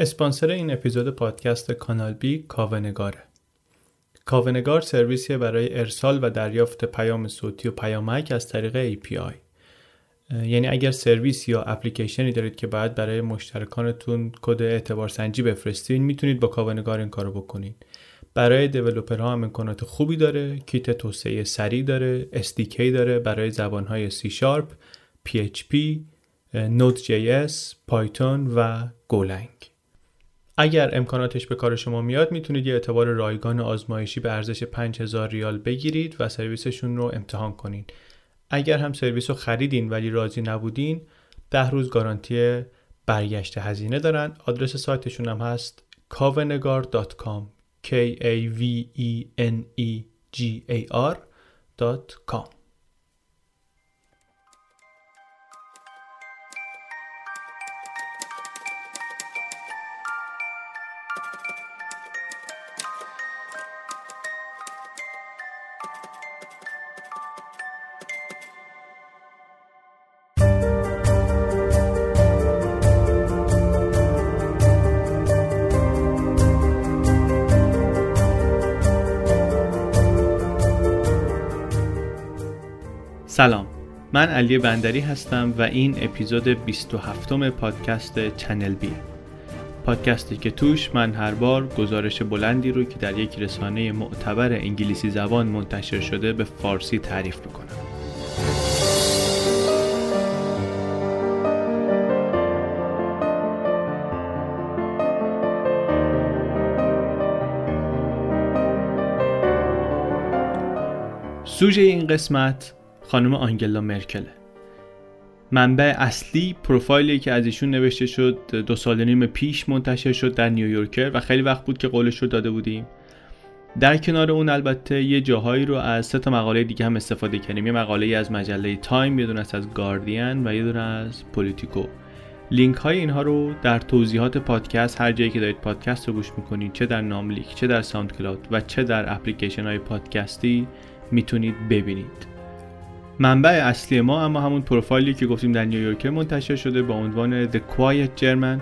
اسپانسر این اپیزود پادکست کانال بی کاونگاره. کاونگار سرویسی برای ارسال و دریافت پیام صوتی و پیامک از طریق API. یعنی اگر سرویس یا اپلیکیشنی دارید که باید برای مشترکانتون کد اعتبار سنجی بفرستین می‌تونید با کاونگار این کارو بکنید. برای دیولوپرها هم امکانات خوبی داره کیت توسعه سریع داره SDK داره برای زبانهای C Sharp, PHP, Node.js, Python و Golang اگر امکاناتش به کار شما میاد می‌تونید یه اعتبار رایگان آزمایشی به ارزش 5000 ریال بگیرید و سرویسشون رو امتحان کنید. اگر هم سرویس رو خریدین ولی راضی نبودین ده روز گارانتی برگشت هزینه دارن آدرس سایتشون هم هست kavenegar.com k a v e n e g a r.com سلام. من علی بندری هستم و این اپیزود 27 م پادکست چنل بی. پادکستی که توش من هر بار گزارش بلندی رو که در یک رسانه معتبر انگلیسی زبان منتشر شده به فارسی تعریف می‌کنم. سوژه این قسمت خانم آنگلا مرکله منبع اصلی پروفایلی که از ایشون نوشته شد دو سال نیم پیش منتشر شد در نیویورکر و خیلی وقت بود که قولش رو داده بودیم. در کنار اون البته یه جاهایی رو از سه تا مقاله دیگه هم استفاده کردیم. یه مقاله از مجله تایم یه دونه از گاردین و یه دونه از پولیتیکو. لینک های اینها رو در توضیحات پادکست هر جایی که دارید پادکست رو گوش می‌کنید چه در ناملیک چه در ساوند کلاود و چه در اپلیکیشن های پادکستی می‌تونید ببینید. منبع اصلی ما اما همون پروفایلی که گفتیم در نیویورک منتشر شده با عنوان The Quiet German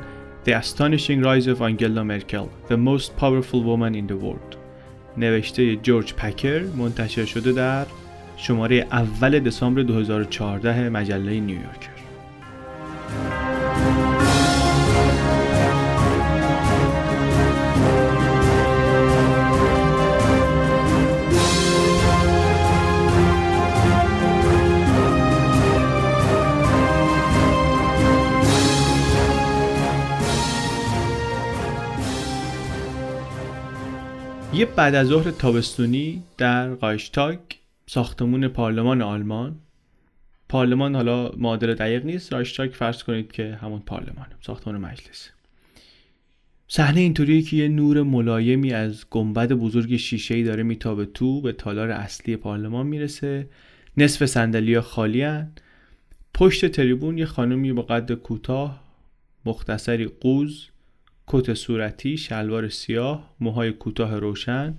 The Astonishing Rise of Angela Merkel The Most Powerful Woman in the World. نوشته جورج پکر منتشر شده در شماره اول دسامبر 2014 مجله نیویورکر. یه بعد از ظهر تابستونی در قایشتاگ ساختمون پارلمان آلمان. پارلمان حالا معادل دقیق نیست. رایشتاگ فرض کنید که همون پارلمان ساختمان مجلس. صحنه اینطوریه که یه نور ملایمی از گنبد بزرگ شیشه‌ای داره میتابه تو به تالار اصلی پارلمان می‌رسه. نصف صندلی‌ها خالی پشت تریبون یه خانمی با قد کوتاه مختصری قوز کت صورتی شلوار سیاه موهای کوتاه روشن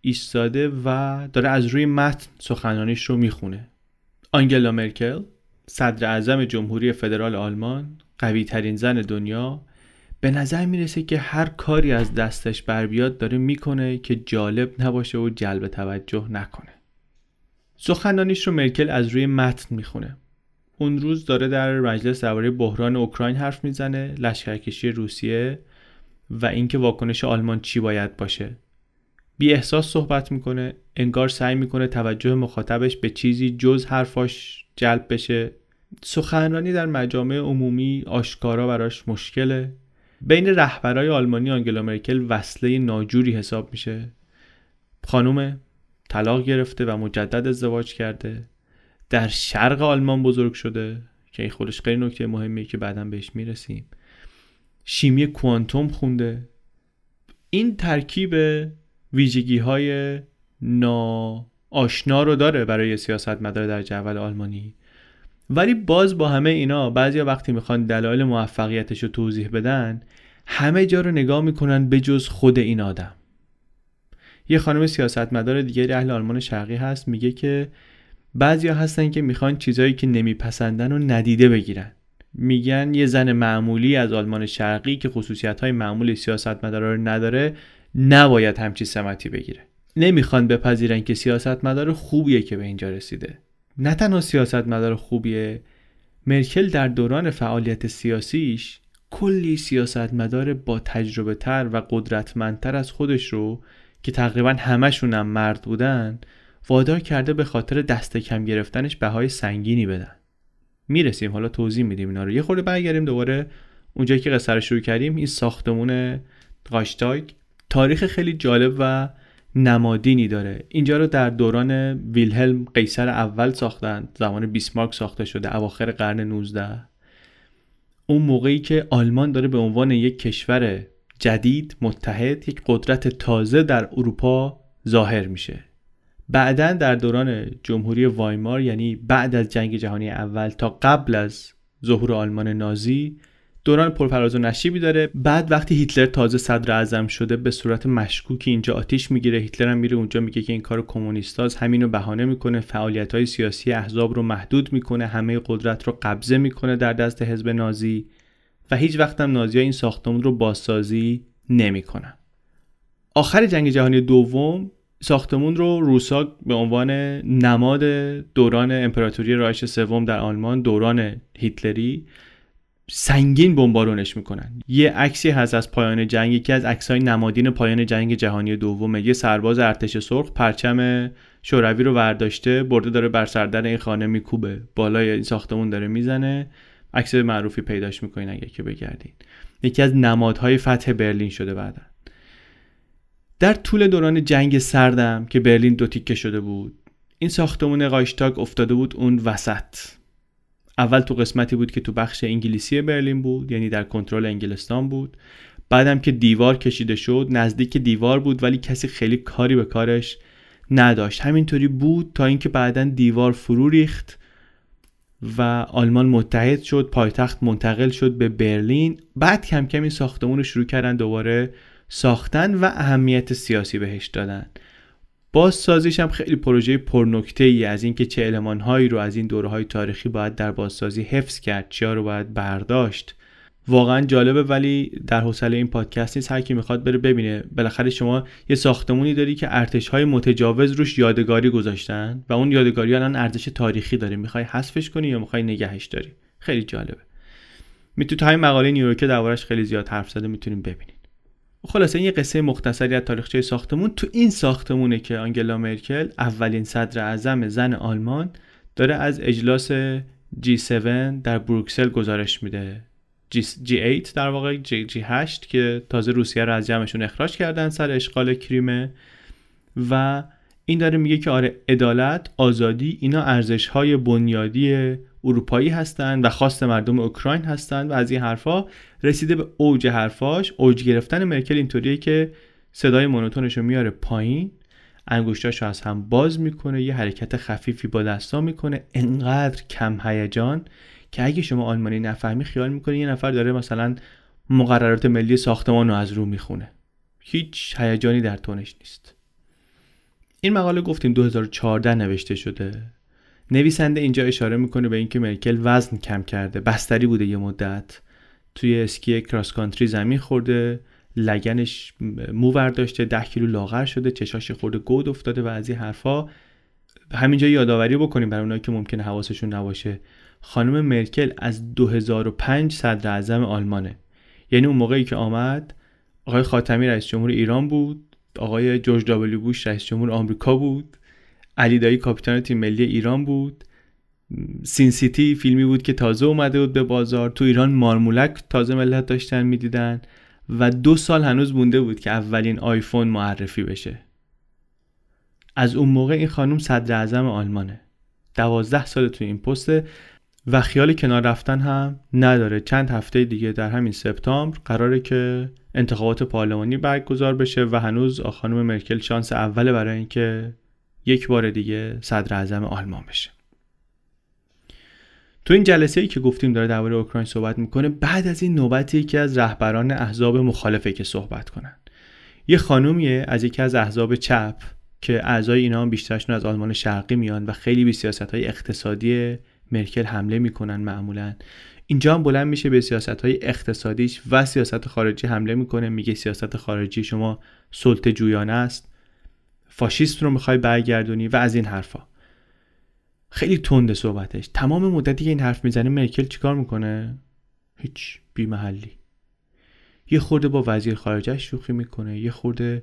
ایستاده و داره از روی متن سخنانیش رو می‌خونه. آنگلا مرکل صدر اعظم جمهوری فدرال آلمان قوی ترین زن دنیا به نظر می‌رسه که هر کاری از دستش بر بیاد داره می‌کنه که جالب نباشه و جلب توجه نکنه. سخنانیش رو مرکل از روی متن می‌خونه. اون روز داره در مجلس درباره بحران اوکراین حرف می‌زنه لشکرکشی روسیه و اینکه واکنش آلمان چی باید باشه. بی احساس صحبت می‌کنه انگار سعی می‌کنه توجه مخاطبش به چیزی جز حرفاش جلب بشه. سخنرانی در مجامع عمومی آشکارا براش مشکله. بین رهبرای آلمانی آنگلا مرکل وصله ناجوری حساب میشه. خانوم طلاق گرفته و مجدد ازدواج کرده. در شرق آلمان بزرگ شده که این خودش خیلی نکته مهمیه که بعدا بهش می‌رسیم. شیمی کوانتوم خونده. این ترکیب ویژگی های ناآشنا رو داره برای سیاست مدار در جول آلمانی. ولی باز با همه اینا بعضی وقتی می‌خوان دلایل موفقیتش رو توضیح بدن همه جا رو نگاه می‌کنن به جز خود این آدم. یه خانم سیاستمدار دیگری اهل آلمان شرقی هست میگه که بعضیا هستن که می‌خوان چیزایی که نمیپسندن رو ندیده بگیرن. میگن یه زن معمولی از آلمان شرقی که خصوصیت های معمولی سیاستمدارا رو نداره نباید همچی سمتی بگیره. نمی‌خوان بپذیرن که سیاستمدار خوبیه که به اینجا رسیده. نه تنها سیاستمدار خوبیه مرکل در دوران فعالیت سیاسیش کلی سیاستمدار با تجربه تر و قدرتمندتر از خودش رو که تقریبا همشون هم مرد بودن وادار کرده به خاطر دست کم گرفتنش بهای سنگینی بدن. می‌رسیم. حالا توضیح میدیم اینا رو. یه خورده برگردیم دوباره اونجایی که قصه رو شروع کردیم این ساختمون قاشتاگ تاریخ خیلی جالب و نمادینی داره. اینجا رو در دوران ویلهلم قیصر اول ساختن. زمان بیسمارک ساخته شده. اواخر قرن 19 اون موقعی که آلمان داره به عنوان یک کشور جدید متحد یک قدرت تازه در اروپا ظاهر میشه. بعدا در دوران جمهوری وایمار یعنی بعد از جنگ جهانی اول تا قبل از ظهور آلمان نازی دوران پرفراز و نشیبی داره. بعد وقتی هیتلر تازه صدر اعظم شده به صورت مشکوکی اینجا آتیش می‌گیره. هیتلر هم میره اونجا میگه که این کار کمونیستاز همین رو بهانه می‌کنه فعالیت های سیاسی احزاب رو محدود می‌کنه همه قدرت رو قبضه می‌کنه در دست حزب نازی و هیچ وقت هم نازی این ساختمون رو بازسازی نمی‌کنن. آخر جنگ جهانی دوم ساختمون رو روسا به عنوان نماد دوران امپراتوری رایش سوم در آلمان دوران هیتلری سنگین بمبارونش می‌کنن. یه عکسی هست از پایان جنگ یکی از عکسای نمادین پایان جنگ جهانی دومه. یه سرباز ارتش سرخ پرچم شوروی رو ورداشته برده داره بر سردر این خانه میکوبه. بالای این ساختمون داره می‌زنه. عکس معروفی پیداش می‌کنین اگه که بگردین. یکی از نمادهای فتح برلین شده بعدا. در طول دوران جنگ سردم که برلین دو تیکه شده بود این ساختمون قایشتاگ افتاده بود اون وسط. اول تو قسمتی بود که تو بخش انگلیسی برلین بود یعنی در کنترل انگلستان بود. بعدم که دیوار کشیده شد نزدیک دیوار بود ولی کسی خیلی کاری به کارش نداشت. همینطوری بود تا اینکه بعدا دیوار فرو ریخت و آلمان متحد شد پایتخت منتقل شد به برلین. بعد کم کم این ساختمون رو شروع کردن دوباره ساختن و اهمیت سیاسی بهش دادن. بازسازیش هم خیلی پروژه پرنکته ای از اینکه چه المانهایی رو از این دوره های تاریخی باید در بازسازی حفظ کرد چیا رو باید برداشت. واقعا جالبه ولی در حوصله این پادکست نیست. هر کی می‌خواد بره ببینه. بالاخره شما یه ساختمونی داری که ارتش های متجاوز روش یادگاری گذاشتن و اون یادگاری الان ارزش تاریخی داره می‌خوای حذفش کنی یا می‌خوای نگهش داری؟ خیلی جالبه. می‌تونید همین مقاله نیویورک دربارش خیلی زیاد حرف زده می‌تونیم ببینید خلاصه این یه قصه مختصری از تاریخچه ساختمون. تو این ساختمونه که آنگلا مرکل اولین صدر اعظم زن آلمان داره از اجلاس G7 در بروکسل گزارش میده. G8 در واقع G8 که تازه روسیه رو از جمعشون اخراج کردن سر اشغال کریمه. و این داره میگه که آره عدالت آزادی اینا ارزش های بنیادی اروپایی هستند و خواست مردم اوکراین هستند و از این حرفا رسیده به اوج حرفاش. اوج گرفتن مرکل اینطوریه که صدای مونوتونش رو میاره پایین. انگشتاش از هم باز می‌کنه یه حرکت خفیفی با دستا می‌کنه. انقدر کم هیجان که اگه شما آلمانی نفهمی خیال می‌کنه یه نفر داره مثلا مقررات ملی ساختمان رو از رو می‌خونه. هیچ هیجانی در تونش نیست. این مقاله گفتیم 2014 نوشته شده. نویسنده اینجا اشاره می‌کنه به اینکه مرکل وزن کم کرده بستری بوده یه مدت. توی اسکی کراس کانتری زمین خورده لگنش مو داشته ده کیلو لاغر شده چشاش خورده گود افتاده و از این حرفا. همینجا یادآوری بکنیم برای اونایی که ممکنه حواسشون نباشه. خانم مرکل از 2005 صدر اعظم آلمانه. یعنی اون موقعی که آمد آقای خاتمی رئیس جمهور ایران بود آقای جورج دابلیو بوش رئیس جمهور آمریکا بود. علی دایی کاپیتان تیم ملی ایران بود. سین سیتی فیلمی بود که تازه اومده بود به بازار. تو ایران مارمولک تازه ملت داشتن می‌دیدن و دو سال هنوز مونده بود که اولین آیفون معرفی بشه. از اون موقع این خانم صدر اعظم آلمانه. دوازده سال تو این پسته و خیال کنار رفتن هم نداره. چند هفته دیگه در همین سپتامبر قراره که انتخابات پارلمانی برگزار بشه و هنوز خانم مرکل شانس اوله برای اینکه یک بار دیگه صدر اعظم آلمان بشه. تو این جلسه ای که گفتیم داره درباره اوکراین صحبت می‌کنه بعد از این نوبتی یکی از رهبران احزاب مخالفه که صحبت کنن. یه خانومیه از یکی از احزاب چپ که اعضای اینا هم بیشترشون از آلمان شرقی میان و خیلی به سیاست های اقتصادی مرکل حمله می‌کنن معمولا. اینجا هم بلند میشه به سیاست های اقتصادیش و سیاست خارجی حمله می‌کنه میگه سیاست خارجی شما سلطه جویانه است. فاشیست رو می‌خوای برگردونی و از این حرفا. خیلی تنده صحبتش. تمام مدتی که این حرف می‌زنه مرکل چیکار می‌کنه؟ هیچ بی محلی یه خورده با وزیر خارجش شوخی می‌کنه یه خورده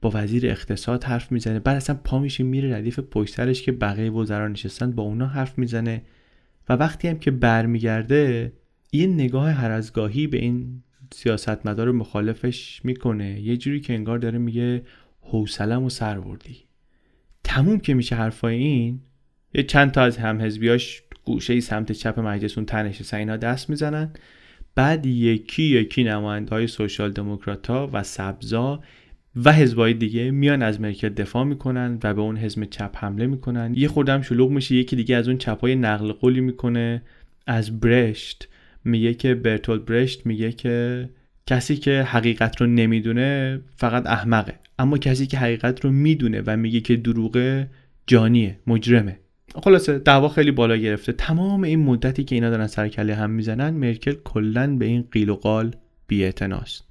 با وزیر اقتصاد حرف می‌زنه. بعد اصلا پا میشه میره ردیف پشت که بقیه وزرا نشستن با اونا حرف می‌زنه. و وقتی هم که برمیگرده یه نگاه هر به این سیاستمدار مخالفش می‌کنه. یه جوری که انگار داره میگه حوصلم و سر بردی. تموم که میشه حرفای این یه چند تا از همحزبیاش گوشه ای سمت چپ مجلسون تنش اینا دست می‌زنن. بعد یکی یکی های سوشال دموکرات ها و سبزا و حزبای دیگه میان از مرکل دفاع می‌کنن و به اون حزب چپ حمله می‌کنن. یه خوردم شلوغ میشه یکی دیگه از اون چپای نقل قولی می‌کنه. از برشت میگه که برتول برشت میگه که کسی که حقیقت رو نمی‌دونه فقط احمقه. اما کسی که حقیقت رو می‌دونه و میگه که دروغه جانیه مجرمه. خلاصه دعوا خیلی بالا گرفته. تمام این مدتی که اینا دارن سرکله هم می‌زنن مرکل کلا به این قیل و قال بی‌اعتناست.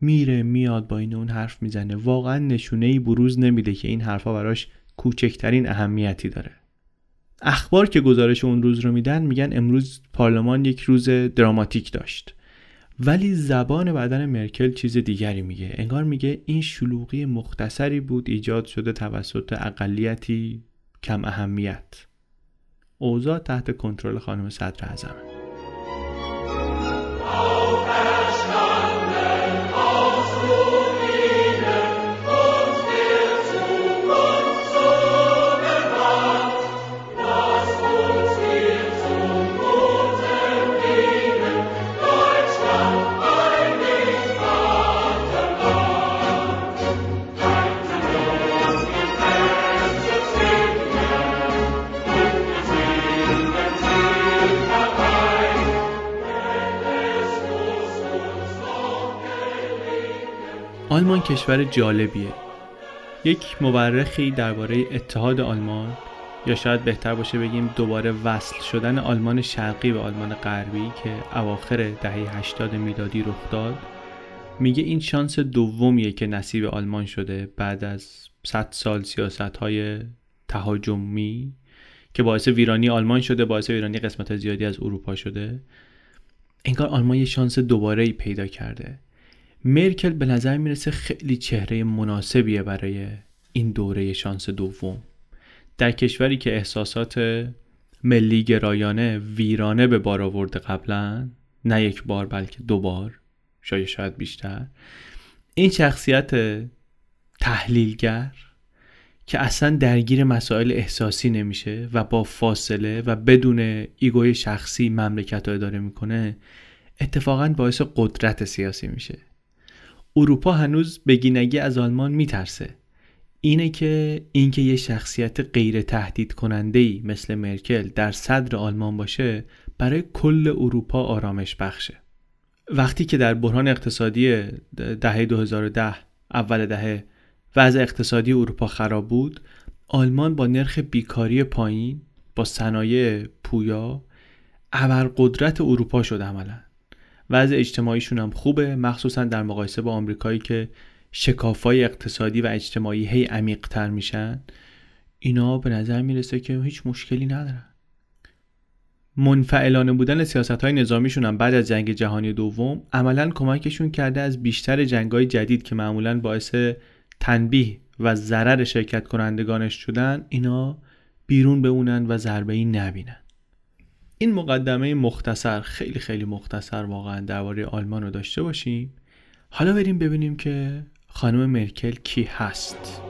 میره میاد با این اون حرف می‌زنه. واقعا نشونه ای بروز نمیده که این حرفها براش کوچکترین اهمیتی داره. اخبار که گزارش اون روز رو میدن میگن امروز پارلمان یک روز دراماتیک داشت. ولی زبان بدن مرکل چیز دیگری میگه. انگار میگه این شلوغی مختصری بود ایجاد شده توسط اقلیتی کم اهمیت. اوضاع تحت کنترل خانم صدر اعظمه. آلمان کشور جالبیه. یک مورخی درباره اتحاد آلمان یا شاید بهتر باشه بگیم دوباره وصل شدن آلمان شرقی به آلمان غربی که اواخر دهه 80 میلادی رخ داد میگه این شانس دومیه که نصیب آلمان شده بعد از 100 سال سیاست های تهاجمی که باعث ویرانی آلمان شده باعث ویرانی قسمت زیادی از اروپا شده. انگار آلمان یه شانس دوباره ای پیدا کرده. مرکل به نظر می‌رسه خیلی چهره مناسبیه برای این دوره شانس دوم. در کشوری که احساسات ملی گرایانه ویرانه به بار آورده قبلا نه یک بار بلکه دو بار شاید شاید بیشتر. این شخصیت تحلیلگر که اصلا درگیر مسائل احساسی نمیشه و با فاصله و بدون ایگوی شخصی مملکت رو اداره می‌کنه اتفاقا باعث قدرت سیاسی میشه. اروپا هنوز بگینگی از آلمان میترسه. اینه که اینکه یه شخصیت غیر تهدید کننده ای مثل مرکل در صدر آلمان باشه برای کل اروپا آرامش بخشه. وقتی که در بحران اقتصادی دهه 2010 اول دهه وضع اقتصادی اروپا خراب بود آلمان با نرخ بیکاری پایین با صنایع پویا ابرقدرت اروپا شد عملا. وضع اجتماعیشون هم خوبه مخصوصا در مقایسه با آمریکایی که شکافای اقتصادی و اجتماعی هی عمیقتر میشن. اینا به نظر می‌رسه که هیچ مشکلی ندارن. منفعلانه بودن سیاست های نظامیشون هم بعد از جنگ جهانی دوم عملا کمکشون کرده از بیشتر جنگ های جدید که معمولا باعث تنبیه و ضرر شرکت کنندگانش شدن اینا بیرون بمونن و ضربه ای نبینن. این مقدمه مختصر خیلی خیلی مختصر واقعا درباره آلمان رو داشته باشیم. حالا بریم ببینیم که خانم مرکل کی هست.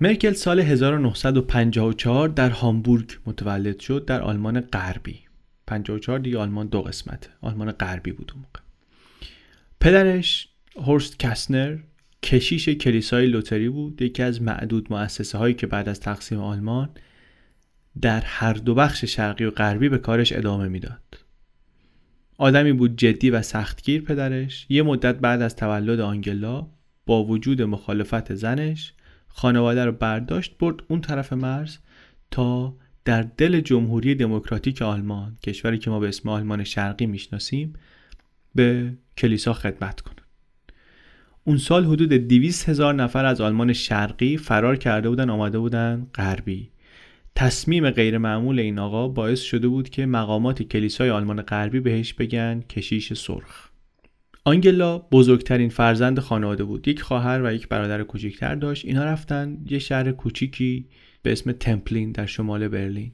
مرکل سال 1954 در هامبورگ متولد شد در آلمان غربی. 54 دیگه آلمان دو قسمته آلمان غربی بود اون موقع. پدرش هورست کسنر کشیش کلیسای لوتری بود. یکی از معدود مؤسسه هایی که بعد از تقسیم آلمان در هر دو بخش شرقی و غربی به کارش ادامه می‌داد. آدمی بود جدی و سختگیر پدرش. یه مدت بعد از تولد آنگلا با وجود مخالفت زنش خانواده رو برداشت برد اون طرف مرز تا در دل جمهوری دموکراتیک آلمان کشوری که ما به اسم آلمان شرقی می‌شناسیم به کلیسا خدمت کنه اون سال حدود 200 هزار نفر از آلمان شرقی فرار کرده بودن آمده بودن غربی. تصمیم غیرمعمول این آقا باعث شده بود که مقامات کلیسای آلمان غربی بهش بگن کشیش سرخ. آنگلا بزرگترین فرزند خانواده بود. یک خواهر و یک برادر کوچکتر داشت. اینا رفتن یه شهر کوچیکی به اسم تمپلین در شمال برلین.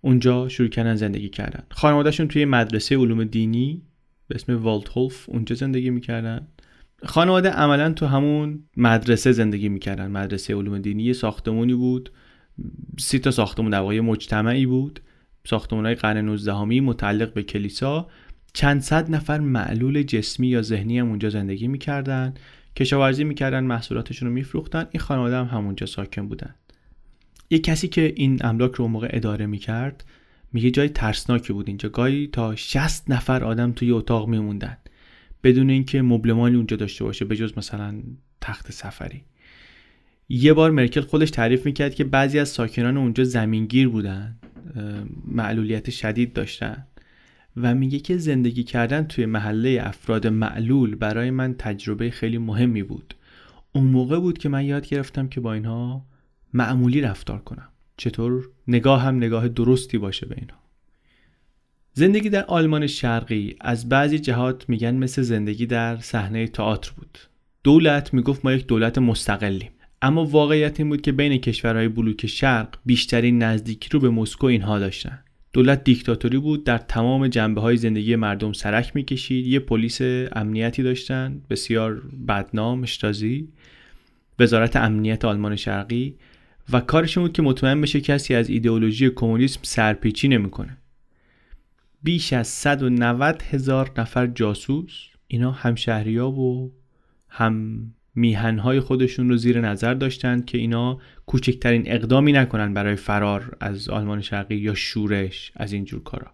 اونجا شروع کردن زندگی کردن. خانوادهشون توی مدرسه علوم دینی به اسم والتولف اونجا زندگی می‌کردن. خانواده عملا تو همون مدرسه زندگی می‌کردن. مدرسه علوم دینی یه ساختمونی بود. سی تا ساختمون در واقع مجتمعی بود. ساختمون های قرن 19 متعلق به کلیسا. چند صد نفر معلول جسمی یا ذهنی هم اونجا زندگی می‌کردن کشاورزی می‌کردن محصولاتشون رو میفروختن این خانواده هم همونجا ساکن بودن. یه کسی که این املاک رو موقع اداره می‌کرد میگه جای ترسناکی بود اینجا. گاهی تا 60 نفر آدم توی اتاق میموندن. بدون اینکه مبلمانی اونجا داشته باشه به جز مثلا تخت سفری. یه بار مرکل خودش تعریف می‌کرد که بعضی از ساکنان اونجا زمینگیر بودن معلولیت شدید داشتن. و میگه که زندگی کردن توی محله افراد معلول برای من تجربه خیلی مهمی بود. اون موقع بود که من یاد گرفتم که با اینها معمولی رفتار کنم. چطور؟ نگاه هم نگاه درستی باشه به اینها. زندگی در آلمان شرقی از بعضی جهات میگن مثل زندگی در صحنه تئاتر بود. دولت می‌گفت ما یک دولت مستقلیم. اما واقعیت این بود که بین کشورهای بلوک شرق بیشترین نزدیکی رو به مسکو اینها داشتن. دولت دیکتاتوری بود. در تمام جنبه های زندگی مردم سرک می‌کشید. یه پلیس امنیتی داشتن. بسیار بدنام اشتازی وزارت امنیت آلمان شرقی. و کارشون بود که مطمئن بشه کسی از ایدئولوژی کمونیسم سرپیچی نمی‌کنه. بیش از 190 هزار نفر جاسوس. اینا هم ها و هم میهنهای خودشون رو زیر نظر داشتند که اینا کوچکترین اقدامی نکنن برای فرار از آلمان شرقی یا شورش از اینجور کارا.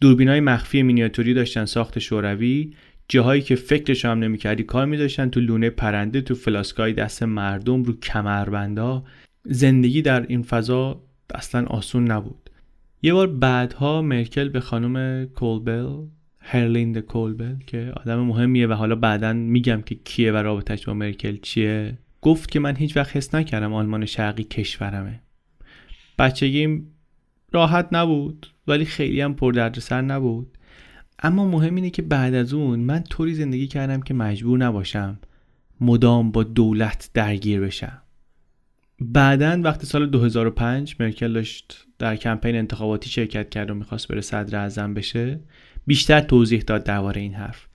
دوربین های مخفی مینیاتوری داشتن ساخت شوروی. جاهایی که فکرش هم نمی‌کردی کار میداشتن تو لونه پرنده تو فلاسکای دست مردم رو کمربندا. زندگی در این فضا اصلا آسون نبود. یه بار بعدها مرکل به خانم کولبل هرلیند کولبل که آدم مهمیه و حالا بعدا میگم که کیه و رابطش با مرکل چیه. گفت که من هیچ وقت حس نکردم آلمان شرقی کشورمه. بچگیم راحت نبود ولی خیلی هم پردردسر نبود. اما مهم اینه که بعد از اون من طوری زندگی کردم که مجبور نباشم مدام با دولت درگیر بشم. بعدا وقتی سال 2005 مرکل داشت در کمپین انتخاباتی شرکت کرد و می‌خواست بره صدر اعظم بشه. بیشتر توضیح داد درباره این حرف.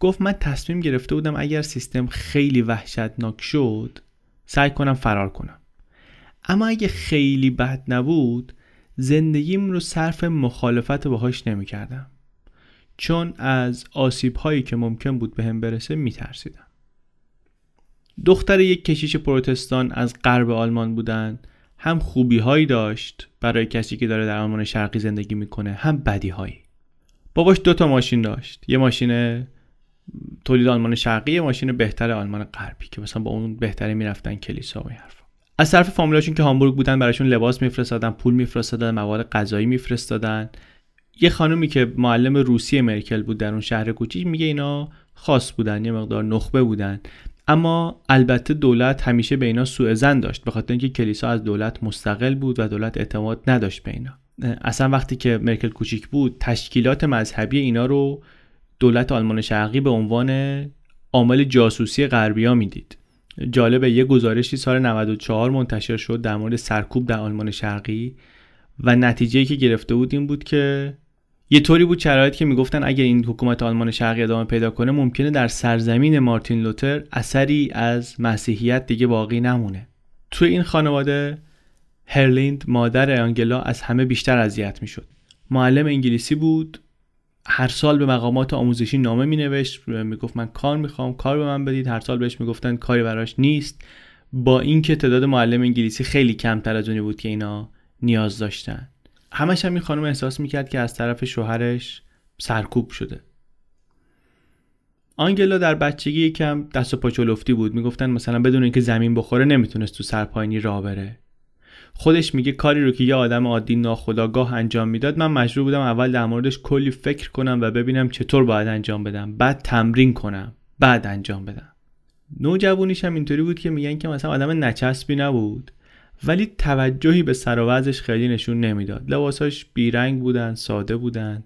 گفت من تصمیم گرفته بودم اگر سیستم خیلی وحشتناک شد سعی کنم فرار کنم. اما اگه خیلی بد نبود زندگیم رو صرف مخالفت باهاش نمی کردم چون از آسیب هایی که ممکن بود به هم برسه می ترسیدم دختر یک کشیش پروتستان از غرب آلمان بودن هم خوبی هایی داشت برای کسی که داره در آلمان شرقی زندگی می‌کنه هم بدی هایی باباش دو تا ماشین داشت. یه ماشین تولید آلمان شرقی یه ماشین بهتر آلمان غربی که مثلا با اون بهتری می‌رفتن کلیسا و حرفا. از طرف فامیلاشون که هامبورگ بودن براشون لباس میفرستادن پول میفرستادن مواد غذایی میفرستادن. یه خانومی که معلم روسی مرکل بود در اون شهر کوچیک میگه اینا خاص بودن یه مقدار نخبه بودن. اما البته دولت همیشه به اینا سوء زن داشت به خاطر اینکه کلیسا از دولت مستقل بود و دولت اعتماد نداشت به اینا. اصلا وقتی که مرکل کوچیک بود تشکیلات مذهبی اینا رو دولت آلمان شرقی به عنوان عامل جاسوسی غربیا می‌دید. جالبه یه گزارشی سال 94 منتشر شد در مورد سرکوب در آلمان شرقی و نتیجه که گرفته بود این بود که یه طوری بود شرایط که می‌گفتن اگر این حکومت آلمان شرقی ادامه پیدا کنه ممکنه در سرزمین مارتین لوتر اثری از مسیحیت دیگه باقی نمونه. تو این خانواده هرلیند مادر آنگلا از همه بیشتر اذیت می‌شد. معلم انگلیسی بود. هر سال به مقامات آموزشی نامه می نوشت می گفت من کار می‌خوام کار به من بدید. هر سال بهش می‌گفتن کاری براش نیست. با اینکه تعداد معلم انگلیسی خیلی کمتر از اونی بود که اینا نیاز داشتن. همش هم این خانم احساس می‌کرد که از طرف شوهرش سرکوب شده. آنگلا در بچگی یکم دست و پا بود. می‌گفتن مثلا بدون اینکه زمین بخوره نمی‌تونست تو سرپاینی راه بره. خودش میگه کاری رو که یه آدم عادی ناخداگاه انجام می‌داد من مجبور بودم اول در موردش کلی فکر کنم و ببینم چطور باید انجام بدم بعد تمرین کنم بعد انجام بدم. نوجوانیش هم اینطوری بود که میگن که مثلا آدم نچسبی نبود ولی توجهی به سر و خیلی نشون نمی‌داد. لباساش بیرنگ بودن ساده بودن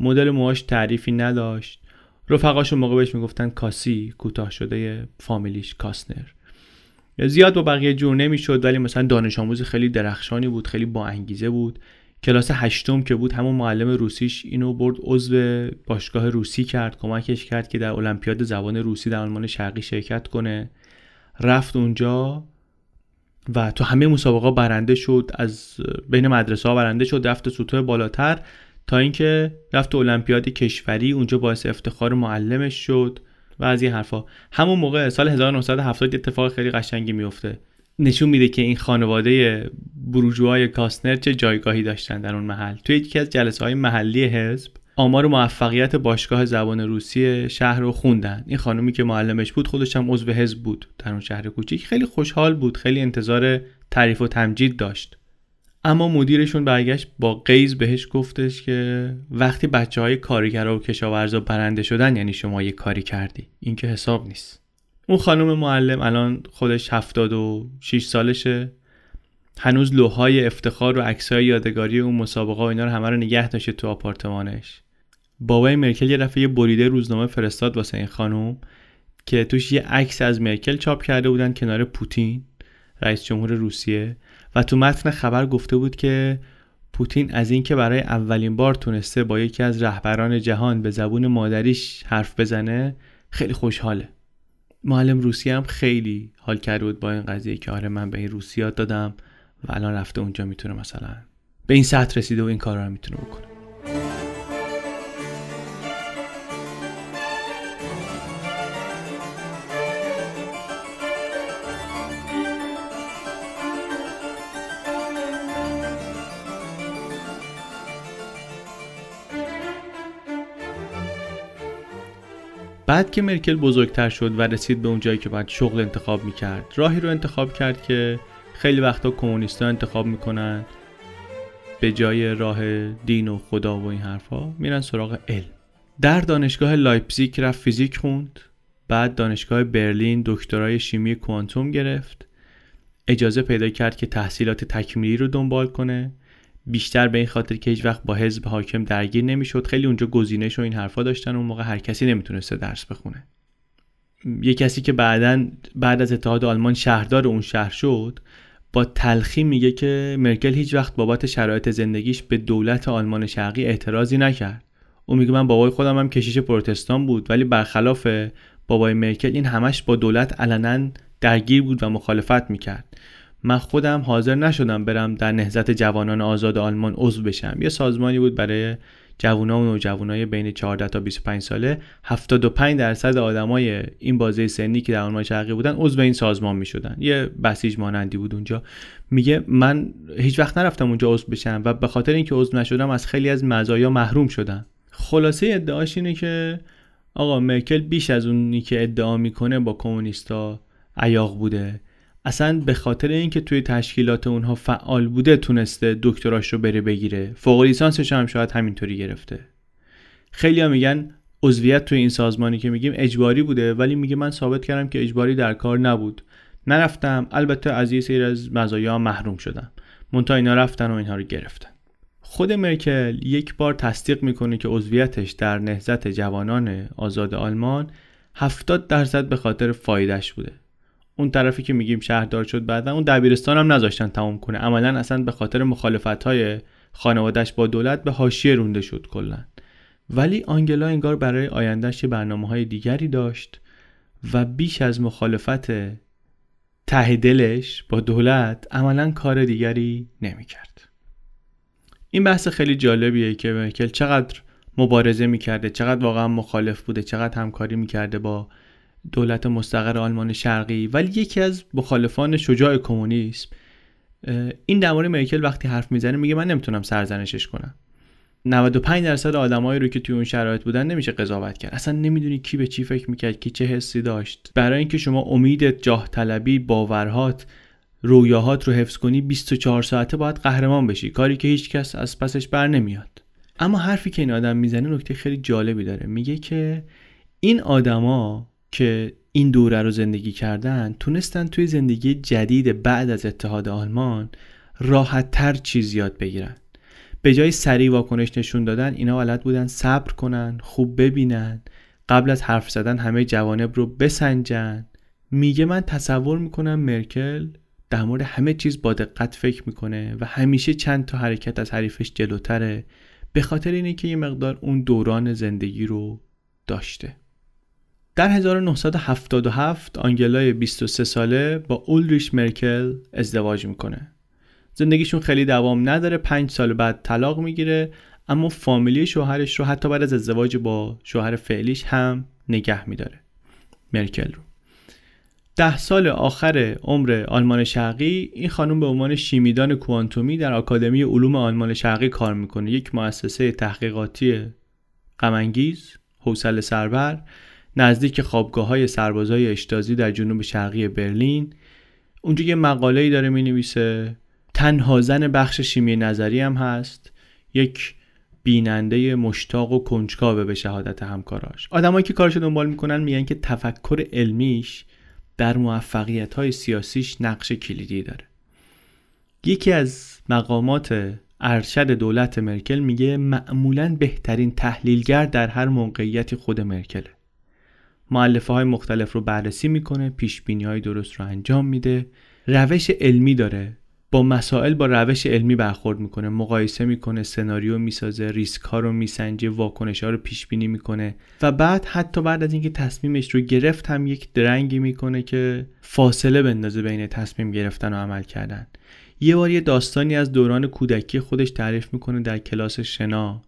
مدل موهاش تعریفی نداشت. رفقاشون موقع بهش می‌گفتن کاسی کوتاه شده فامیلیش کاسنر. زیاد با بقیه جور نمی‌شد ولی مثلا دانش آموز خیلی درخشانی بود خیلی با انگیزه بود. کلاس هشتم که بود همون معلم روسیش اینو برد عضو باشگاه روسی کرد کمکش کرد که در المپیاد زبان روسی در آلمان شرقی شرکت کنه. رفت اونجا و تو همه مسابقه برنده شد از بین مدرسه ها برنده شد رفت سطوح بالاتر تا اینکه رفت المپیاد کشوری اونجا باعث افتخار معلمش شد. و از این حرفا. همون موقع سال 1970 اتفاق خیلی قشنگی میفته. نشون میده که این خانواده بروجوهای کاسنر چه جایگاهی داشتن در اون محل. توی یکی از جلسه های محلی حزب آمار موفقیت باشگاه زبان روسی شهر رو خوندن. این خانومی که معلمش بود خودش هم عضو حزب بود در اون شهر کوچیک. خیلی خوشحال بود خیلی انتظار تعریف و تمجید داشت. اما مدیرشون برگشت با قیز بهش گفتش که وقتی بچه های کارگرا و کشاورزا برنده شدن یعنی شما یه کاری کردی. این که حساب نیست. اون خانم معلم الان خودش 76 سالشه. هنوز لوهای افتخار و عکسای یادگاری اون مسابقه و اینا رو همه رو نگه داشته تو آپارتمانش. بابای مرکل یه دفعه یه بریده روزنامه فرستاد واسه این خانم که توش یه عکس از مرکل چاپ کرده بودن کنار پوتین رئیس جمهور روسیه. و تو متن خبر گفته بود که پوتین از اینکه برای اولین بار تونسته با یکی از رهبران جهان به زبون مادریش حرف بزنه خیلی خوشحاله. معلم روسیه هم خیلی حال کرده بود با این قضیه که آره من به این روسیات دادم و الان رفته اونجا می‌تونه مثلا به این سطح رسیده و این کار رو می‌تونه بکنه. بعد که مرکل بزرگتر شد و رسید به اون جایی که باید شغل انتخاب می‌کرد راهی رو انتخاب کرد که خیلی وقتا کمونیستا انتخاب می‌کنن به جای راه دین و خدا و این حرفا میرن سراغ علم. در دانشگاه لایپزیگ رفت فیزیک خوند بعد دانشگاه برلین دکترای شیمی کوانتوم گرفت. اجازه پیدا کرد که تحصیلات تکمیلی رو دنبال کنه. بیشتر به این خاطر که هیچ وقت با حزب حاکم درگیر نمی‌شد. خیلی اونجا گزینش و این حرفا داشتن. اون موقع هر کسی نمی‌تونسته درس بخونه. یه کسی که بعدا بعد از اتحاد آلمان شهردار اون شهر شد با تلخی میگه که مرکل هیچ وقت بابت شرایط زندگیش به دولت آلمان شرقی اعتراضی نکرد. او میگه من بابای خودم هم کشیش پروتستان بود ولی برخلاف بابای مرکل این همش با دولت علنا درگیر بود و مخالفت می‌کرد. من خودم حاضر نشدم برم در نهضت جوانان آزاد آلمان عضو بشم. یه سازمانی بود برای جوونا و نوجوانای بین 14 تا 25 ساله. 75 درصد آدمای این بازه سنی که در آلمان شرقی بودن عضو این سازمان می شدن یه بسیج مانندی بود اونجا. میگه من هیچ وقت نرفتم اونجا عضو بشم و به خاطر اینکه عضو نشدم از خیلی از مزایا محروم شدم. خلاصه ادعاش اینه که آقا مرکل بیش از اونی که ادعا می‌کنه با کمونیستا عیاق بوده. اصلا به خاطر اینکه توی تشکیلات اونها فعال بوده تونسته دکتراش رو بره بگیره. فوق لیسانسش هم شاید همینطوری گرفته. خیلی ها میگن عضویت توی این سازمانی که میگیم اجباری بوده ولی میگه من ثابت کردم که اجباری در کار نبود. نرفتم. البته از یه سری از مزایا محروم شدم. منتها اینا رفتن و اینها رو گرفتن. خود مرکل یک بار تصدیق می‌کنه که عضویتش در نهضت جوانان آزاد آلمان 70 درصد به خاطر فایدهش بوده. اون طرفی که میگیم شهردار شد بعدا اون دبیرستان هم نذاشتن تمام کنه. عملا اصلا به خاطر مخالفت های خانوادش با دولت به حاشیه رونده شد کلا. ولی آنگلا انگار برای آیندهش برنامه های دیگری داشت و بیش از مخالفت ته دلش با دولت عملا کار دیگری نمی‌کرد. این بحث خیلی جالبیه که مرکل چقدر مبارزه می‌کرده چقدر واقعا مخالف بوده چقدر همکاری می‌کرده با دولت مستقر آلمان شرقی ولی یکی از مخالفان شجاع کمونیسم. این در مورد مرکل وقتی حرف می‌زنه میگه من نمی‌تونم سرزنشش کنم. 95 درصد آدمایی رو که توی اون شرایط بودن نمیشه قضاوت کرد. اصلا نمی‌دونی کی به چی فکر می‌کرد کی چه حسی داشت. برای اینکه شما امیدت جاه طلبی باورهات رویاهات رو حفظ کنی 24 ساعته باید قهرمان بشی. کاری که هیچ کس از پسش بر نمیاد. اما حرفی که این آدم می‌زنه نکته خیلی جالبی داره. میگه که این آدما که این دوره رو زندگی کردن تونستن توی زندگی جدید بعد از اتحاد آلمان راحت تر چیز یاد بگیرن. به جای سریع واکنش نشون دادن اینا بلد بودن صبر کنن خوب ببینن قبل از حرف زدن همه جوانب رو بسنجن. میگه من تصور می‌کنم مرکل در مورد همه چیز با دقت فکر می‌کنه و همیشه چند تا حرکت از حریفش جلوتره به خاطر اینه که یه مقدار اون دوران زندگی رو داشته. در 1977 آنگلای 23 ساله با اولریش مرکل ازدواج می‌کنه. زندگیشون خیلی دوام نداره پنج سال بعد طلاق می‌گیره اما فامیلی شوهرش رو حتی بعد از ازدواج با شوهر فعلیش هم نگه میداره مرکل رو. ده سال آخر عمر آلمان شرقی این خانم به عنوان شیمیدان کوانتومی در آکادمی علوم آلمان شرقی کار می‌کنه. یک مؤسسه تحقیقاتی غمانگیز حوصله سربر نزدیک خوابگاه های سربازای اشتازی در جنوب شرقی برلین اونجا یه مقاله ای داره می نویسه تنها زن بخش شیمی نظری هم هست. یک بیننده مشتاق و کنجکاوه به شهادت همکاراش. آدمایی که کارش دنبال می‌کنن میگن که تفکر علمیش در موفقیت های سیاسیش نقش کلیدی داره. یکی از مقامات ارشد دولت مرکل میگه معمولا بهترین تحلیلگر در هر موقعیتی خود مرکله. معلفه های مختلف رو بررسی می‌کنه پیش بینی های درست رو انجام میده. روش علمی داره. با مسائل با روش علمی برخورد می‌کنه مقایسه می‌کنه سناریو می‌سازه ریسک ها رو میسنجه واکنش ها رو پیش بینی می‌کنه و بعد حتی بعد از اینکه تصمیمش رو گرفت هم یک درنگی می‌کنه که فاصله بندازه بین تصمیم گرفتن و عمل کردن. یه بار یه داستانی از دوران کودکی خودش تعریف می‌کنه در کلاس شنا.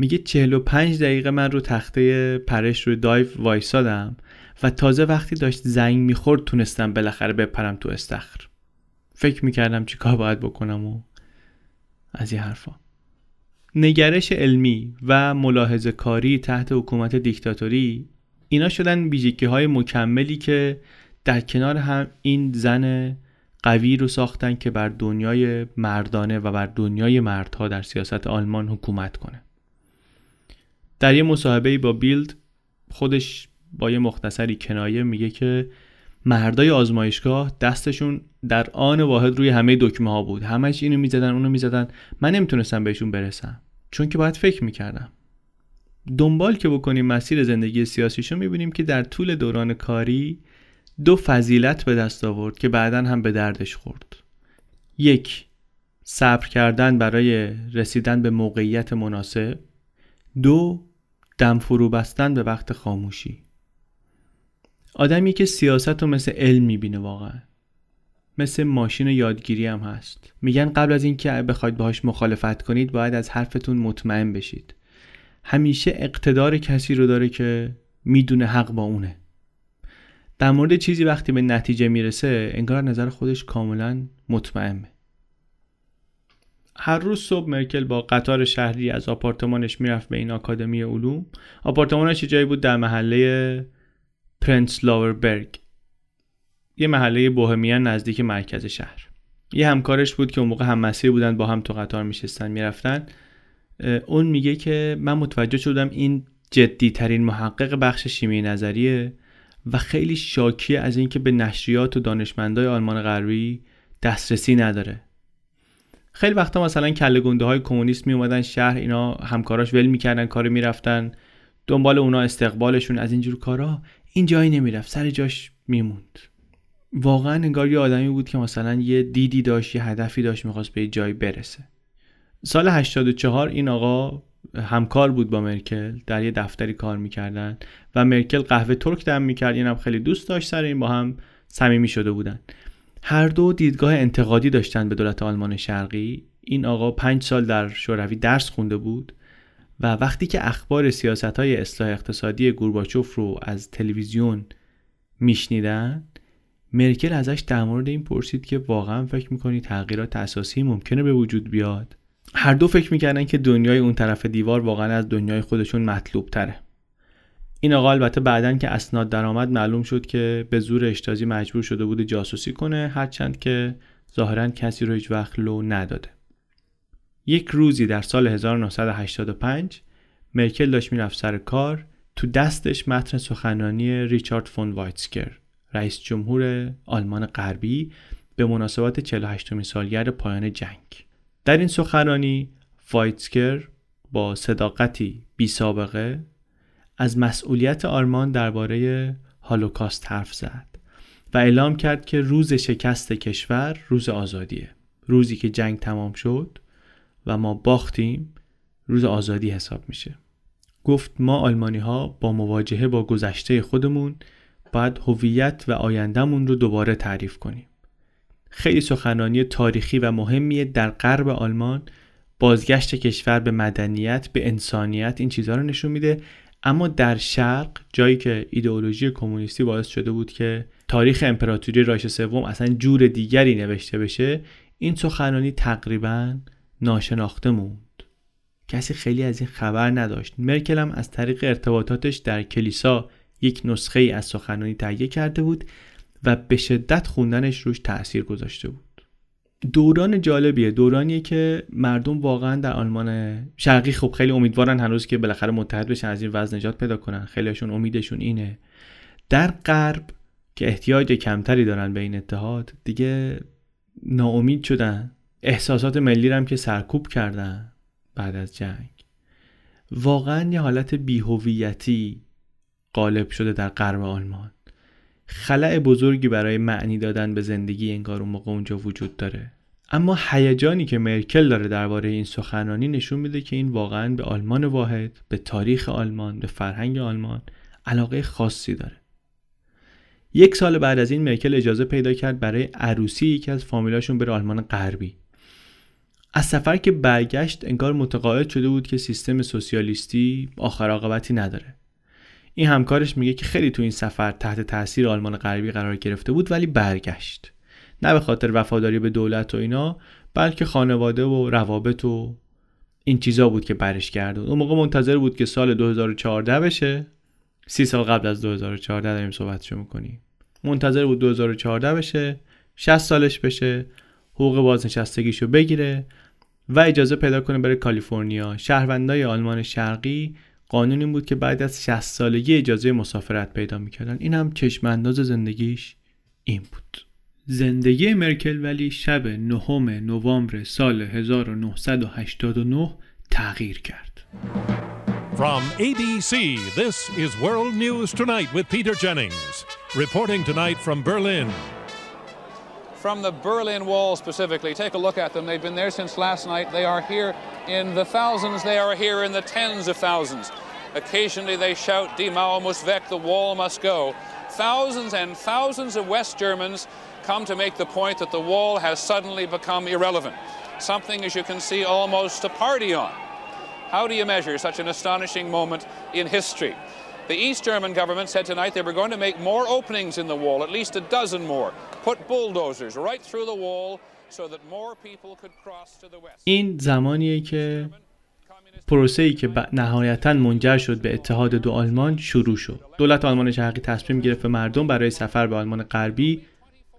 میگه 45 دقیقه من رو تخته پرش رو دایو وایسادم و تازه وقتی داشت زنگ می‌خورد تونستم بالاخره بپرم تو استخر. فکر می‌کردم چی کار باید بکنم و از این حرفا. نگرش علمی و ملاحظه کاری تحت حکومت دیکتاتوری اینا شدن ویژگی های مکملی که در کنار هم این زن قوی رو ساختن که بر دنیای مردانه و بر دنیای مردها در سیاست آلمان حکومت کنه. در یه مصاحبه با بیلد خودش با یه مختصری کنایه میگه که مردای آزمایشگاه دستشون در آن واحد روی همه دکمه ها بود. همش اینو می‌زدن اونو می‌زدن. من نمی‌تونستم بهشون برسم. چون که باید فکر می‌کردم. دنبال که بکنیم مسیر زندگی سیاسیشو می‌بینیم که در طول دوران کاری دو فضیلت به دست آورد که بعدا هم به دردش خورد. یک صبر کردن برای رسیدن به موقعیت مناسب. دو دم فرو بستن به وقت خاموشی. آدمی که سیاست رو مثل علم می‌بینه واقعا. مثل ماشین یادگیری هم هست. میگن قبل از اینکه بخواید باهاش مخالفت کنید باید از حرفتون مطمئن بشید. همیشه اقتدار کسی رو داره که می‌دونه حق با اونه. در مورد چیزی وقتی به نتیجه می‌رسه انگار نظر خودش کاملا مطمئنه. هر روز صبح مرکل با قطار شهری از آپارتمانش می‌رفت به این آکادمی علوم. آپارتمانش جایی بود در محله پرنس لاوربرگ. یه محله بوهمیان نزدیک مرکز شهر. یه همکارش بود که اون موقع هم بودن با هم تو قطار میشستن می‌رفتن. اون میگه که من متوجه شدم این جدی ترین محقق بخش شیمی نظریه و خیلی شاکیه از اینکه به نشریات و دانشمندای آلمان غربی دسترسی نداره. خیلی وقتا مثلا کله گنده های کمونیست می اومدن شهر اینا همکاراش ول می‌کردن کار می‌رفتن. دنبال اونا استقبالشون از اینجور کارا این جایی نمی‌رفت سر جاش میموند. واقعا انگار یه آدمی بود که مثلا یه دیدی داشت یه هدفی داشت می‌خواست به جایی برسه. سال 84 این آقا همکار بود با مرکل در یه دفتری کار می‌کردن و مرکل قهوه ترک دم می‌کرد اینم خیلی دوست داشت سر این با هم صمیمی شده بودن. هر دو دیدگاه انتقادی داشتن به دولت آلمان شرقی. این آقا پنج سال در شوروی درس خونده بود و وقتی که اخبار سیاست های اصلاح اقتصادی گورباچوف رو از تلویزیون میشنیدن مرکل ازش در مورد این پرسید که واقعا فکر می‌کنی تغییرات اساسی ممکنه به وجود بیاد؟ هر دو فکر می‌کردن که دنیای اون طرف دیوار واقعا از دنیای خودشون مطلوب تره این آقا البته بعدا که اسناد درآمد معلوم شد که به زور اشتازی مجبور شده بوده جاسوسی کنه هرچند که ظاهرا کسی رو هیچ وقت لو نداده. یک روزی در سال 1985 مرکل داشت می‌رفت سر کار تو دستش متن سخنرانی ریچارد فون وایتسکر رئیس جمهور آلمان غربی به مناسبت 48 سالگرد پایان جنگ. در این سخنرانی وایتسکر با صداقتی بی سابقه از مسئولیت آلمان درباره هالوکاست حرف زد و اعلام کرد که روز شکست کشور روز آزادیه. روزی که جنگ تمام شد و ما باختیم روز آزادی حساب میشه. گفت ما آلمانی ها با مواجهه با گذشته خودمون باید هویت و آیندهمون رو دوباره تعریف کنیم. خیلی سخنرانی تاریخی و مهمیه در غرب آلمان بازگشت کشور به مدنیت به انسانیت این چیزها رو نشون میده. اما در شرق جایی که ایدئولوژی کمونیستی باعث شده بود که تاریخ امپراتوری رایش سوم اصلا جور دیگری نوشته بشه این سخنرانی تقریبا ناشناخته موند. کسی خیلی از این خبر نداشت. مرکل هم از طریق ارتباطاتش در کلیسا یک نسخه ای از سخنرانی تهیه کرده بود و به شدت خوندنش روش تاثیر گذاشته بود. دوران جالبیه. دورانیه که مردم واقعا در آلمان شرقی خب خیلی امیدوارن هنوز که بالاخره متحد بشن از این وضع نجات پیدا کنن. خیلیشون امیدشون اینه. در غرب که احتیاج کمتری دارن به این اتحاد دیگه ناامید شدن. احساسات ملی هم که سرکوب کردن بعد از جنگ. واقعا یه حالت بیهویتی غالب شده در غرب آلمان. خلع بزرگی برای معنی دادن به زندگی انگار اون موقع اونجا وجود داره. اما هیجانی که مرکل داره درباره این سخنرانی نشون میده که این واقعا به آلمان واحد به تاریخ آلمان به فرهنگ آلمان علاقه خاصی داره. یک سال بعد از این مرکل اجازه پیدا کرد برای عروسی یکی از فامیلاشون بره آلمان غربی. از سفر که برگشت انگار متقاعد شده بود که سیستم سوسیالیستی آخر عاقبتی نداره. این همکارش میگه که خیلی تو این سفر تحت تاثیر آلمان غربی قرار گرفته بود ولی برگشت. نه به خاطر وفاداری به دولت و اینا بلکه خانواده و روابط و این چیزا بود که برش کرد اون موقع منتظر بود که سال 2014 بشه. سی سال قبل از 2014 داریم صحبتشو می‌کنیم. منتظر بود 2014 بشه 60 سالش بشه حقوق بازنشستگیشو بگیره و اجازه پیدا کنه بره کالیفرنیا. شهروندای آلمان شرقی قانون این بود که بعد از 60 سالگی اجازه مسافرت پیدا می‌کردن این هم چشم انداز زندگیش این بود زندگی مرکل ولی شب نهم نوامبر سال 1989 تغییر کرد From ABC, this is World News Tonight with Peter Jennings. Reporting tonight from Berlin. From the Berlin Wall specifically. Take a look at them. They've been there since last night. They are here in the thousands. They are here in the tens of thousands. Occasionally they shout, Die Mauer muss weg, the wall must go. Thousands and thousands of West Germans come to make the point that the wall has suddenly become irrelevant. Something, as you can see, almost a party on. How do you measure such an astonishing moment in history? The East German government said tonight they were going to make more openings in the wall, at least a dozen more. این زمانیه که پروسه ای که نهایتا منجر شد به اتحاد دو آلمان شروع شد. دولت آلمان شرقی تصمیم گرفت مردم برای سفر به آلمان غربی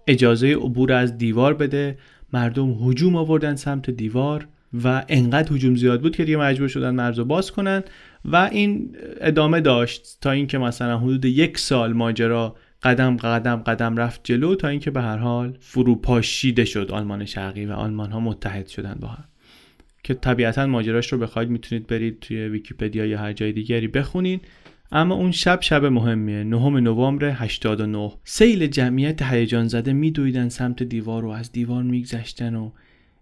اجازه عبور از دیوار بده. مردم هجوم آوردن سمت دیوار و انقدر هجوم زیاد بود که دیگه مجبور شدن مرز باز کنن و این ادامه داشت تا اینکه مثلا حدود یک سال ماجرا قدم قدم قدم رفت جلو تا اینکه به هر حال فروپاشیده شد آلمان شرقی و آلمان ها متحد شدن با هم. که طبیعتا ماجراش رو بخواید می‌تونید برید توی ویکیپدیا یا هر جای دیگری بخونین اما اون شب شب مهمیه نهم نوامبر 89 سیل جمعیت هیجان زده میدویدن سمت دیوار و از دیوار میگذشتن و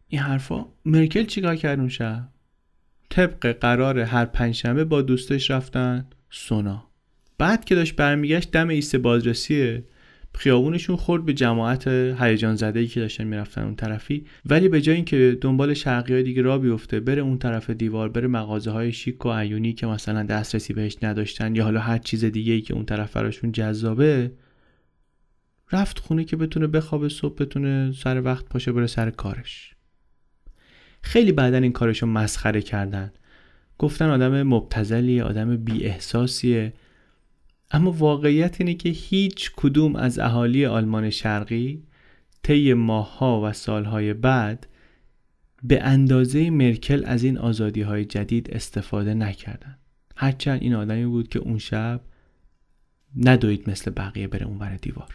این حرفا. مرکل چیکار کرد اون شب؟ طبق قرار هر پنجشنبه با دوستش رفتن سونا. بعد که داشت برمیگشت دم ایست بازرسی خیابونشون خورد به جماعت هیجان زده ای که داشتن می‌رفتن اون طرفی. ولی به جای اینکه دنبال شرقی های دیگه را بیفته بره اون طرف دیوار بره مغازه های شیک و عیونی که مثلا دسترسی بهش نداشتن یا حالا هر چیز دیگه ای که اون طرف براشون جذابه رفت خونه که بتونه بخوابه صبح بتونه سر وقت پاشه بره سر کارش. خیلی بعدا این کارشو مسخره کردن. گفتن آدم مبتزلی آدم بی احساسیه اما واقعیت اینه که هیچ کدوم از اهالی آلمان شرقی طی ماهها و سالهای بعد به اندازه مرکل از این آزادی های جدید استفاده نکردن. هرچند این آدمی بود که اون شب ندوید مثل بقیه بره اون بر دیوار.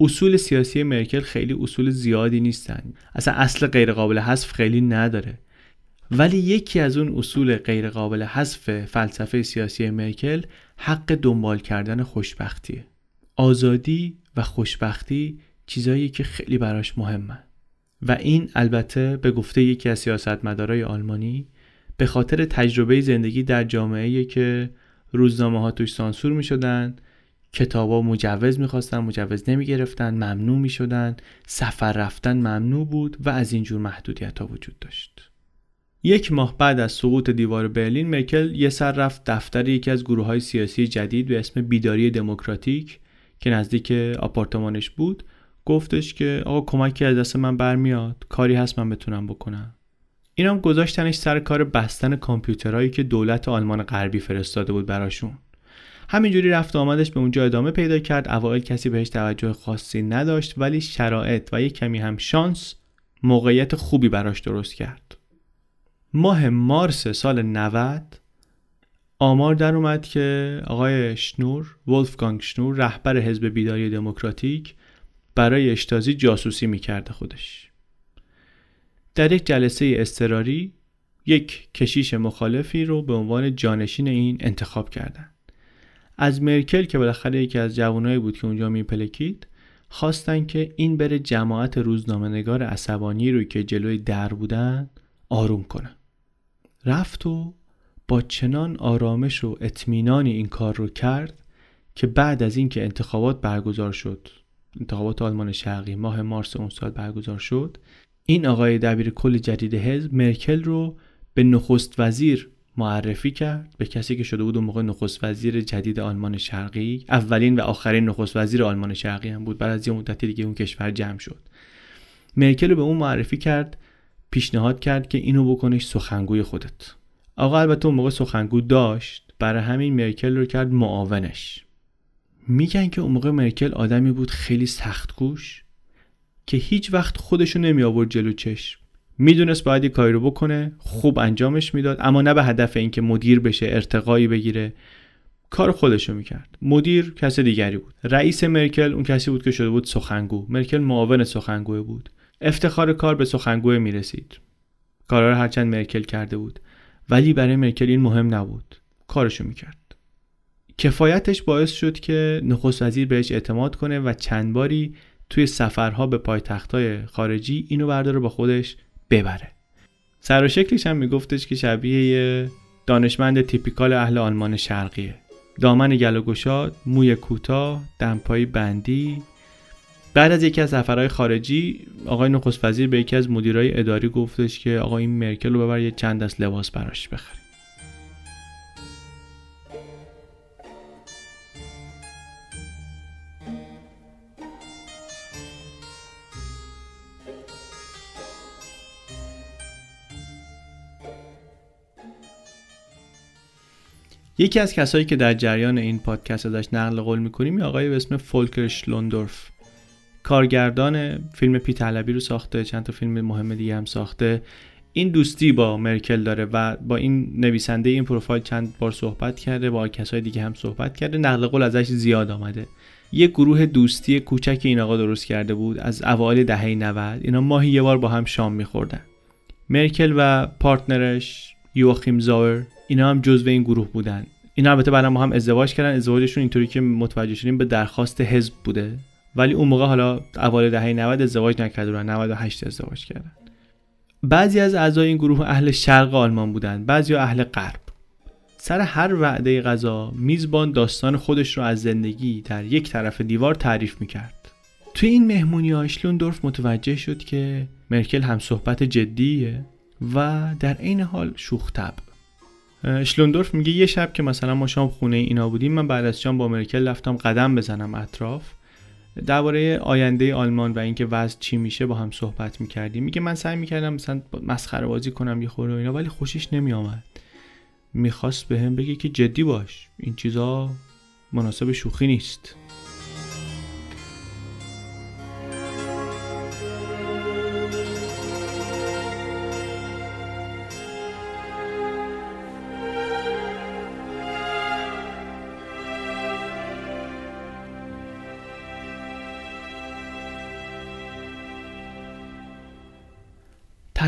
اصول سیاسی مرکل خیلی اصول زیادی نیستن. اصلا اصل غیرقابل حذف خیلی نداره. ولی یکی از اون اصول غیرقابل حذف فلسفه سیاسی مرکل حق دنبال کردن خوشبختیه آزادی و خوشبختی چیزایی که خیلی براش مهمه. و این البته به گفته یکی از سیاستمدارای آلمانی به خاطر تجربه زندگی در جامعه که روزنامه ها توش سانسور می شدن کتابا مجوز می‌خواستن مجوز نمی گرفتن ممنوع می شدن سفر رفتن ممنوع بود و از اینجور محدودیت ها وجود داشت. یک ماه بعد از سقوط دیوار برلین مرکل یه سر رفت دفتر یکی از گروه های سیاسی جدید به اسم بیداری دموکراتیک که نزدیک آپارتمانش بود گفتش که آقا کمکی از دست من برمیاد کاری هست من بتونم بکنم. اینم گذاشتنش سر کار بستن کامپیوترهایی که دولت آلمان غربی فرستاده بود براشون. همینجوری رفت آمدش به اونجا ادامه پیدا کرد. اوایل کسی بهش توجه خاصی نداشت ولی شرایط و یک کمی هم شانس موقعیت خوبی براش درست کرد. ماه مارس سال 90 آمار در اومد که آقای شنور ولفگانگ شنور رهبر حزب بیداری دموکراتیک برای اشتازی جاسوسی می‌کرده خودش. در یک جلسه استراری یک کشیش مخالفی رو به عنوان جانشین این انتخاب کردن. از مرکل که بالاخره یکی از جوانایی بود که اونجا میپلکید خواستن که این بره جماعت روزنامهنگار عصبانی رو که جلوی در بودن آروم کنه رفت و با چنان آرامش و اطمینانی این کار رو کرد که بعد از اینکه انتخابات برگزار شد انتخابات آلمان شرقی ماه مارس اون سال برگزار شد این آقای دبیر کل جدید حزب مرکل رو به نخست وزیر معرفی کرد به کسی که شده بود اون موقع نخست وزیر جدید آلمان شرقی اولین و آخرین نخست وزیر آلمان شرقی هم بود بعد از یه مدتی دیگه اون کشور جمع شد. مرکل رو به اون معرفی کرد پیشنهاد کرد که اینو بکنش سخنگوی خودت. آقا البته اون موقع سخنگو داشت برای همین مرکل رو کرد معاونش. میگن که اون موقع مرکل آدمی بود خیلی سخت گوش که هیچ وقت خودشو نمی آورد جلو چشم. می‌دونست باید کاری رو بکنه خوب انجامش می‌داد اما نه به هدف اینکه مدیر بشه ارتقایی بگیره. کار خودشو می‌کرد. مدیر کس دیگری بود. رئیس مرکل اون کسی بود که شده بود سخنگو. مرکل معاون سخنگو بود. افتخار کار به سخنگو می‌رسید. کارا رو هرچند مرکل کرده بود ولی برای مرکل این مهم نبود. کارشو می‌کرد. کفایتش باعث شد که نخست وزیر بهش اعتماد کنه و چند باری توی سفرها به پایتختهای خارجی اینو برداره با خودش ببره. سر و شکلش هم میگفتش که شبیه یه دانشمند تیپیکال اهل آلمان شرقیه. دامن گل و گشاد موی کوتاه دمپایی بندی بعد از یکی از سفرهای خارجی آقای نخست وزیر به یکی از مدیرای اداری گفتش که آقا این مرکل رو ببر یه چند دست لباس براش بخری یکی از کسایی که در جریان این پادکست ازش نقل قول می‌کنیم آقای به اسم فولکر شلوندورف. کارگردان فیلم پیتلبی رو ساخته چند تا فیلم مهم دیگه هم ساخته. این دوستی با مرکل داره و با این نویسنده این پروفایل چند بار صحبت کرده با کسای دیگه هم صحبت کرده. نقل قول ازش زیاد آمده. یه گروه دوستی کوچک این آقا درست کرده بود از اوایل دهه 90 اینا ماهی یه بار با هم شام میخوردن. مرکل و پارتنرش یوخیم زاور اینا هم جزو این گروه بودن. اینا البته بعدم با هم ازدواج کردن. ازدواجشون اینطوری که متوجه شدیم به درخواست حزب بوده. ولی اون موقع حالا اوایل دهه 90 ازدواج نکردن 98 ازدواج کردن. بعضی از اعضای این گروه اهل شرق آلمان بودن بعضی اهل غرب. سر هر وعده غذا میزبان داستان خودش رو از زندگی در یک طرف دیوار تعریف می‌کرد. توی این مهمونی ها شلوندورف متوجه شد که مرکل هم صحبت جدیه و در عین حال شوخ طبع. شلوندورف میگه یه شب که مثلا ما شام خونه اینا بودیم من بعد از شام با مرکل رفتم قدم بزنم اطراف. درباره آینده آلمان و اینکه وضع چی میشه با هم صحبت می‌کردیم. میگه من سعی می‌کردم مثلا مسخره بازی کنم یه خوره اینا ولی خوشش نمیآمد. می‌خواست به هم بگه که جدی باش این چیزا مناسب شوخی نیست.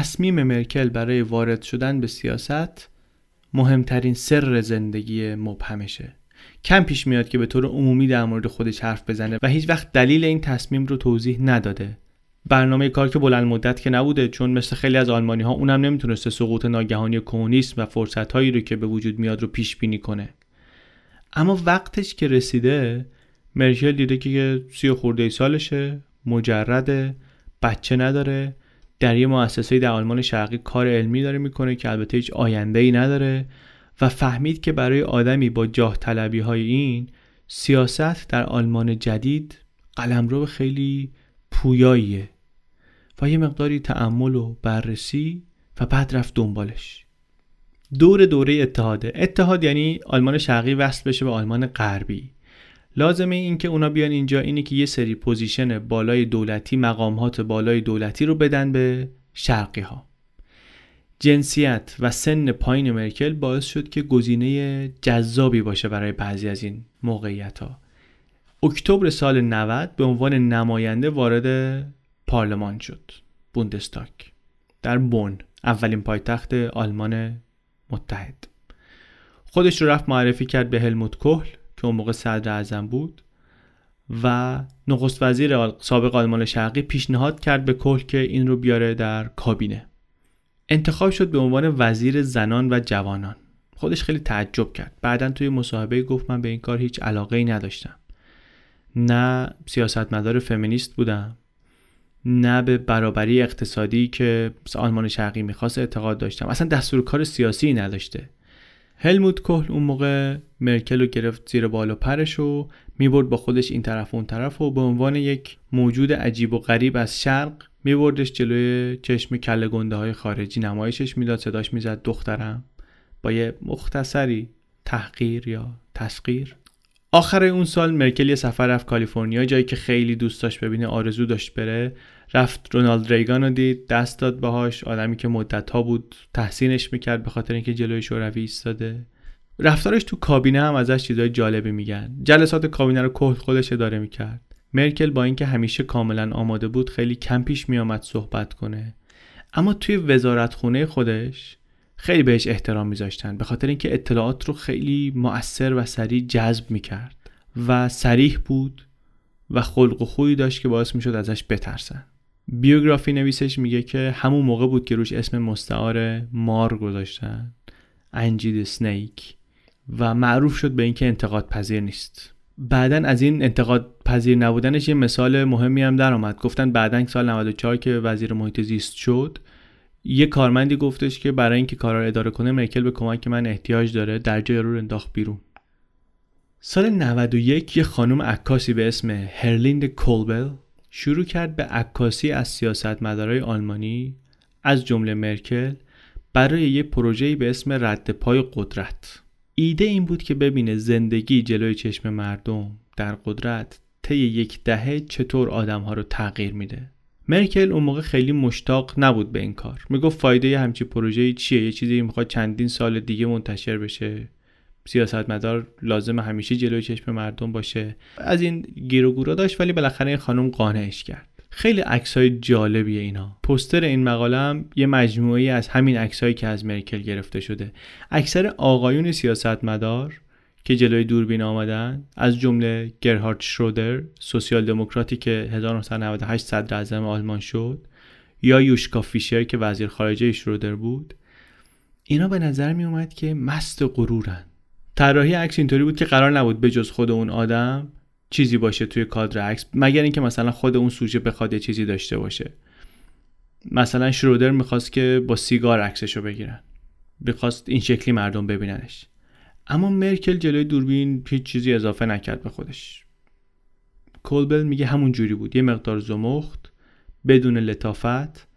تصمیم مرکل برای وارد شدن به سیاست مهمترین سر زندگی مبهمشه. کم پیش میاد که به طور عمومی در مورد خودش حرف بزنه و هیچ وقت دلیل این تصمیم رو توضیح نداده. برنامه کار که بلند مدت که نبوده چون مثل خیلی از آلمانی ها اونم نمی‌تونسته سقوط ناگهانی کمونیسم و فرصت هایی رو که به وجود میاد رو پیش بینی کنه. اما وقتش که رسیده مرکل دیده که سی خورده سالشه مجرده بچه نداره در یه مؤسسه در آلمان شرقی کار علمی داره می‌کنه که البته هیچ آینده ای نداره و فهمید که برای آدمی با جاه طلبی های این سیاست در آلمان جدید قلمرو خیلی پویاییه و یه مقداری تعمل و بررسی و بعد رفت دنبالش. دور دوره اتحاده. اتحاد یعنی آلمان شرقی وصل بشه به آلمان غربی. لازمه این که اونا بیان اینجا اینه که یه سری position بالای دولتی مقامات بالای دولتی رو بدن به شرقی ها جنسیت و سن پایین مرکل باعث شد که گزینه جذابی باشه برای بعضی از این موقعیت ها اکتبر سال 90 به عنوان نماینده وارد پارلمان شد بوندستاگ. در بون اولین پایتخت آلمان متحد. خودش رو رفت معرفی کرد به هلموت کوهل که اون موقع صدر اعظم بود و نخست وزیر سابق آلمان شرقی پیشنهاد کرد به کل که این رو بیاره در کابینه. انتخاب شد به عنوان وزیر زنان و جوانان. خودش خیلی تعجب کرد. بعدا توی مصاحبه گفت من به این کار هیچ علاقه ای نداشتم. نه سیاستمدار فمینیست بودم نه به برابری اقتصادی که آلمان شرقی می‌خواست اعتقاد داشتم. اصلا دستور کار سیاسی نداشته. هلموت کوهل اون موقع مرکل رو گرفت زیر بال و پرش و می‌برد با خودش این طرف و اون طرف و به عنوان یک موجود عجیب و غریب از شرق میبردش جلوی چشم کله گنده های خارجی. نمایشش می‌داد صداش می‌زد دخترم. با یه مختصری تحقیر یا تسقیر آخر اون سال مرکل یه سفر رفت کالیفرنیا جایی که خیلی دوست داشت ببینه آرزو داشت بره. رفت رونالد ریگان رو دید دست داد باهاش آدمی که مدت ها بود تحسینش می‌کرد به خاطر اینکه جلوی شوروی ایستاده. رفتارش تو کابینه هم ازش چیزای جالبی میگن. جلسات کابینه رو کهل خودش اداره می‌کرد. مرکل با اینکه همیشه کاملا آماده بود خیلی کم پیش میآمد صحبت کنه. اما توی وزارت خونه خودش خیلی بهش احترام میذاشتن به خاطر اینکه اطلاعات رو خیلی مؤثر و سریع جذب می‌کرد و سریح بود و خلق و خویی داشت که باعث می‌شد ازش بترسن. بیوگرافی نویسش میگه که همون موقع بود که روش اسم مستعار مار گذاشتن. انجید سنیک. و معروف شد به اینکه انتقاد پذیر نیست. بعدا از این انتقاد پذیر نبودنش یه مثال مهمی هم در آمد. گفتن بعدا سال 94 که وزیر محیط زیست شد یه کارمندی گفتش که برای اینکه کارا رو اداره کنه مرکل به کمک من احتیاج داره در جای رو انداخت بیرون. سال 91 یه خانم عکاسی به اسم هرلیند کولبل شروع کرد به عکاسی از سیاستمدارای آلمانی از جمله مرکل برای یک پروژه‌ای به اسم رد پای قدرت. ایده این بود که ببینه زندگی جلوی چشم مردم در قدرت طی یک دهه چطور آدمها رو تغییر میده. مرکل اون موقع خیلی مشتاق نبود به این کار. می‌گفت فایده همچی پروژه چیه؟ یه چیزی می‌خواد چندین سال دیگه منتشر بشه. سیاستمدار لازم همیشه جلوی چشم مردم باشه. از این گیر و گورا داشت ولی بالاخره این خانم قانعش کرد. خیلی عکس های جالبیه اینا. پستر این مقاله هم یه مجموعی از همین عکسهایی که از مرکل گرفته شده. اکثر آقایون سیاستمدار که جلوی دوربین آمدن از جمله گرهارد شرودر سوسیال دموکراتی که 1998 صدر اعظم آلمان شد یا یوشکا فیشر که وزیر خارجه شرودر بود. اینا به نظر می اومد که مست غرورن. طراحی عکس اینطوری بود که قرار نبود به جز خود اون آدم چیزی باشه توی کادر عکس مگر اینکه مثلا خود اون سوژه بخواد یه چیزی داشته باشه. مثلا شرودر می‌خواست که با سیگار عکسشو بگیرن. می‌خواست این شکلی مردم ببیننش. اما مرکل جلوی دوربین هیچ چیزی اضافه نکرد به خودش. کولبل میگه همون جوری بود. یه مقدار زمخت بدون لطافت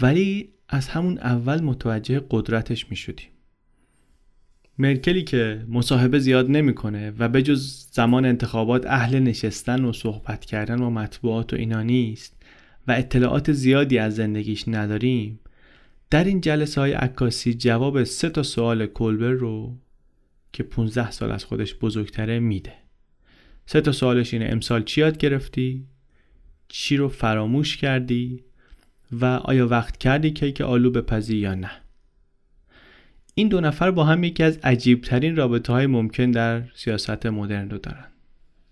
ولی از همون اول متوجه قدرتش می‌شدیم. مرکلی که مصاحبه زیاد نمی‌کنه و به جز زمان انتخابات اهل نشستن و صحبت کردن با مطبوعات و اینا نیست و اطلاعات زیادی از زندگیش نداریم در این جلسه های عکاسی جواب سه تا سوال کلبر رو که 15 سال از خودش بزرگتره میده. سه تا سوالش اینه امسال چی یاد گرفتی؟ چی رو فراموش کردی؟ و آیا وقت کردی کیک آلو بپزی یا نه؟ این دو نفر با هم یکی از عجیبترین رابطه های ممکن در سیاست مدرن رو دارن.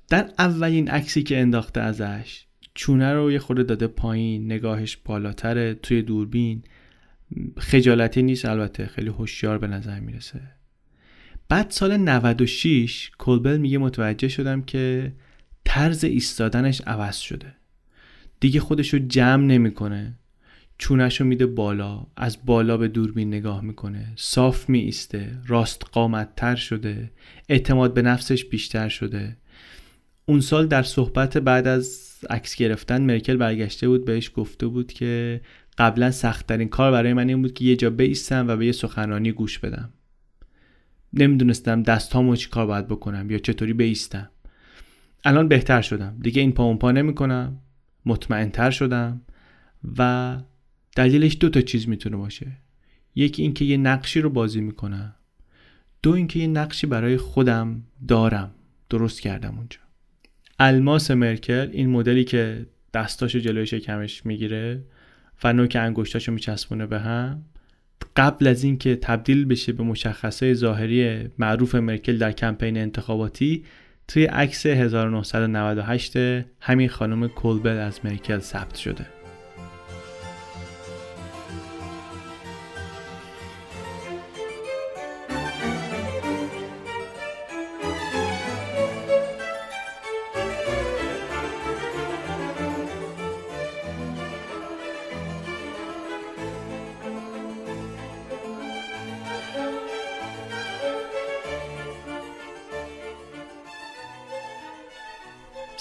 در اولین عکسی که انداخته ازش چونه رو یه خورده داده پایین نگاهش بالاتره توی دوربین. خجالتی نیست البته خیلی هوشیار به نظر می‌رسه. بعد سال 96 کلبل میگه متوجه شدم که طرز ایستادنش عوض شده. دیگه خودش رو جمع نمی‌کنه. چونش میده بالا از بالا به دوربین نگاه می‌کنه صاف میایسته راست قامت تر شده اعتماد به نفسش بیشتر شده. اون سال در صحبت بعد از عکس گرفتن مرکل برگشته بود بهش گفته بود که قبلا سختترین کار برای من این بود که یه جا بیستم و به یه سخنرانی گوش بدم. نمی‌دونستم دستهامو چی کار باید بکنم یا چطوری بیستم. الان بهتر شدم. دیگه این پا اون پا نمی کنم مطمئنتر شدم و دلیلش دو تا چیز می‌تونه باشه. یکی اینکه یه نقشی رو بازی می‌کنم. دو اینکه یه نقشی برای خودم دارم. درست کردم اونجا. الماس مرکل این مدلی که دستاشو جلوی شکمش می‌گیره و نوک انگشتاشو میچسبونه به هم قبل از اینکه تبدیل بشه به مشخصه ظاهری معروف مرکل در کمپین انتخاباتی توی عکس 1998 همین خانم کولبل از مرکل ثبت شده.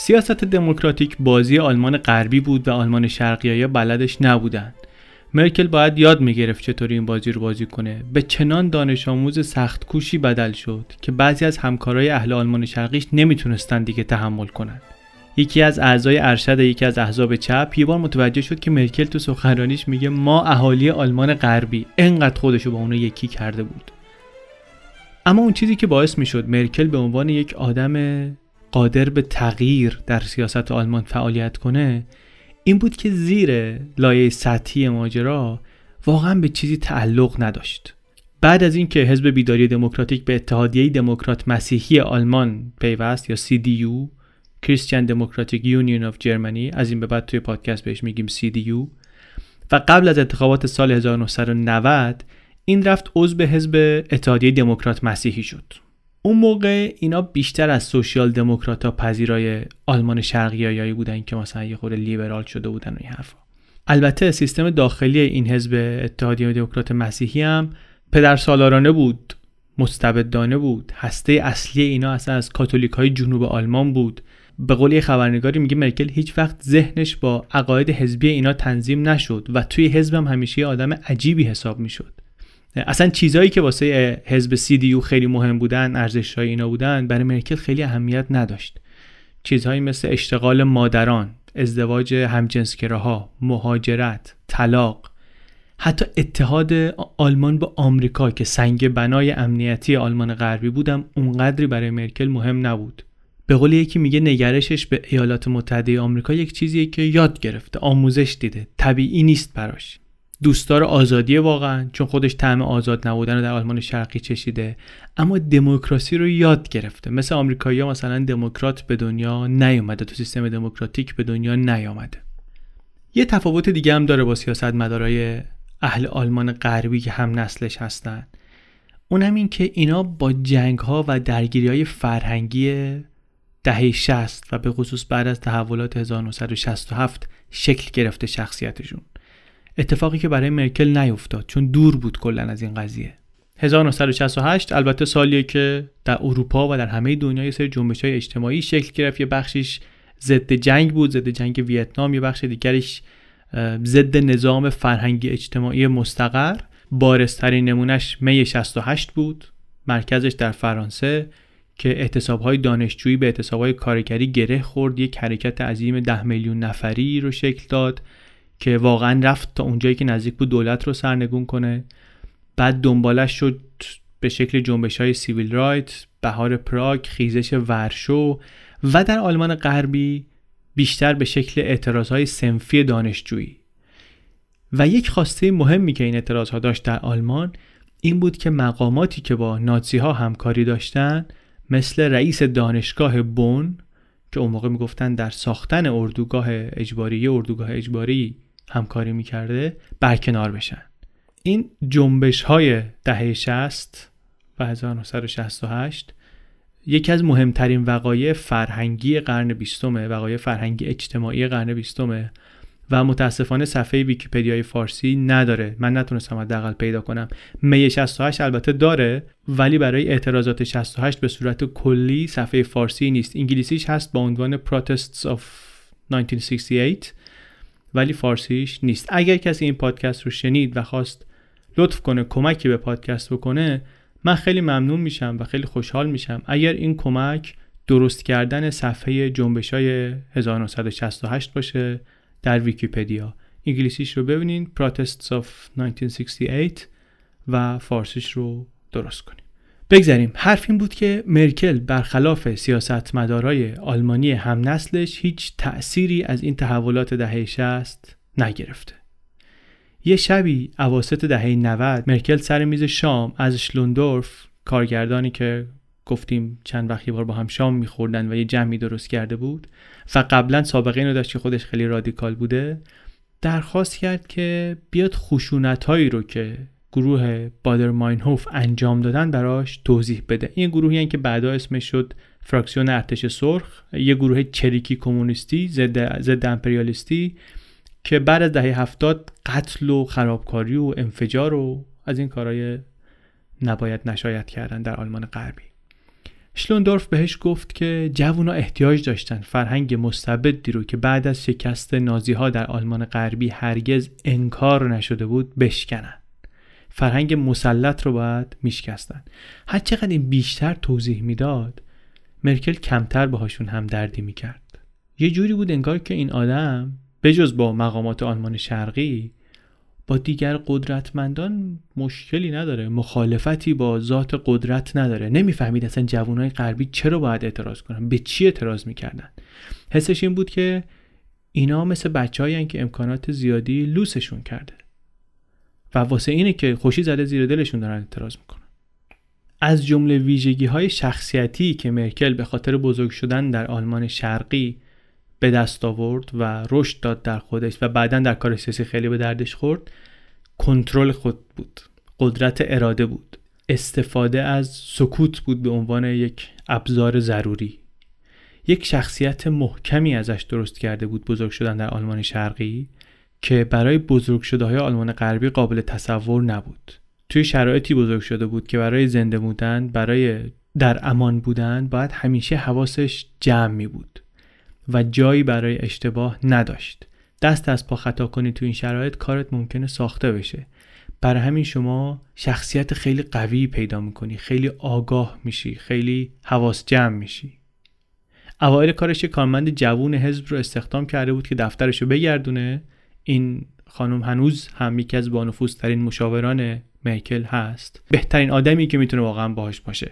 سیاست دموکراتیک بازی آلمان غربی بود و آلمان شرقی بلدش نبودن. مرکل باید یاد می‌گرفت چطوری این بازی رو بازی کنه. به چنان دانش آموز سخت کوشی بدل شد که بعضی از همکارای اهل آلمان شرقیش نمی‌تونستن دیگه تحمل کنن. یکی از اعضای ارشد یکی از احزاب چپ یه بار متوجه شد که مرکل تو سخنرانیش میگه ما اهالی آلمان غربی انقدر خودشو با اونو یکی کرده بود. اما اون چیزی که باعث می‌شد مرکل به عنوان یک آدم قادر به تغییر در سیاست آلمان فعالیت کنه این بود که زیر لایه سطحی ماجرا واقعا به چیزی تعلق نداشت. بعد از اینکه حزب بیداری دموکراتیک به اتحادیه دموکرات مسیحی آلمان پیوست یا CDU Christian Democratic Union of Germany از این به بعد توی پادکست بهش میگیم CDU و قبل از انتخابات سال 1990 این رفت عضو حزب اتحادیه دموکرات مسیحی شد. اون موقع اینا بیشتر از سوشیال دموکرات ها پذیرای آلمان شرقی بودن که مثلا یه خورده لیبرال شده بودن و این حرفا. البته سیستم داخلی این حزب اتحادیه دموکرات مسیحی هم پدر سالارانه بود مستبدانه بود. هسته اصلی اینا اصلا از کاتولیک های جنوب آلمان بود. به قول خبرنگاری میگه مرکل هیچ وقت ذهنش با عقاید حزبی اینا تنظیم نشد و توی حزبم همیشه یه آدم عجیبی حساب می‌شد. اصلا چیزهایی که واسه حزب سی خیلی مهم بودن ارزش اینا بودن برای مرکل خیلی اهمیت نداشت. چیزهایی مثل اشتغال مادران ازدواج همجنسگراها مهاجرت طلاق حتی اتحاد آلمان با آمریکا که سنگ بنای امنیتی آلمان غربی بودم اونقدری برای مرکل مهم نبود. به قول یکی میگه نگرشش به ایالات متحده آمریکا یک چیزیه که یاد گرفته آموزش دیده طبیعی نیست براش. دوستدار آزادی واقعا چون خودش طعم آزاد نبودن رو در آلمان شرقی چشیده. اما دموکراسی رو یاد گرفته. مثل آمریکایی‌ها مثلا دموکرات به دنیا نیومده تو سیستم دموکراتیک به دنیا نیامده یه تفاوت دیگه هم داره با سیاست مدارای اهل آلمان غربی که هم نسلش هستن. اونم این که اینا با جنگ ها و درگیری های فرهنگی دهه 60 و به خصوص بعد از تحولات 1967 شکل گرفته شخصیتشون. اتفاقی که برای مرکل نیفتاد چون دور بود کلا از این قضیه. 1968 البته سالیه که در اروپا و در همه دنیا یه سری جنبش های اجتماعی شکل گرفت. یه بخشیش ضد جنگ بود ضد جنگ ویتنام یه بخش دیگرش ضد نظام فرهنگی اجتماعی مستقر. بارسترین نمونهش می 68 بود مرکزش در فرانسه که اعتصابهای دانشجویی به اعتصابهای کارگری گره خورد. یک حرکت عظیم ده میلیون نفری رو شکل داد. که واقعا رفت تا اونجایی که نزدیک بود دولت رو سرنگون کنه. بعد دنبالش شد به شکل جنبش های سیویل رایت بهار پراگ خیزش ورشو و در آلمان غربی بیشتر به شکل اعتراض های سنفی دانشجویی. و یک خواسته مهمی که این اعتراض ها داشت در آلمان این بود که مقاماتی که با نازی ها همکاری داشتن مثل رئیس دانشگاه بون که اون موقع می‌گفتن در ساختن اردوگاه اجباری اردوگاه اجباری همکاری می‌کرده برکنار بشن. این جنبش های دهه 60 و 1968 یکی از مهمترین وقایع فرهنگی قرن بیستمه وقایع فرهنگی اجتماعی قرن بیستمه و متاسفانه صفحه ویکیپدیای فارسی نداره. من نتونستم حداقل پیدا کنم. می 68 البته داره ولی برای اعتراضات 68 به صورت کلی صفحه فارسی نیست. انگلیسیش هست با عنوان Protests of 1968 ولی فارسیش نیست. اگر کسی این پادکست رو شنید و خواست لطف کنه کمکی به پادکست بکنه من خیلی ممنون میشم و خیلی خوشحال میشم. اگر این کمک درست کردن صفحه جنبش های 1968 باشه در ویکیپدیا. انگلیسیش رو ببینین Protests of 1968 و فارسیش رو درست کنیم بگذاریم حرف این بود که مرکل برخلاف سیاستمدارای آلمانی هم نسلش هیچ تأثیری از این تحولات دهه 60 نگرفته. یه شبی اواسط دهه 90 مرکل سر میز شام از شلوندورف کارگردانی که گفتیم چند وقتی بار با هم شام میخوردن و یه جمعی درست کرده بود و قبلا سابقه اینو داشت که خودش خیلی رادیکال بوده درخواست کرد که بیاد خشونت هایی رو که گروه بادر ماینهوف انجام دادن براش توضیح بده. این گروهی که بعدا اسمش شد فراکسیون ارتش سرخ. یه گروه چریکی کمونیستی ضد ضد امپریالیستی که بعد از دهه هفتاد قتل و خرابکاری و انفجار و از این کارهای نباید نشاید کردن در آلمان غربی. شلوندورف بهش گفت که جوونا احتیاج داشتن. فرهنگ مستبدی رو که بعد از شکست نازی ها در آلمان غربی هرگز انکار نشده بود بشکنن. فرهنگ مسلط رو باید میشکستن. هر چقدر این بیشتر توضیح می‌داد مرکل کمتر باهاشون هم دردی می‌کرد. یه جوری بود انگار که این آدم بجز با مقامات آلمان شرقی با دیگر قدرتمندان مشکلی نداره مخالفتی با ذات قدرت نداره. نمی‌فهمید اصلا جوانای غربی چرا باید اعتراض کنن؟ به چی اعتراض می‌کردن؟ حسش این بود که اینا مثل بچه که امکانات زیادی لوسشون کرده. و واسه اینه که خوشی زده زیر دلشون دارن اعتراض می‌کنن. از جمله ویژگی های شخصیتی که مرکل به خاطر بزرگ شدن در آلمان شرقی به دست آورد و رشد داد در خودش و بعدا در کار سیاسی خیلی به دردش خورد کنترل خود بود. قدرت اراده بود. استفاده از سکوت بود به عنوان یک ابزار ضروری. یک شخصیت محکمی ازش درست کرده بود بزرگ شدن در آلمان شرقی. که برای بزرگ شده های آلمان غربی قابل تصور نبود. توی شرایطی بزرگ شده بود که برای زنده بودن برای در امان بودن باید همیشه حواسش جمع می بود و جایی برای اشتباه نداشت. دست از پا خطا کنی تو این شرایط کارت ممکنه ساخته بشه. برای همین شما شخصیت خیلی قوی پیدا می‌کنی خیلی آگاه میشی خیلی حواس جمع میشی. اوایل کارش کارمند جوون حزب رو استخدام کرده بود که دفترش رو بگردونه. این خانم هنوز هم یکی از بانفوذترین مشاوران میکل هست. بهترین آدمی که می‌تونه واقعا باهاش باشه.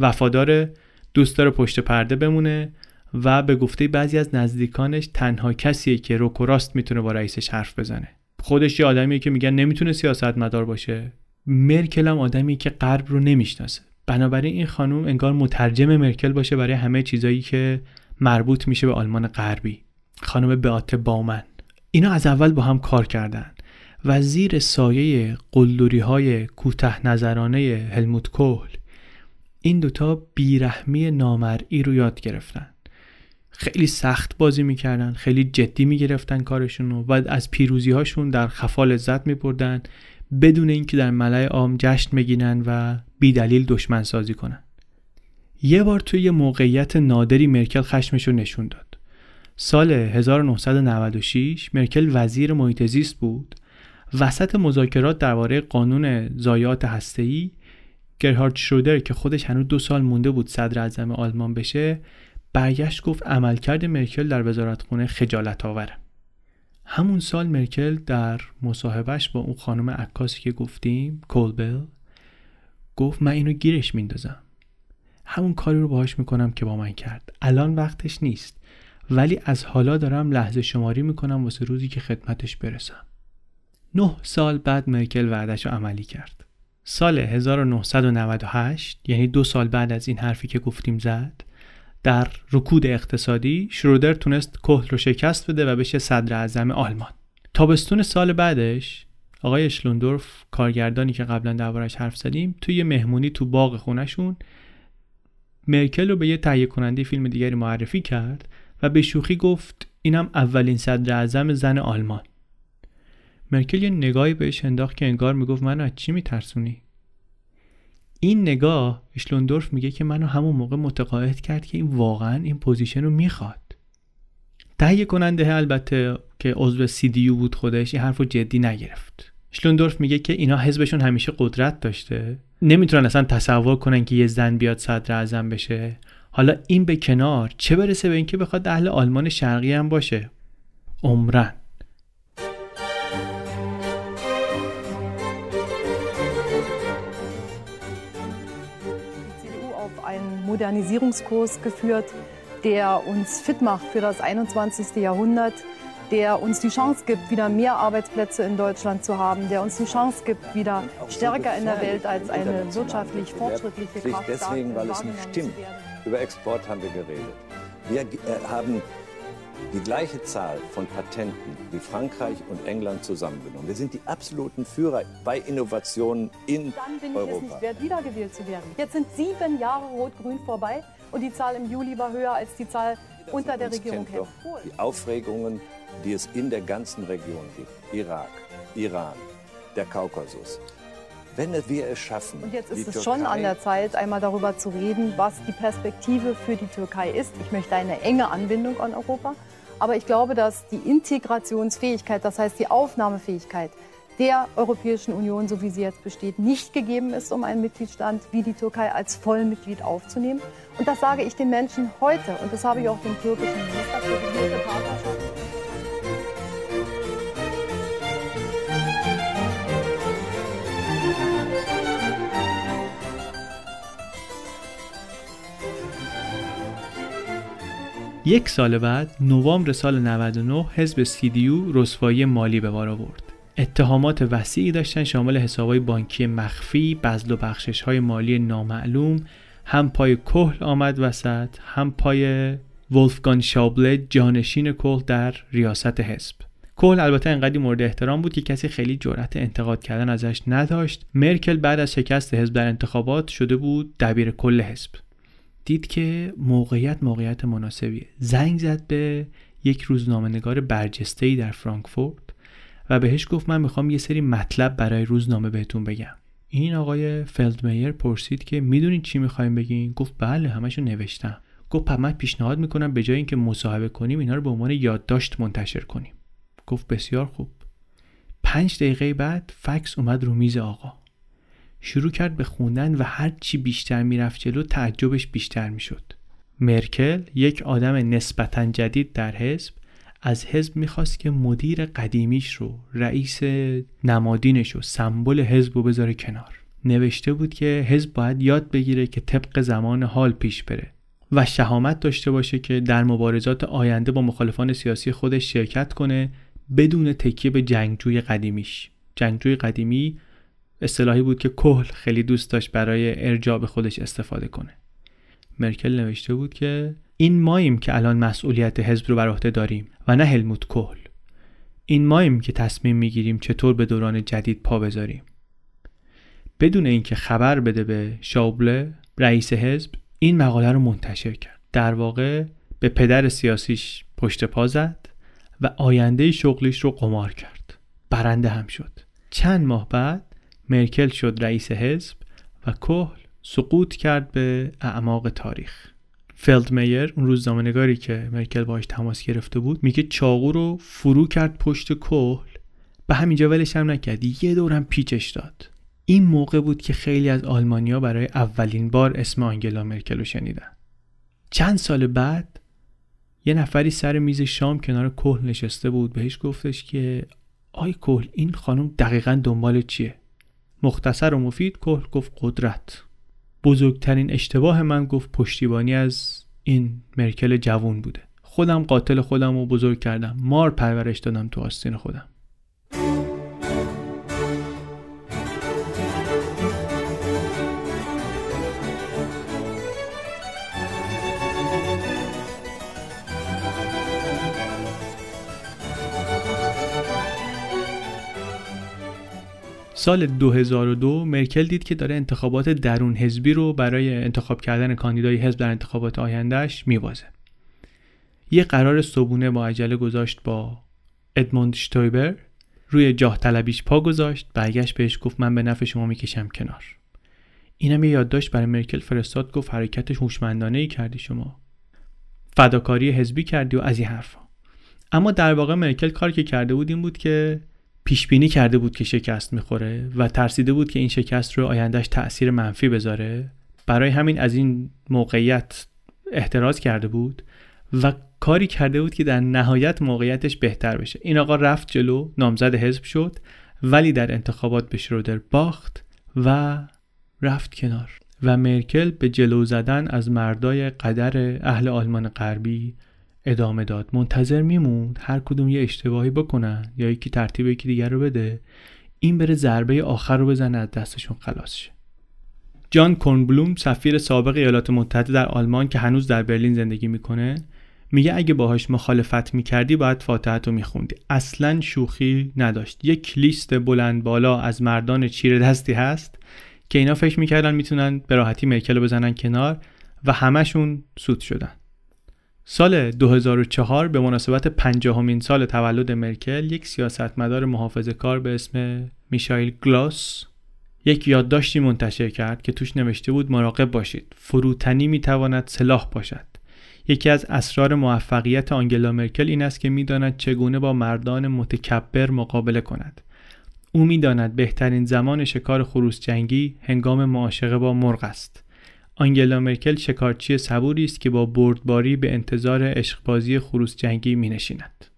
وفادار دوست داره پشت پرده بمونه و به گفته بعضی از نزدیکانش تنها کسیه که روک و راست می‌تونه با رئیسش حرف بزنه. خودش یه آدمیه که میگن نمی‌تونه سیاست مدار باشه. مرکل هم آدمی که غرب رو نمی‌شناسه. بنابراین این خانم انگار مترجم مرکل باشه برای همه چیزایی که مربوط میشه به آلمان غربی. خانم beate باومن اینا از اول با هم کار کردن و زیر سایه قلدری های کوته نظرانه هلموت کوهل این دوتا بیرحمی نامرئی رو یاد گرفتن. خیلی سخت بازی می‌کردن خیلی جدی می‌گرفتن کارشون رو و از پیروزی هاشون در خفا لذت میبردن بدون اینکه در ملای عام جشن بگیرن و بیدلیل دشمن سازی کنن. یه بار توی یه موقعیت نادری مرکل خشمش رو نشون داد. سال 1996 مرکل وزیر محیط زیست بود. وسط مذاکرات درباره قانون ضایعات هسته‌ای گرهارد شرودر که خودش هنوز دو سال مونده بود صدر اعظم آلمان بشه برگشت گفت عملکرد مرکل در وزارتخونه خجالت آوره همون سال مرکل در مصاحبهش با اون خانم عکاسی که گفتیم کولبل گفت من اینو گیرش میندازم همون کاری رو باهاش می‌کنم که با من کرد. الان وقتش نیست. ولی از حالا دارم لحظه شماری می‌کنم واسه روزی که خدمتش برسم. نه سال بعد مرکل وعدش رو عملی کرد. سال 1998 یعنی دو سال بعد از این حرفی که گفتیم زد در رکود اقتصادی شرودر تونست کهل رو شکست بده و بشه صدر اعظم آلمان. تابستون سال بعدش آقای اشلوندورف کارگردانی که قبلا دربارش حرف زدیم توی مهمونی تو باغ خونشون مرکل رو به یه تهیه کننده فیلم دیگری معرفی کرد و به شوخی گفت اینم اولین صدر اعظم زن آلمان. مرکل یه نگاهی بهش انداخت که انگار می‌گفت منو از چی میترسونی؟ این نگاه اشلوندورف میگه که منو همون موقع متقاعد کرد که این واقعا این position رو می‌خواد. تهیه کننده البته که عضو CDU بود خودش این حرف رو جدی نگرفت. اشلوندورف میگه که اینا حزبشون همیشه قدرت داشته. نمی‌تونن اصلا تصور کنن که یه زن بیاد صدر اعظم بشه. حالا این به کنار چه برسه به اینکه بخواد اهل آلمان شرقی هم باشه عمرن Modernisierungskurs geführt, der uns fit macht für das 21. Jahrhundert, der uns die Chance gibt, wieder mehr Arbeitsplätze in Deutschland zu haben, der uns die Chance gibt, wieder stärker in der Welt als eine wirtschaftlich fortschrittliche Kraft deswegen, weil es nicht stimmt. Über Export haben wir geredet. Wir äh, haben die gleiche Zahl von Patenten wie Frankreich und England zusammengenommen. Wir sind die absoluten Führer bei Innovationen in Europa. Dann bin ich Europa. es nicht wert, wiedergewählt zu werden. Jetzt sind sieben Jahre Rot-Grün vorbei und die Zahl im Juli war höher als die Zahl unter der Regierung kennt doch die Aufregungen, die es in der ganzen Region gibt. Irak, Iran, der Kaukasus. Wenn wir es schaffen, Und jetzt ist es Türkei schon an der Zeit, einmal darüber zu reden, was die Perspektive für die Türkei ist. Ich möchte eine enge Anbindung an Europa. Aber ich glaube, dass die Integrationsfähigkeit, das heißt die Aufnahmefähigkeit der Europäischen Union, so wie sie jetzt besteht, nicht gegeben ist, um einen Mitgliedstaat wie die Türkei als Vollmitglied aufzunehmen. Und das sage ich den Menschen heute. Und das habe ich auch dem türkischen Minister für die Partnerschaft. یک سال بعد نوامبر سال 99 حزب سیدیو رسوایی مالی به بار آورد. اتهامات وسیعی داشتن شامل حسابهای بانکی مخفی بذل و بخشش های مالی نامعلوم هم پای کهل آمد وسط هم پای ولفگان شابله جانشین کهل در ریاست حزب. کهل البته انقدری مورد احترام بود که کسی خیلی جرأت انتقاد کردن ازش نداشت. مرکل بعد از شکست حزب در انتخابات شده بود دبیر کل حزب. دید که موقعیت موقعیت مناسبیه. زنگ زد به یک روزنامه‌نگار برجسته‌ای در فرانکفورت و بهش گفت من می‌خوام یه سری مطلب برای روزنامه بهتون بگم. این آقای فلدمیر پرسید که می‌دونید چی می‌خوایم بگین؟ گفت بله همشو نوشتم. گفت پس من پیشنهاد می‌کنم به جای اینکه مصاحبه کنیم اینا رو به عنوان یادداشت منتشر کنیم. گفت بسیار خوب. پنج دقیقه بعد فکس اومد رو میز آقا. شروع کرد به خوندن و هر چی بیشتر می‌رفت جلو تعجبش بیشتر می‌شد. مرکل یک آدم نسبتا جدید در حزب از حزب می‌خواست که مدیر قدیمیش رو رئیس نمادینش رو سمبل حزب رو بذاره کنار. نوشته بود که حزب باید یاد بگیره که طبق زمان حال پیش بره و شهامت داشته باشه که در مبارزات آینده با مخالفان سیاسی خودش شرکت کنه بدون تکیه به جنگجوی قدیمیش. جنگجوی قدیمی اصطلاحی بود که کهل خیلی دوست داشت برای ارجاع به خودش استفاده کنه. مرکل نوشته بود که این ماییم که الان مسئولیت حزب رو بر عهده داریم و نه هلموت کهل. این ماییم که تصمیم می‌گیریم چطور به دوران جدید پا بذاریم. بدون اینکه خبر بده به شاوبله رئیس حزب این مقاله رو منتشر کرد. در واقع به پدر سیاسیش پشت پا زد و آینده شغلیش رو قمار کرد. برنده هم شد. چند ماه بعد مرکل شد رئیس حزب و کهل سقوط کرد به اعماق تاریخ. فلدمیر اون روزنامه‌نگاری که مرکل باش تماس گرفته بود میگه چاقو رو فرو کرد پشت کهل. به همینجا ولش هم نکرد یه دورم پیچش داد. این موقع بود که خیلی از آلمانیا برای اولین بار اسم آنگلا مرکل رو شنیدن. چند سال بعد یه نفری سر میز شام کنار کهل نشسته بود بهش گفتش که آی کهل این خانم دقیقا دنبال چیه؟ مختصر و مفید کهل گفت قدرت. بزرگترین اشتباه من گفت پشتیبانی از این مرکل جوون بوده. خودم قاتل خودم رو بزرگ کردم. مار پرورش دادم تو آستین خودم. سال 2002 مرکل دید که داره انتخابات درون حزبی رو برای انتخاب کردن کاندیدای حزب در انتخابات آیندهش میوازه. یه قرار صبونه با عجله گذاشت با ادموند شتویبر روی جاه طلبیش پا گذاشت برگشت بهش گفت من به نفع شما می‌کشم کنار. اینم یه یادداشت برای مرکل فرستاد گفت حرکتش هوشمندانه ای کردی شما. فداکاری حزبی کردی و از این حرفا. اما در واقع مرکل کار که کرده بود این بود که پیش بینی کرده بود که شکست می‌خوره و ترسیده بود که این شکست رو آیندهش تاثیر منفی بذاره. برای همین از این موقعیت احتراز کرده بود و کاری کرده بود که در نهایت موقعیتش بهتر بشه. این آقا رفت جلو نامزد حزب شد ولی در انتخابات به شرودر باخت و رفت کنار. و مرکل به جلو زدن از مردای قدر اهل آلمان غربی ادامه داد. منتظر میموند هر کدوم یه اشتباهی بکنن یا یکی ترتیب یکی دیگر رو بده. این بره ضربه آخر رو بزنه از دستشون خلاص شه. جان کورنبلوم سفیر سابق ایالات متحده در آلمان که هنوز در برلین زندگی می‌کنه میگه اگه باهاش مخالفت می‌کردی باید فاتحت رو میخوندی. اصلا شوخی نداشت. یک لیست بلند بالا از مردان چیر دستی هست که اینا فکر می‌کردن می‌تونن به راحتی مرکل رو بزنن کنار و همشون سود شدن. سال 2004 به مناسبت پنجاهمین سال تولد مرکل یک سیاستمدار محافظه کار به اسم میشایل گلاس یک یادداشتی منتشر کرد که توش نوشته بود مراقب باشید. فروتنی می‌تواند سلاح باشد. یکی از اسرار موفقیت آنگلا مرکل این است که می‌داند چگونه با مردان متکبر مقابله کند. او می‌داند بهترین زمان شکار خروس جنگی هنگام معاشقه با مرغ است. آنگلا مرکل شکارچی صبوری است که با بردباری به انتظار عشقبازی خروس جنگی می نشیند.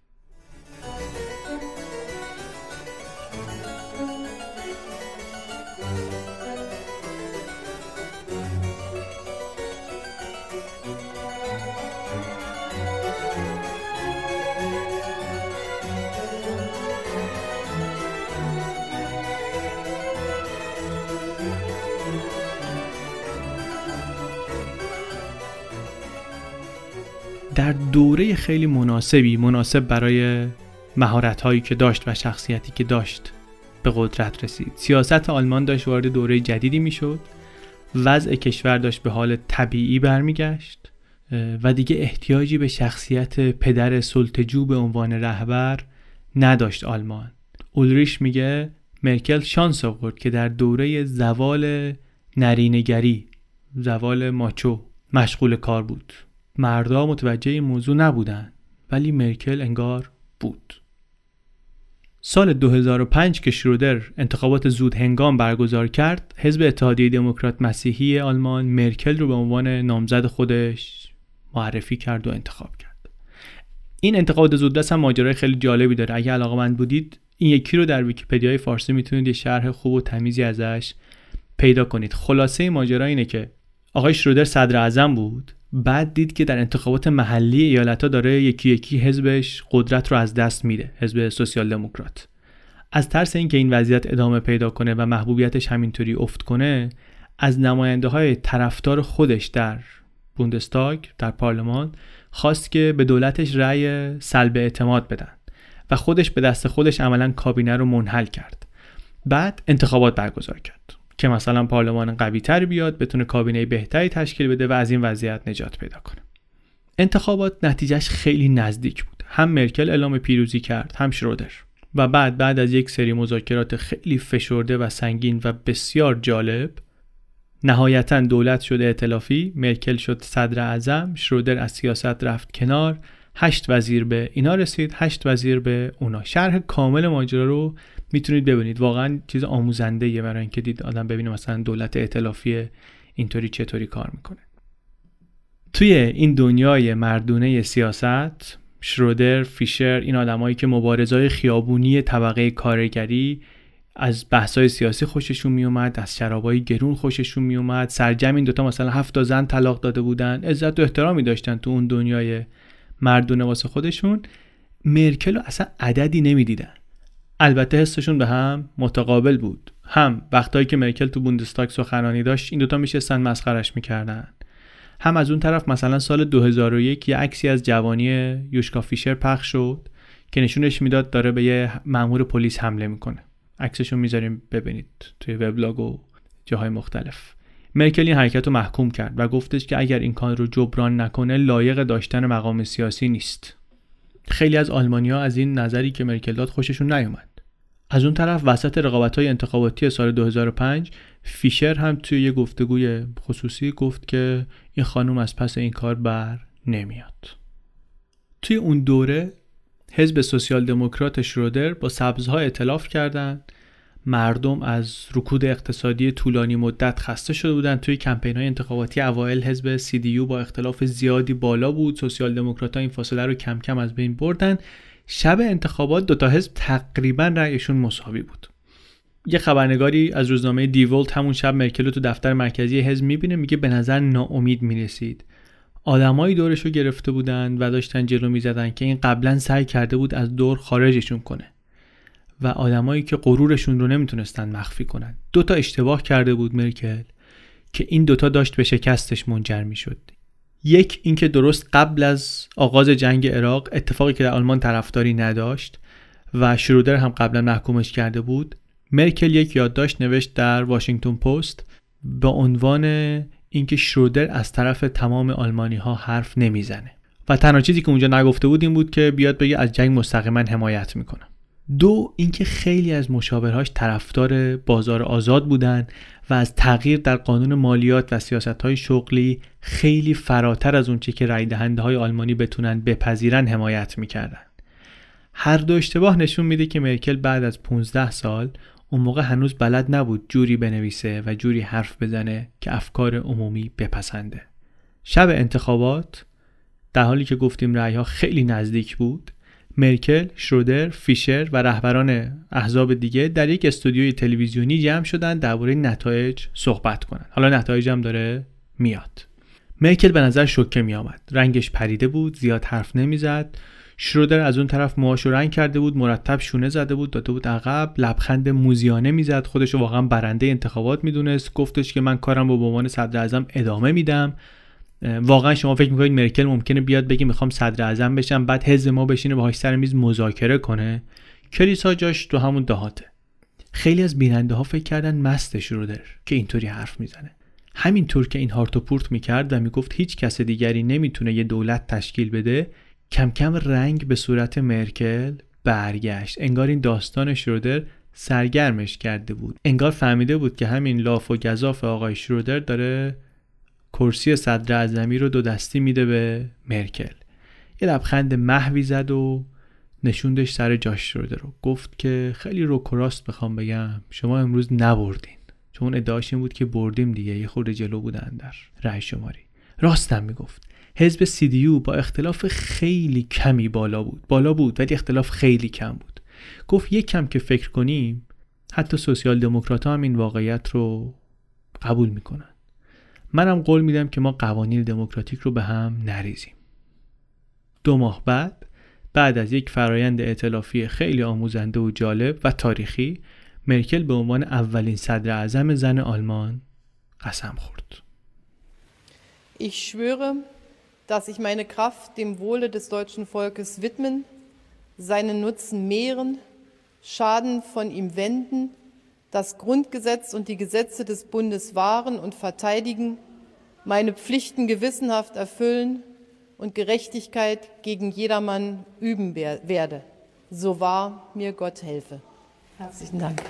در دوره خیلی مناسبی مناسب برای مهارت هایی که داشت و شخصیتی که داشت به قدرت رسید. سیاست آلمان داشت وارد دوره جدیدی می‌شد. وضع کشور داشت به حال طبیعی برمیگشت و دیگه احتیاجی به شخصیت پدر سلطجو به عنوان رهبر نداشت آلمان. اولریش میگه مرکل شانس آورد که در دوره زوال نرینگری زوال ماچو مشغول کار بود. مردا متوجه این موضوع نبودن ولی مرکل انگار بود. سال 2005 که شرودر انتخابات زود هنگام برگزار کرد حزب اتحادیه دموکرات مسیحی آلمان مرکل رو به عنوان نامزد خودش معرفی کرد و انتخاب کرد. این انتخابات زودرس هم ماجرای خیلی جالبی داره. اگه علاقه من بودید این یکی رو در ویکیپدیای فارسی می‌تونید یه شرح خوب و تمیزی ازش پیدا کنید. خلاصه ماجرا اینه که آقای شرودر صدر اعظم بود. بعد دید که در انتخابات محلی ایالتها داره یکی یکی حزبش قدرت رو از دست میده حزب سوسیال دموکرات. از ترس اینکه این وضعیت ادامه پیدا کنه و محبوبیتش همینطوری افت کنه از نماینده های طرفدار خودش در بوندستاگ در پارلمان خواست که به دولتش رأی سلب اعتماد بدن و خودش به دست خودش عملا کابینه رو منحل کرد. بعد انتخابات برگزار کرد. که مثلا پارلمان قوی تر بیاد بتونه کابینه بهتری تشکیل بده و از این وضعیت نجات پیدا کنه. انتخابات نتیجهش خیلی نزدیک بود. هم مرکل اعلام پیروزی کرد هم شرودر. و بعد بعد از یک سری مذاکرات خیلی فشرده و سنگین و بسیار جالب نهایتا دولت شده ائتلافی مرکل شد صدر اعظم شرودر از سیاست رفت کنار هشت وزیر به اینا رسید هشت وزیر به اونا. شرح کامل ماجرا رو می‌تونید ببینید. واقعا چیز آموزنده یه برای اینکه دید آدم ببینه مثلا دولت ائتلافی اینطوری چطوری کار می‌کنه. توی این دنیای مردونه سیاست شرودر، فیشر این آدمایی که مبارزای خیابونی طبقه کارگری از بحثای سیاسی خوششون میومد از شرابای گرون خوششون میومد سرجم این دوتا مثلا هفت تا زن طلاق داده بودن. عزت و احترامی داشتن تو اون دنیای مردونه واسه خودشون. مرکل رو اصلا عددی نمی‌دیدن. البته حسشون به هم متقابل بود. هم وقتایی که مرکل تو بوندستاگ سخنرانی داشت این دوتا میشستن مسخرش می‌کردن. هم از اون طرف مثلا سال 2001 یه عکسی از جوانی یوشکا فیشر پخش شد که نشونش می‌داد داره به یه مأمور پلیس حمله می‌کنه. عکسشو می‌ذاریم ببینید توی وبلاگ و جاهای مختلف. مرکل این حرکت رو محکوم کرد و گفتش که اگر این کار رو جبران نکنه لایق داشتن مقام سیاسی نیست. خیلی از آلمانیا از این نظری که مرکل داد خوششون نیومد. از اون طرف وسط رقابت های انتخاباتی سال 2005 فیشر هم توی یه گفتگوی خصوصی گفت که این خانم از پس این کار بر نمیاد. توی اون دوره حزب سوسیال دموکرات شرودر با سبزها اعتلاف کردند. مردم از رکود اقتصادی طولانی مدت خسته شده بودند توی کمپین های انتخاباتی اوایل حزب سی با اختلاف زیادی بالا بود. سوسیال دموکرات این فاصله رو کم کم از بین بردن. شب انتخابات دوتا حزب تقریبا رأیشون مساوی بود. یه خبرنگاری از روزنامه دیولت همون شب مرکل رو تو دفتر مرکزی حزب می‌بینه میگه به نظر ناامید می‌رسید. آدمایی دورش رو گرفته بودن و داشتن جلو می‌زدن که این قبلا سعی کرده بود از دور خارجشون کنه. و آدمایی که غرورشون رو نمی‌تونستن مخفی کنن. دوتا اشتباه کرده بود مرکل که این دوتا داشت به شکستش منجر می‌شد. یک اینکه درست قبل از آغاز جنگ عراق اتفاقی که در آلمان طرفداری نداشت و شرودر هم قبلا محکومش کرده بود مرکل یک یادداشت نوشت در واشنگتن پست به عنوان اینکه شرودر از طرف تمام آلمانی ها حرف نمی‌زنه. و تنها چیزی که اونجا نگفته بود این بود که بیاد بگه از جنگ مستقیما حمایت می‌کنم دو اینکه خیلی از مشاورهاش طرفدار بازار آزاد بودن و از تغییر در قانون مالیات و سیاست های شغلی خیلی فراتر از اونچه که رای دهنده های آلمانی بتونن بپذیرن حمایت می‌کردن. هر دو اشتباه نشون میده که مرکل بعد از 15 سال اون موقع هنوز بلد نبود جوری بنویسه و جوری حرف بزنه که افکار عمومی بپسنده. شب انتخابات در حالی که گفتیم رأیها خیلی نزدیک بود مرکل، شرودر، فیشر و رهبران احزاب دیگه در یک استودیوی تلویزیونی جمع شدن درباره نتایج صحبت کنند. حالا نتایج هم داره میاد. مرکل به نظر شوکه می آمد. رنگش پریده بود، زیاد حرف نمی‌زد. شرودر از اون طرف موهاشو رنگ کرده بود، مرتب شونه زده بود، داده بود عقب، لبخند موزیانه می‌زد، خودشو واقعا برنده انتخابات می‌دونست، گفتش که من کارم رو به عنوان صدر اعظم ادامه میدم. واقعا شما فکر می‌کنید مرکل ممکنه بیاد بگی می‌خوام صدر اعظم بشم بعد حزب ما بشینه باهاش سر میز مذاکره کنه. کلیسا جاش تو همون دهاته. خیلی از بیننده ها فکر کردن مست شرودر که اینطوری حرف می‌زنه. همینطور که این هارت و پورت می‌کرد و می‌گفت هیچ کس دیگری نمی‌تونه یه دولت تشکیل بده کم کم رنگ به صورت مرکل برگشت. انگار این داستان شرودر سرگرمش کرده بود. انگار فهمیده بود که همین لاف و گذاف آقای شرودر داره کرسی صدر اعظمی رو دو دستی میده به مرکل. یه لبخند محوی زد و نشوندش سر جاش شده رو. گفت که خیلی روکراست بخوام بگم. شما امروز نبردین. چون ادعاش این بود که بردیم دیگه. یه خورده جلو بودن در رأی شماری. راستم می‌گفت. حزب سیدیو با اختلاف خیلی کمی بالا بود. بالا بود ولی اختلاف خیلی کم بود. گفت یک کم که فکر کنیم حتی سوسیال دموکرات هم این واقعیت رو قبول می‌کنن. منم قول میدم که ما قوانین دموکراتیک رو به هم نریزیم. دو ماه بعد بعد از یک فرایند ائتلافی خیلی آموزنده و جالب و تاریخی مرکل به عنوان اولین صدر اعظم زن آلمان قسم خورد. Ich schwöre, dass ich meine Kraft dem Wohle des deutschen Volkes widmen, seinen Nutzen mehren, Schaden von ihm wenden, das Grundgesetz und die Gesetze des Bundes wahren und verteidigen, meine Pflichten gewissenhaft erfüllen und Gerechtigkeit gegen jedermann üben werde. So wahr mir Gott helfe. Herzlichen Dank.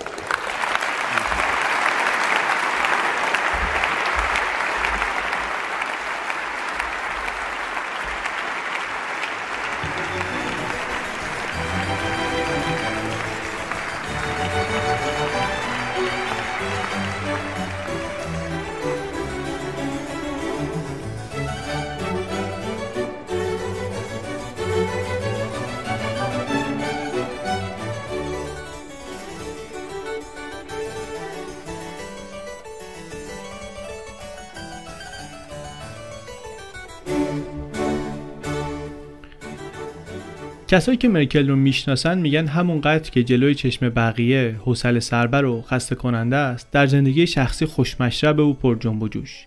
کسایی که مرکل رو می‌شناسن میگن همونقدر که جلوی چشم بقیه حوصله سربر و خسته کننده است در زندگی شخصی خوشمشرب و پر جنب و جوش.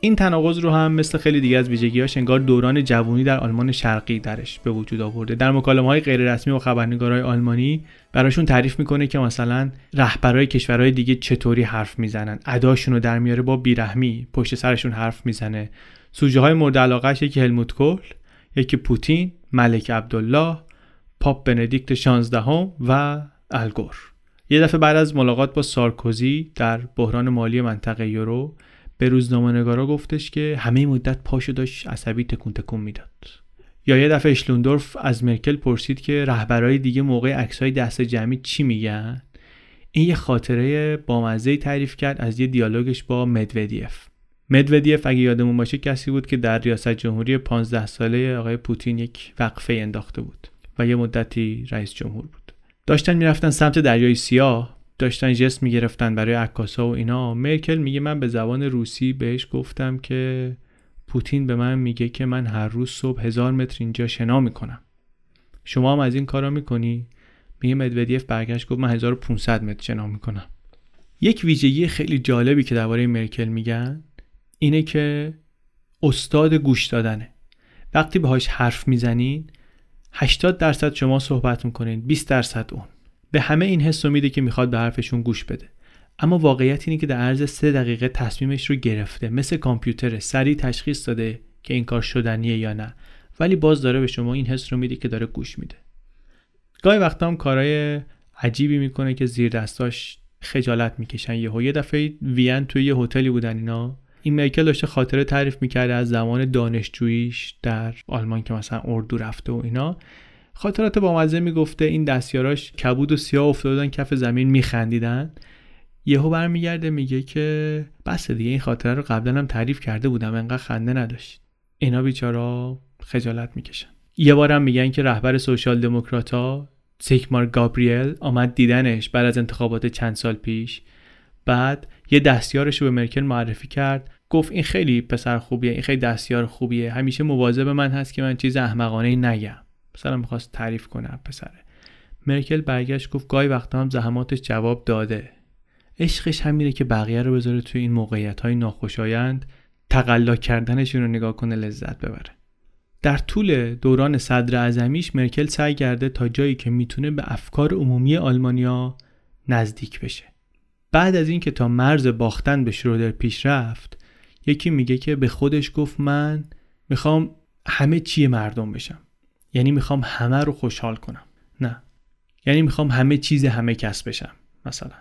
این تناقض رو هم مثل خیلی دیگه از ویژگیاش انگار دوران جوانی در آلمان شرقی درش به وجود آورده. در مکالمه های غیر رسمی و خبرنگارهای آلمانی براشون تعریف می‌کنه که مثلا رهبرای کشورهای دیگه چطوری حرف می‌زنن. اداشون رو در میاره با بیرحمی پشت سرشون حرف می‌زنه. سوژه های مورد علاقهش یکی هلموت کول یکی پوتین ملک عبدالله پاپ بندیکت 16 و الگور یه دفعه بعد از ملاقات با سارکوزی در بحران مالی منطقه یورو به روزنامه‌نگارا گفتش که همه مدت پاشو داشت عصبی تکون تکون می‌داد. یا یه دفعه اشلوندورف از مرکل پرسید که رهبرای دیگه موقع عکسای دست جمعی چی میگن؟ این یه خاطره بامزه تعریف کرد از یه دیالوگش با مدودیف. مدودیف اگه یادمون باشه کسی بود که در ریاست جمهوری 15 ساله آقای پوتین یک وقفه انداخته بود و یه مدتی رئیس جمهور بود. داشتن می‌رفتن سمت دریای سیاه داشتن جست می‌گرفتن برای عکاسا و اینا. مرکل میگه من به زبان روسی بهش گفتم که پوتین به من میگه که من هر روز صبح هزار متر اینجا شنا می‌کنم. شما هم از این کارا می‌کنی؟ میگه مدودیف برگشت گفت من 1500 متر شنا می‌کنم. یک ویژگی خیلی جالبی که درباره مرکل میگن اینه که استاد گوش دادنه. وقتی باهاش حرف می‌زنین 80 درصد شما صحبت می‌کنین 20 درصد اون. به همه این حس میده که می‌خواد به حرفشون گوش بده. اما واقعیت اینه که در عرض سه دقیقه تصمیمش رو گرفته. مثل کامپیوتر سریع تشخیص داده که این کار شدنیه یا نه. ولی باز داره به شما این حس رو میده که داره گوش میده. گاهی وقتا هم کارهای عجیبی می‌کنه که زیر دستاش خجالت می‌کشن. یهو یه دفعه وین توی یه هتلی بودن اینا. این مرکل داشته خاطره تعریف می‌کرده از زمان دانشجوییش در آلمان که مثلا اردو رفته و اینا. خاطرات با مزه می‌گفته این دستیاراش کبود و سیاه افتادن کف زمین میخندیدن. یهو برمیگرده میگه که بس دیگه این خاطره رو قبلا هم تعریف کرده بودم انقدر خنده نداشت. اینا بیچارا خجالت می‌کشن. یه بارم میگن که رهبر سوشال دموکراتا سیکمار گابریل آمد دیدنش بعد از انتخابات چند سال پیش. بعد یه دستیارش رو به مرکل معرفی کرد. گفت این خیلی پسر خوبیه این خیلی دستیار خوبیه. همیشه مواظب من هست که من چیز احمقانه نگم. مثلا می‌خواست تعریف کنه پسره. مرکل برگشت گفت گاهی وقتا هم زحماتش جواب داده. عشقش همینه که بقیه رو بذاره توی این موقعیت های ناخوشایند تقلا کردنشون رو نگاه کنه لذت ببره. در طول دوران صدر اعظمیش مرکل سعی کرده تا جایی که می‌تونه به افکار عمومی آلمانیا نزدیک بشه. بعد از اینکه تا مرز باختن به شرودر پیش رفت یکی میگه که به خودش گفت من می‌خوام همه چی مردم بشم. یعنی می‌خوام همه رو خوشحال کنم. نه. یعنی می‌خوام همه چیز همه کس بشم مثلا.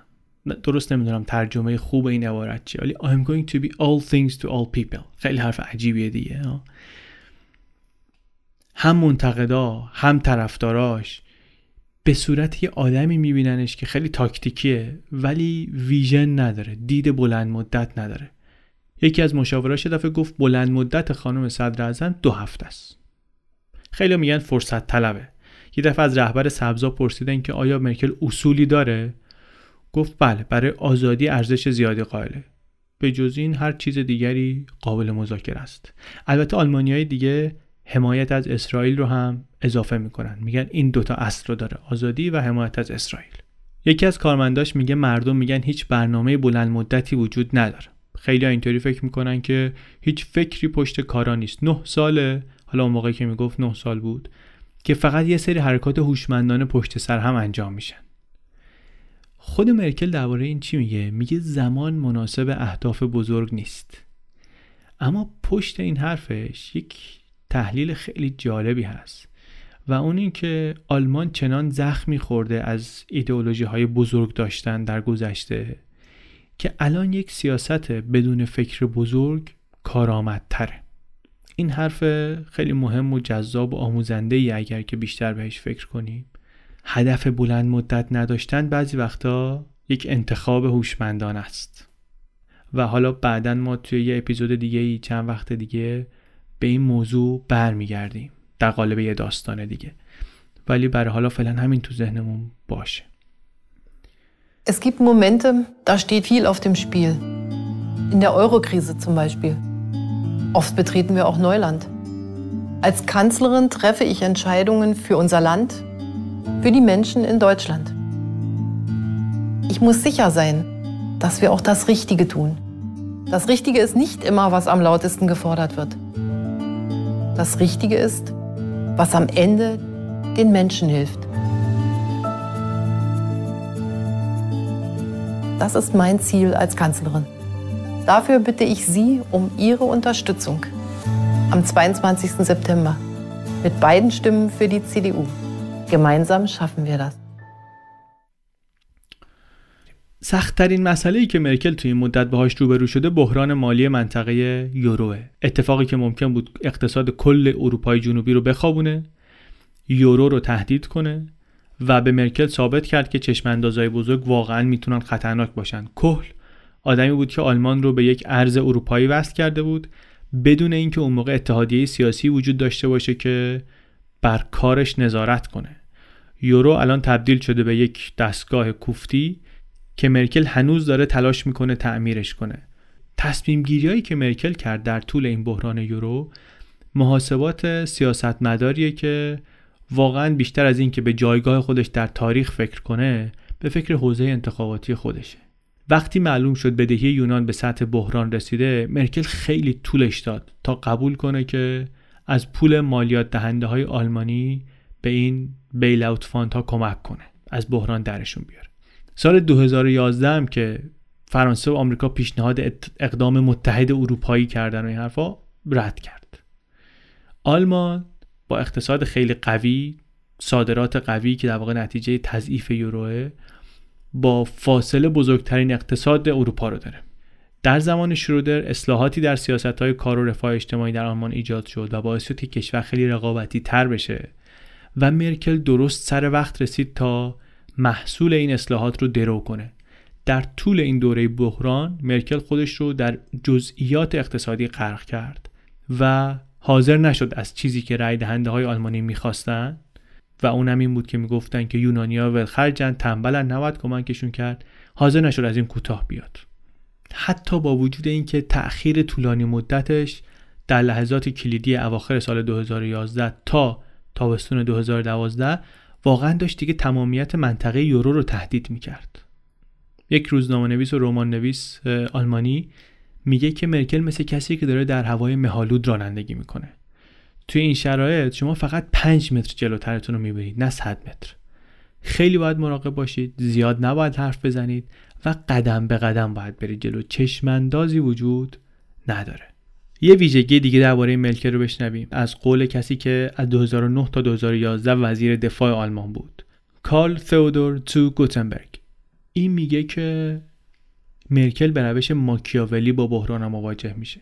درست نمی‌دونم ترجمه خوب این عبارت چیه ولی I'm going to be all things to all people. خیلی حرف عجیبیه دیگه هم منتقدا هم طرفداراش به صورت یه آدمی میبیننش که خیلی تاکتیکیه ولی ویژن نداره دید بلند مدت نداره. یکی از مشاوراش دفعه گفت بلند مدت خانم صدر اعظم دو هفته است. خیلی میگن فرصت طلبه. یه دفعه از رهبر سبزا پرسیدن که آیا مرکل اصولی داره؟ گفت بله برای آزادی ارزش زیادی قائله. به جز این هر چیز دیگری قابل مذاکره است. البته آلمانیای دیگه حمایت از اسرائیل رو هم اضافه می‌کنن. میگن این دوتا اصل رو داره آزادی و حمایت از اسرائیل. یکی از کارمنداش میگه مردم میگن هیچ برنامه بلند مدتی وجود نداره. خیلی اینطوری فکر می‌کنن که هیچ فکری پشت کارا نیست. نه ساله حالا اون موقعی که می‌گفت نه سال بود که فقط یه سری حرکات هوشمندانه پشت سر هم انجام میشن. خود مرکل درباره این چی میگه؟ میگه زمان مناسب اهداف بزرگ نیست. اما پشت این حرفش یک تحلیل خیلی جالبی هست. و اون این که آلمان چنان زخمی خورده از ایدئولوژی های بزرگ داشتن در گذشته که الان یک سیاست بدون فکر بزرگ کارآمدتره. این حرف خیلی مهم و جذاب و آموزنده ای اگر که بیشتر بهش فکر کنیم. هدف بلند مدت نداشتن بعضی وقتا یک انتخاب هوشمندان است. و حالا بعدا ما توی یه اپیزود دیگه ای چند وقت دیگه به این موضوع برمیگردیم. در قالب یه داستان دیگه ولی برای حالا فعلا همین تو ذهنمون باشه Es gibt Momente, da steht viel auf dem Spiel. In der Eurokrise zum Beispiel. Oft betreten wir auch Neuland. Als Kanzlerin treffe ich Entscheidungen für unser Land, für die Menschen in Deutschland. Ich muss sicher sein, dass wir auch das Richtige tun. Das Richtige ist nicht immer, was am lautesten gefordert wird. Das Richtige ist, was am Ende den Menschen hilft. Das ist mein Ziel als Kanzlerin. Dafür bitte ich Sie um Ihre Unterstützung am 22. September mit beiden Stimmen für die CDU. Gemeinsam schaffen wir das. سختترین مسئله ای که مرکل توی این مدت باهاش روبرو شده بحران مالی منطقه یوروه. اتفاقی که ممکن بود اقتصاد کل اروپای جنوبی رو بخوابونه یورو رو تهدید کنه و به مرکل ثابت کرد که چشم بزرگ واقعا می‌تونن خطرناک باشن. کهل آدمی بود که آلمان رو به یک ارز اروپایی وصل کرده بود بدون اینکه اون موقع اتحادیه سیاسی وجود داشته باشه که بر کارش نظارت کنه. یورو الان تبدیل شده به یک دستگاه کوفتی که مرکل هنوز داره تلاش می‌کنه تعمیرش کنه. تصمیم گیری که مرکل کرد در طول این بحران یورو محاسبات سیاستمداریه که واقعا بیشتر از این که به جایگاه خودش در تاریخ فکر کنه به فکر حوزه انتخاباتی خودشه. وقتی معلوم شد بدهی یونان به سطح بحران رسیده مرکل خیلی طولش داد تا قبول کنه که از پول مالیات دهنده های آلمانی به این بیل اوت فاند ها کمک کنه از بحران درشون بیاره. سال 2011 هم که فرانسه و آمریکا پیشنهاد اقدام متحد اروپایی کردن و این حرفا رد کرد. آلمان با اقتصاد خیلی قوی صادرات قوی که در واقع نتیجه تضعیف یوروه با فاصله بزرگترین اقتصاد اروپا رو داره. در زمان شرودر اصلاحاتی در سیاست های کار و رفاه اجتماعی در آلمان ایجاد شد و باعث شد که کشور خیلی رقابتی تر بشه و مرکل درست سر وقت رسید تا محصول این اصلاحات رو درو کنه. در طول این دوره بحران مرکل خودش رو در جزئیات اقتصادی غرق کرد و حاضر نشد از چیزی که رای دهنده های آلمانی می‌خواستن و اونم این بود که می‌گفتن که یونانیا ولخرجن تنبلن نباید کمکشون کرد. حاضر نشد از این کوتاه بیاد. حتی با وجود اینکه تأخیر طولانی مدتش در لحظات کلیدی اواخر سال 2011 تا تابستون 2012 واقعا داشت دیگه تمامیت منطقه یورو رو تهدید می‌کرد. یک روزنامه نویس و رمان نویس آلمانی میگه که مرکل مثل کسی که داره در هوای مهالود رانندگی می‌کنه. توی این شرایط شما فقط 5 متر جلوترتون رو می‌بینید نه 100 متر. خیلی باید مراقب باشید زیاد نباید حرف بزنید و قدم به قدم باید برید جلو. چشماندازی وجود نداره. یه ویژگی دیگه درباره ملکر رو بشنویم. از قول کسی که از 2009 تا 2011 وزیر دفاع آلمان بود. کارل تئودور تو گوتنبرگ. این میگه که مرکل به روش ماکیاولی با بحران مواجه میشه.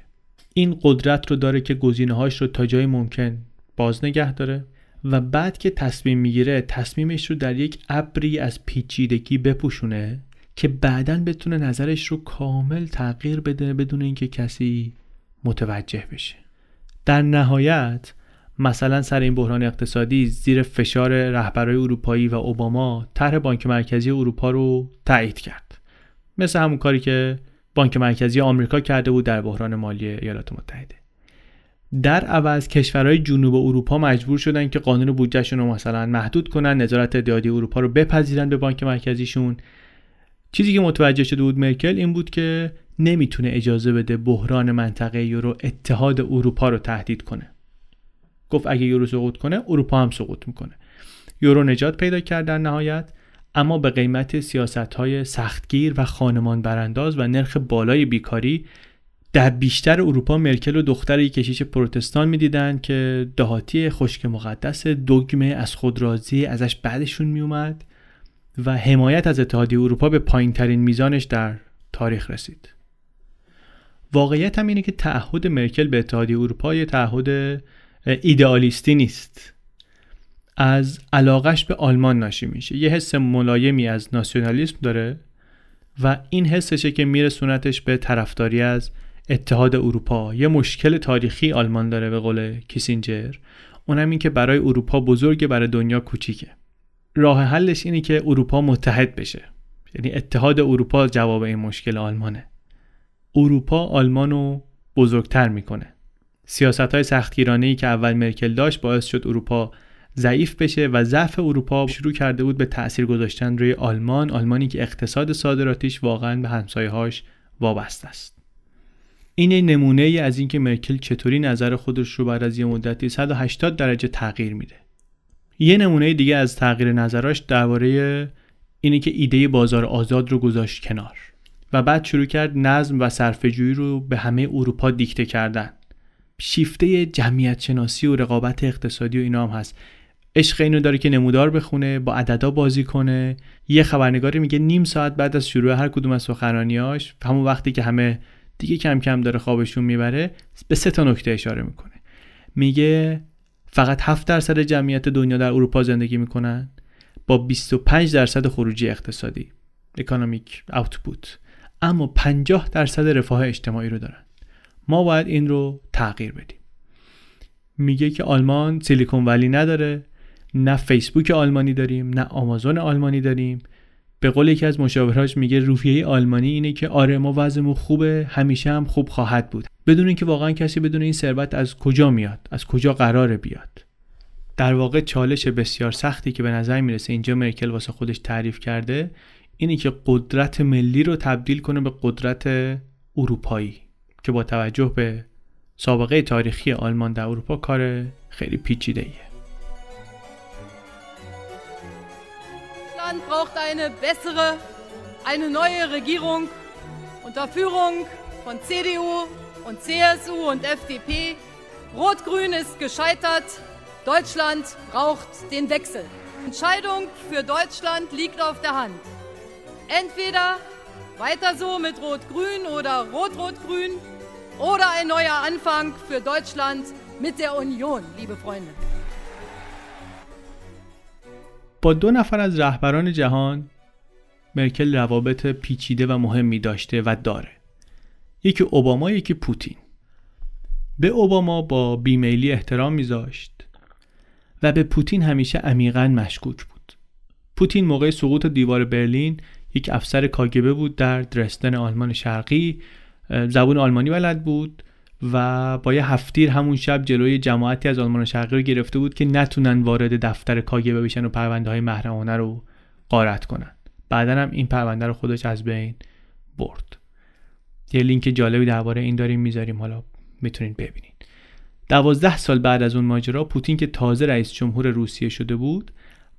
این قدرت رو داره که گزینه هاش رو تا جای ممکن باز نگه داره و بعد که تصمیم می‌گیره تصمیمش رو در یک ابری از پیچیدگی بپوشونه که بعدا بتونه نظرش رو کامل تغییر بده بدون اینکه کسی متوجه بشه. در نهایت مثلا سر این بحران اقتصادی زیر فشار رهبرای اروپایی و اوباما طرح بانک مرکزی اروپا رو تایید کرد. مثل همون کاری که بانک مرکزی آمریکا کرده بود در بحران مالی ایالات متحده. در عوض کشورهای جنوب اروپا مجبور شدن که قانون بودجهشون رو مثلا محدود کنن نظارت اتحادی اروپا رو بپذیرن به بانک مرکزیشون. چیزی که متوجه شده بود مرکل این بود که نمی‌تونه اجازه بده بحران منطقه یورو اتحاد اروپا رو تهدید کنه. گفت اگه یورو سقوط کنه اروپا هم سقوط می‌کنه. یورو نجات پیدا کرد در نهایت اما به قیمت سیاست های سختگیر و خانمان برانداز و نرخ بالای بیکاری در بیشتر اروپا مرکل و دختر یک کشیش پروتستان می‌دیدند که دهاتی خشک مقدس دگمه از خود راضی ازش بعدشون میومد و حمایت از اتحادیه اروپا به پایین ترین میزانش در تاریخ رسید. واقعیت هم اینه که تعهد مرکل به اتحادیه اروپا یه تعهد ایدئالیستی نیست. از علاقش به آلمان ناشی میشه. یه حس ملایمی از ناسیونالیسم داره و این حسشه که میرسونتش به طرفداری از اتحاد اروپا. یه مشکل تاریخی آلمان داره به قول کیسینجر. اونم این که برای اروپا بزرگه برای دنیا کوچیکه. راه حلش اینه که اروپا متحد بشه. یعنی اتحاد اروپا جواب این مشکل آلمانه. اروپا آلمانو بزرگتر می‌کنه. سیاست های سختگیرانه ای که اول مرکل داشت باعث شد اروپا ضعیف بشه و ضعف اروپا شروع کرده بود به تاثیر گذاشتن روی آلمان آلمانی که اقتصاد صادراتیش واقعا به همسایه‌هاش وابسته است. این نمونه ای از اینکه مرکل چطوری نظر خودش رو بعد از یه مدتی 180 درجه تغییر میده. یه نمونه دیگه از تغییر نظراش درباره اینه که ایده بازار آزاد رو گذاشت کنار. و بعد شروع کرد نظم و صرفه‌جویی رو به همه اروپا دیکته کردن. شیفته جمعیت شناسی و رقابت اقتصادی و اینا هم هست. عشق اینو داره که نمودار بخونه با عددا بازی کنه. یه خبرنگاری میگه نیم ساعت بعد از شروع هر کدوم از سخنرانیاش همون وقتی که همه دیگه کم کم داره خوابشون می‌بره به سه تا نکته اشاره می‌کنه. میگه فقط 7 درصد جمعیت دنیا در اروپا زندگی می‌کنن. با 25 درصد خروجی اقتصادی. اکانومیک اوتپوت اما 50 درصد رفاه اجتماعی رو دارن. ما باید این رو تغییر بدیم. میگه که آلمان سیلیکون ولی نداره نه فیسبوک آلمانی داریم نه آمازون آلمانی داریم. به قول یکی از مشاوراش میگه روحیه آلمانی اینه که آره ما وضعمون خوبه همیشه هم خوب خواهد بود. بدون اینکه واقعا کسی بدون این ثروت از کجا میاد از کجا قراره بیاد. در واقع چالش بسیار سختی که به نظر می‌رسه اینجا مرکل واسه خودش تعریف کرده اینه که قدرت ملی رو تبدیل کنه به قدرت اروپایی که با توجه به سابقه تاریخی آلمان در اروپا کار خیلی پیچیده ایه. Deutschland braucht eine bessere, eine neue Regierung unter Führung von CDU und CSU und FDP. Rot-Grün ist gescheitert. Deutschland braucht den Wechsel. Entscheidung für Deutschland liegt auf der Hand. Entweder weiter so mit Rot-Grün oder Rot-Rot-Grün oder ein neuer Anfang für Deutschland mit der Union, liebe Freunde. با دو نفر از رهبران جهان مرکل روابط پیچیده و مهمی داشته و داره. یکی اوباما یکی پوتین. به اوباما با بیمیلی احترام میذاشت و به پوتین همیشه عمیقا مشکوک بود. پوتین موقع سقوط دیوار برلین یک افسر کاگبه بود در درستن آلمان شرقی. زبون آلمانی بلد بود و با یه هفتیر همون شب جلوی جماعتی از آلمان شرقی رو گرفته بود که نتونن وارد دفتر کاگبه بشن و پرونده های محرمانه رو قارت کنن. بعدا هم این پرونده رو خودش از بین برد. یه لینک جالبی درباره این داریم می‌ذاریم حالا می‌تونید ببینید. دوازده سال بعد از اون ماجرا پوتین که تازه رئیس جمهور روسیه شده بود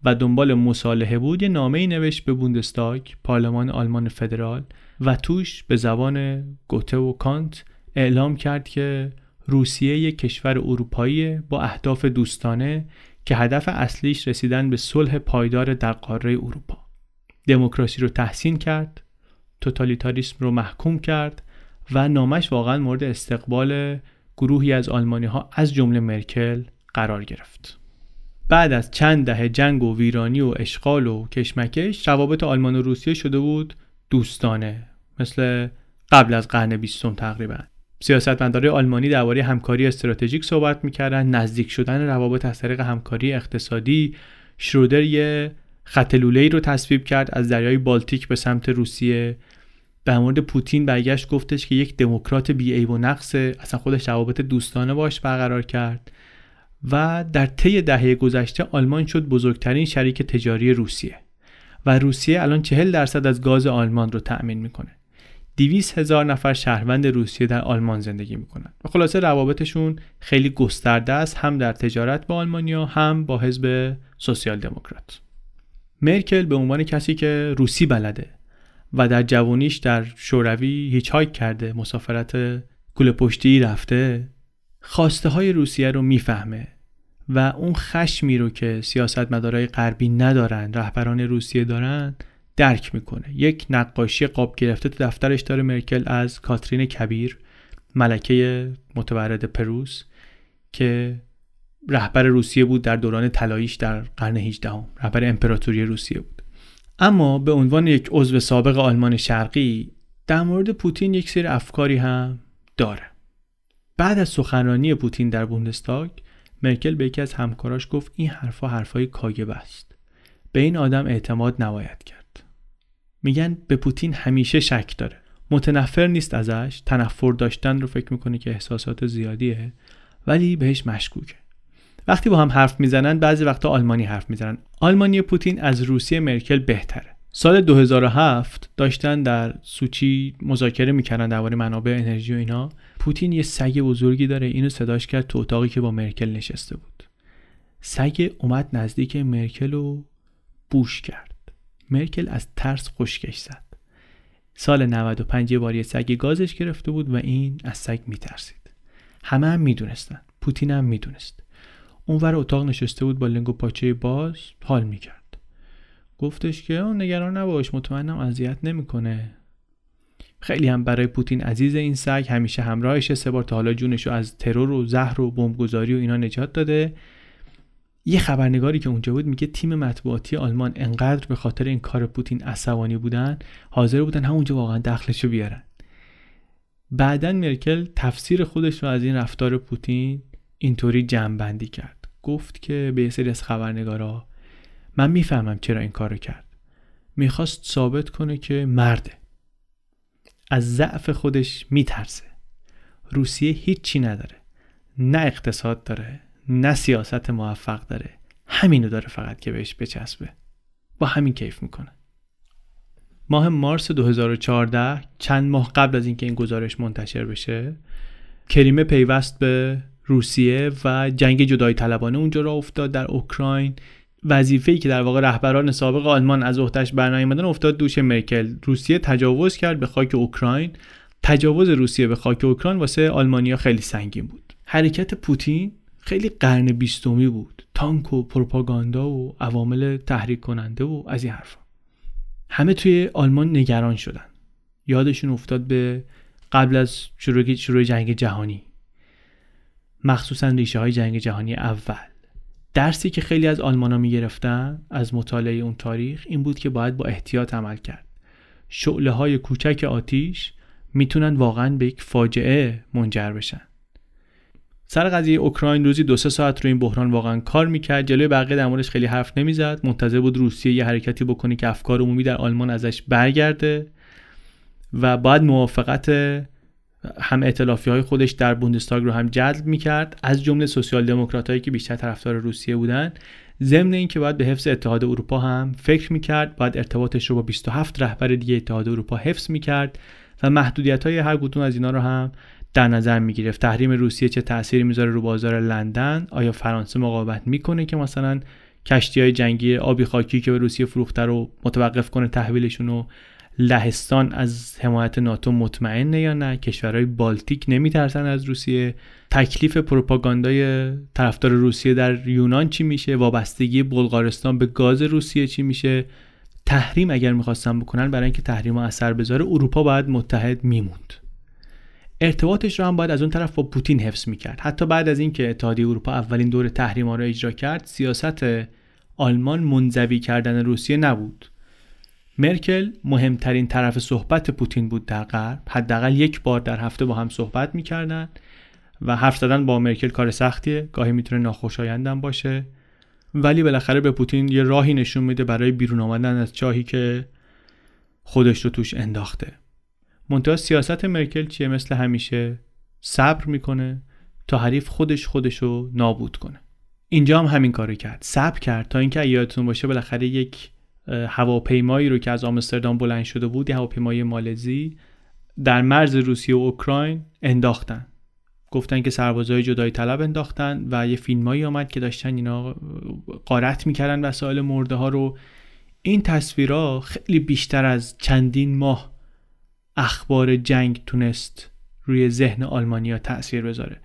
و دنبال مصالحه بود یه نامه ای نوشت به بوندستاگ پارلمان آلمان فدرال و توش به زبان گوته و کانت اعلام کرد که روسیه یک کشور اروپایی با اهداف دوستانه که هدف اصلیش رسیدن به صلح پایدار در قاره اروپا. دموکراسی رو تحسین کرد توتالیتاریسم رو محکوم کرد و نامش واقعا مورد استقبال گروهی از آلمانی ها از جمله مرکل قرار گرفت. بعد از چند دهه جنگ و ویرانی و اشغال و کشمکش روابط آلمان و روسیه شده بود دوستانه مثل قبل از قرن بیستم تقریبا. سیاستمدارای آلمانی درباره همکاری استراتژیک صحبت می‌کردن نزدیک شدن روابط از طریق همکاری اقتصادی. شرودر یه خط ای رو تصویب کرد از دریای بالتیک به سمت روسیه. به مورد پوتین برگشت گفتش که یک دموکرات بی و نقصه اصلا خودش روابط دوستانه باش برقرار کرد. و در طی دهه گذشته آلمان شد بزرگترین شریک تجاری روسیه و روسیه الان چهل درصد از گاز آلمان رو تأمین می‌کنه. 200 هزار نفر شهروند روسیه در آلمان زندگی می‌کنن و خلاصه روابطشون خیلی گسترده است هم در تجارت با آلمانیا هم با حزب سوسیال دموکرات مرکل به عنوان کسی که روسی بلده و در جوانیش در شوروی هیچ هایک کرده مسافرت گل پشتی رفته خواسته های روسیه رو می‌فهمه و اون خشمی رو که سیاستمدارای غربی ندارن رهبران روسیه دارن درک می‌کنه. یک نقاشی قاب گرفته تو دفترش داره مرکل از کاترین کبیر ملکه متورد پروس که رهبر روسیه بود در دوران طلاییش در قرن 18 هم. رهبر امپراتوری روسیه بود. اما به عنوان یک عضو سابق آلمان شرقی در مورد پوتین یک سری افکاری هم داره. بعد از سخنرانی پوتین در بوندستاگ مرکل به یکی از همکاراش گفت این حرفا حرفای کاگب است. به این آدم اعتماد نباید کرد. میگن به پوتین همیشه شک داره. متنفر نیست ازش تنفر داشتن رو فکر می‌کنه که احساسات زیادیه ولی بهش مشکوکه. وقتی با هم حرف می‌زنن بعضی وقتا آلمانی حرف می‌زنن. آلمانی پوتین از روسیه مرکل بهتره. سال 2007 داشتن در سوچی مذاکره می‌کردن درباره منابع انرژی و اینا. پوتین یه سگ بزرگی داره. اینو صداش کرد تو اتاقی که با مرکل نشسته بود. سگ اومد نزدیک مرکل و بوش کرد. مرکل از ترس خشکش زد. سال 95 یه بار یه سگ گازش گرفته بود و این از سگ میترسید. همه هم می‌دونستن. پوتین هم می‌دونست. اونور اتاق نشسته بود با لنگ پاچه باز حال می‌کرد. گفتش که نگران نباش مطمئنم اذیت نمی‌کنه. خیلی هم برای پوتین عزیز این سگ همیشه همراهش سه بار تا حالا جونش رو از ترور و زهر و بمبگذاری و اینا نجات داده. یه خبرنگاری که اونجا بود میگه تیم مطبوعاتی آلمان انقدر به خاطر این کار پوتین عصبانی بودن حاضر بودن همونجا واقعا دخلشو بیارن. بعدا مرکل تفسیر خودش رو از این رفتار پوتین اینطوری جمع کرد. گفت که به یه سری از خبرنگارا من می‌فهمم چرا این کارو کرد. می‌خواست ثابت کنه که مرده. از ضعف خودش میترسه. روسیه هیچی نداره. نه اقتصاد داره نه سیاست موفق داره. همینو داره فقط که بهش بچسبه. با همین کیف می‌کنه. ماه مارس 2014 چند ماه قبل از اینکه این گزارش منتشر بشه کریمه پیوست به روسیه و جنگ جدای طلبانه اونجا را افتاد در اوکراین. وظیفه‌ای که در واقع رهبران سابق آلمان از عهدهش برنیامدن افتاد دوش مرکل. روسیه تجاوز کرد به خاک اوکراین. تجاوز روسیه به خاک اوکراین واسه آلمانیا خیلی سنگین بود. حرکت پوتین خیلی قرن بیستمی بود. تانک و پروپاگاندا و عوامل تحریک کننده و از این حرفا. همه توی آلمان نگران شدن. یادشون افتاد به قبل از شروع, شروع جنگ جهانی. مخصوصا ریشه های جنگ جهانی اول. درسی که خیلی از آلمان ها می گرفتن از مطالعه اون تاریخ این بود که باید با احتیاط عمل کرد. شعله های کوچک آتیش می‌تونن واقعا به یک فاجعه منجر بشن. سر قضیه اوکراین روزی دو سه ساعت رو این بحران واقعا کار می‌کرد. جلوی بقیه در خیلی حرف نمی‌زد. منتظر بود روسیه یه حرکتی بکنه که افکار عمومی در آلمان ازش برگرده و بعد موافقت هم ائتلافی های خودش در بوندستاگ رو هم جذب می‌کرد. از جمله سوسیال دموکرات هایی که بیشتر طرفدار روسیه بودن ضمن اینکه باید به حفظ اتحاد اروپا هم فکر می‌کرد باید ارتباطش رو با 27 رهبر دیگه اتحاد اروپا حفظ می‌کرد و محدودیت های هر کدوم از اینا رو هم در نظر می‌گرفت. تحریم روسیه چه تأثیری می‌ذاره رو بازار لندن؟ آیا فرانسه مقاومت می‌کنه که مثلا کشتی های جنگی آبی خاکی که به روسیه فروخته رو متوقف کنه تحویلشون رو لهستان از حمایت ناتو مطمئنه یا نه؟ کشورهای بالتیک نمیترسن از روسیه. تکلیف پروپاگاندای طرفدار روسیه در یونان چی میشه؟ وابستگی بلغارستان به گاز روسیه چی میشه؟ تحریم اگر می‌خواستن بکنن برای اینکه تحریم اثر بذاره اروپا باید متحد میموند. ارتباطش رو هم باید از اون طرف با پوتین حفظ می‌کرد. حتی بعد از اینکه اتحادیه اروپا اولین دور تحریم ها را اجرا کرد سیاست آلمان منزوی کردن روسیه نبود. مرکل مهمترین طرف صحبت پوتین بود در غرب. حداقل یک بار در هفته با هم صحبت می‌کردن و حرف زدن با مرکل کار سختیه. گاهی می‌تونه ناخوشایندم باشه. ولی بالاخره به پوتین یه راهی نشون میده برای بیرون آمدن از چاهی که خودش رو توش انداخته. منتها سیاست مرکل چیه؟ مثل همیشه صبر می‌کنه تا حریف خودش خودش رو نابود کنه. اینجا هم همین کارو کرد. صبر کرد تا اینکه یادتون باشه بالاخره یک هواپیمایی رو که از آمستردام بلند شده بود یه هواپیمای مالزی در مرز روسیه و اوکراین انداختن. گفتن که سربازای جدای طلب انداختن و یه فیلمایی آمد که داشتن اینا قارت می‌کردن وسایل مرده ها رو. این تصویرها خیلی بیشتر از چندین ماه اخبار جنگ تونست روی ذهن آلمانیا تاثیر بذاره.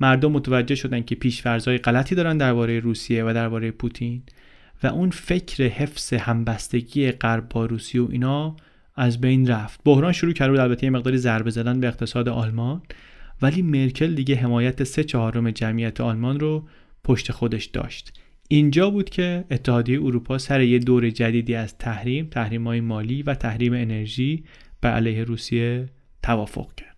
مردم متوجه شدن که پیشفرزهای غلطی دارن درباره روسیه و درباره پوتین. و اون فکر حفظ همبستگی غرب با روسیه و اینا از بین رفت. بحران شروع کرد بود البته یه مقداری ضربه زدن به اقتصاد آلمان. ولی مرکل دیگه حمایت سه چهارم جمعیت آلمان رو پشت خودش داشت. اینجا بود که اتحادیه اروپا سر یه دور جدیدی از تحریم تحریم های مالی و تحریم انرژی به علیه روسیه توافق کرد.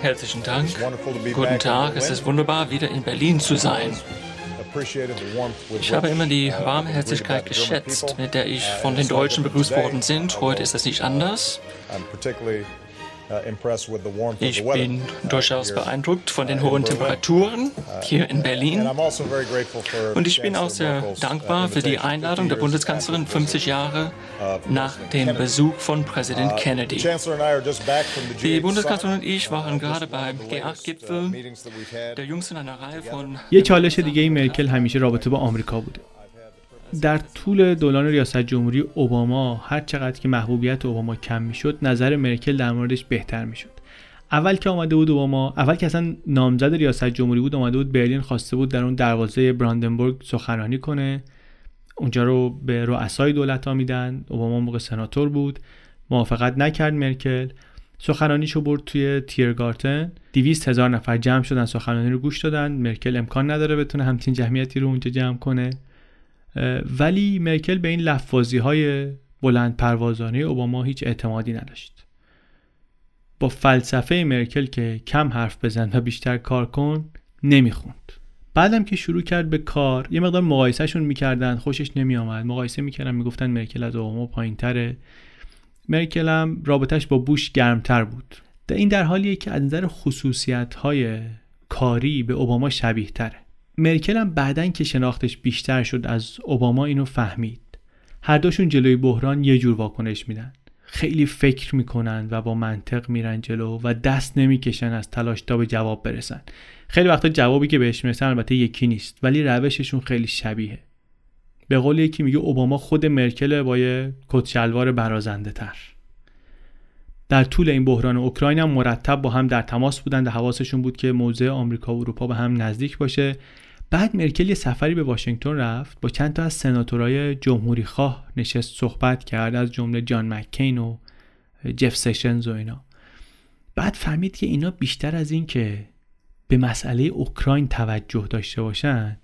Herzlichen Dank. Guten Tag. Es ist wunderbar, wieder in Berlin zu sein. Ich habe immer die Warmherzigkeit geschätzt, mit der ich von den Deutschen begrüßt worden bin. Heute ist das nicht anders. Uh, ich bin durchaus beeindruckt von den uh, hohen Temperaturen uh, hier in Berlin. Also Und ich bin auch sehr dankbar für die Einladung der Bundeskanzlerin 50 Jahre nach dem Besuch von Präsident Kennedy. Die Bundeskanzlerin und ich waren gerade beim G8-Gipfel, der jüngsten einer Reihe von... یه چالش دیگه ای مرکل همیشه رابطه با آمریکا بوده. در طول دوران ریاست جمهوری اوباما هر چقدر که محبوبیت اوباما کم می‌شد نظر مرکل در موردش بهتر می‌شد. اول که آمده بود اوباما اول که اصلا نامزد ریاست جمهوری بود آمده بود برلین خواسته بود در اون دروازه براندنبورگ سخنرانی کنه. اونجا رو به رؤسای دولت ها میدن. اوباما موقع سناتور بود. موافقت نکرد مرکل. سخنرانیشو برد توی تیرگارتن. 200 هزار نفر جمع شدن سخنرانی رو گوش دادن. مرکل امکان نداره بتونه همچین جمعیتی رو اونجا جمع کنه. ولی مرکل به این لفاظی های بلند پروازانه اوباما هیچ اعتمادی نداشت. با فلسفه مرکل که کم حرف بزن و بیشتر کار کن نمی‌خوند. بعدم که شروع کرد به کار یه مقدار مقایسهشون می‌کردن خوشش نمیآمد. مقایسه می‌کردن می‌گفتن مرکل از اوباما پایین تره مرکل هم رابطش با بوش گرمتر بود. در این در حالیه که از نظر خصوصیت های کاری به اوباما شبیه تره مرکل هم بعدا که شناختش بیشتر شد از اوباما اینو فهمید. هر دوشون جلوی بحران یه جور واکنش میدن. خیلی فکر می‌کنن و با منطق میرن جلو و دست نمی‌کشن از تلاش تا به جواب برسن. خیلی وقتا جوابی که بهش می‌رسن البته یکی نیست ولی روششون خیلی شبیه. به قول یکی میگه اوباما خود مرکل با یه کت برازنده تر. در طول این بحران اوکراین هم مرتب با هم در تماس بودند و حواسشون بود که موضع آمریکا و اروپا به هم نزدیک باشه. بعد مرکل یه سفری به واشنگتن رفت با چند تا از سناتورای جمهوری خواه نشست صحبت کرد از جمله جان مکین و جف سشنز و اینا. بعد فهمید که اینا بیشتر از این که به مسئله اوکراین توجه داشته باشن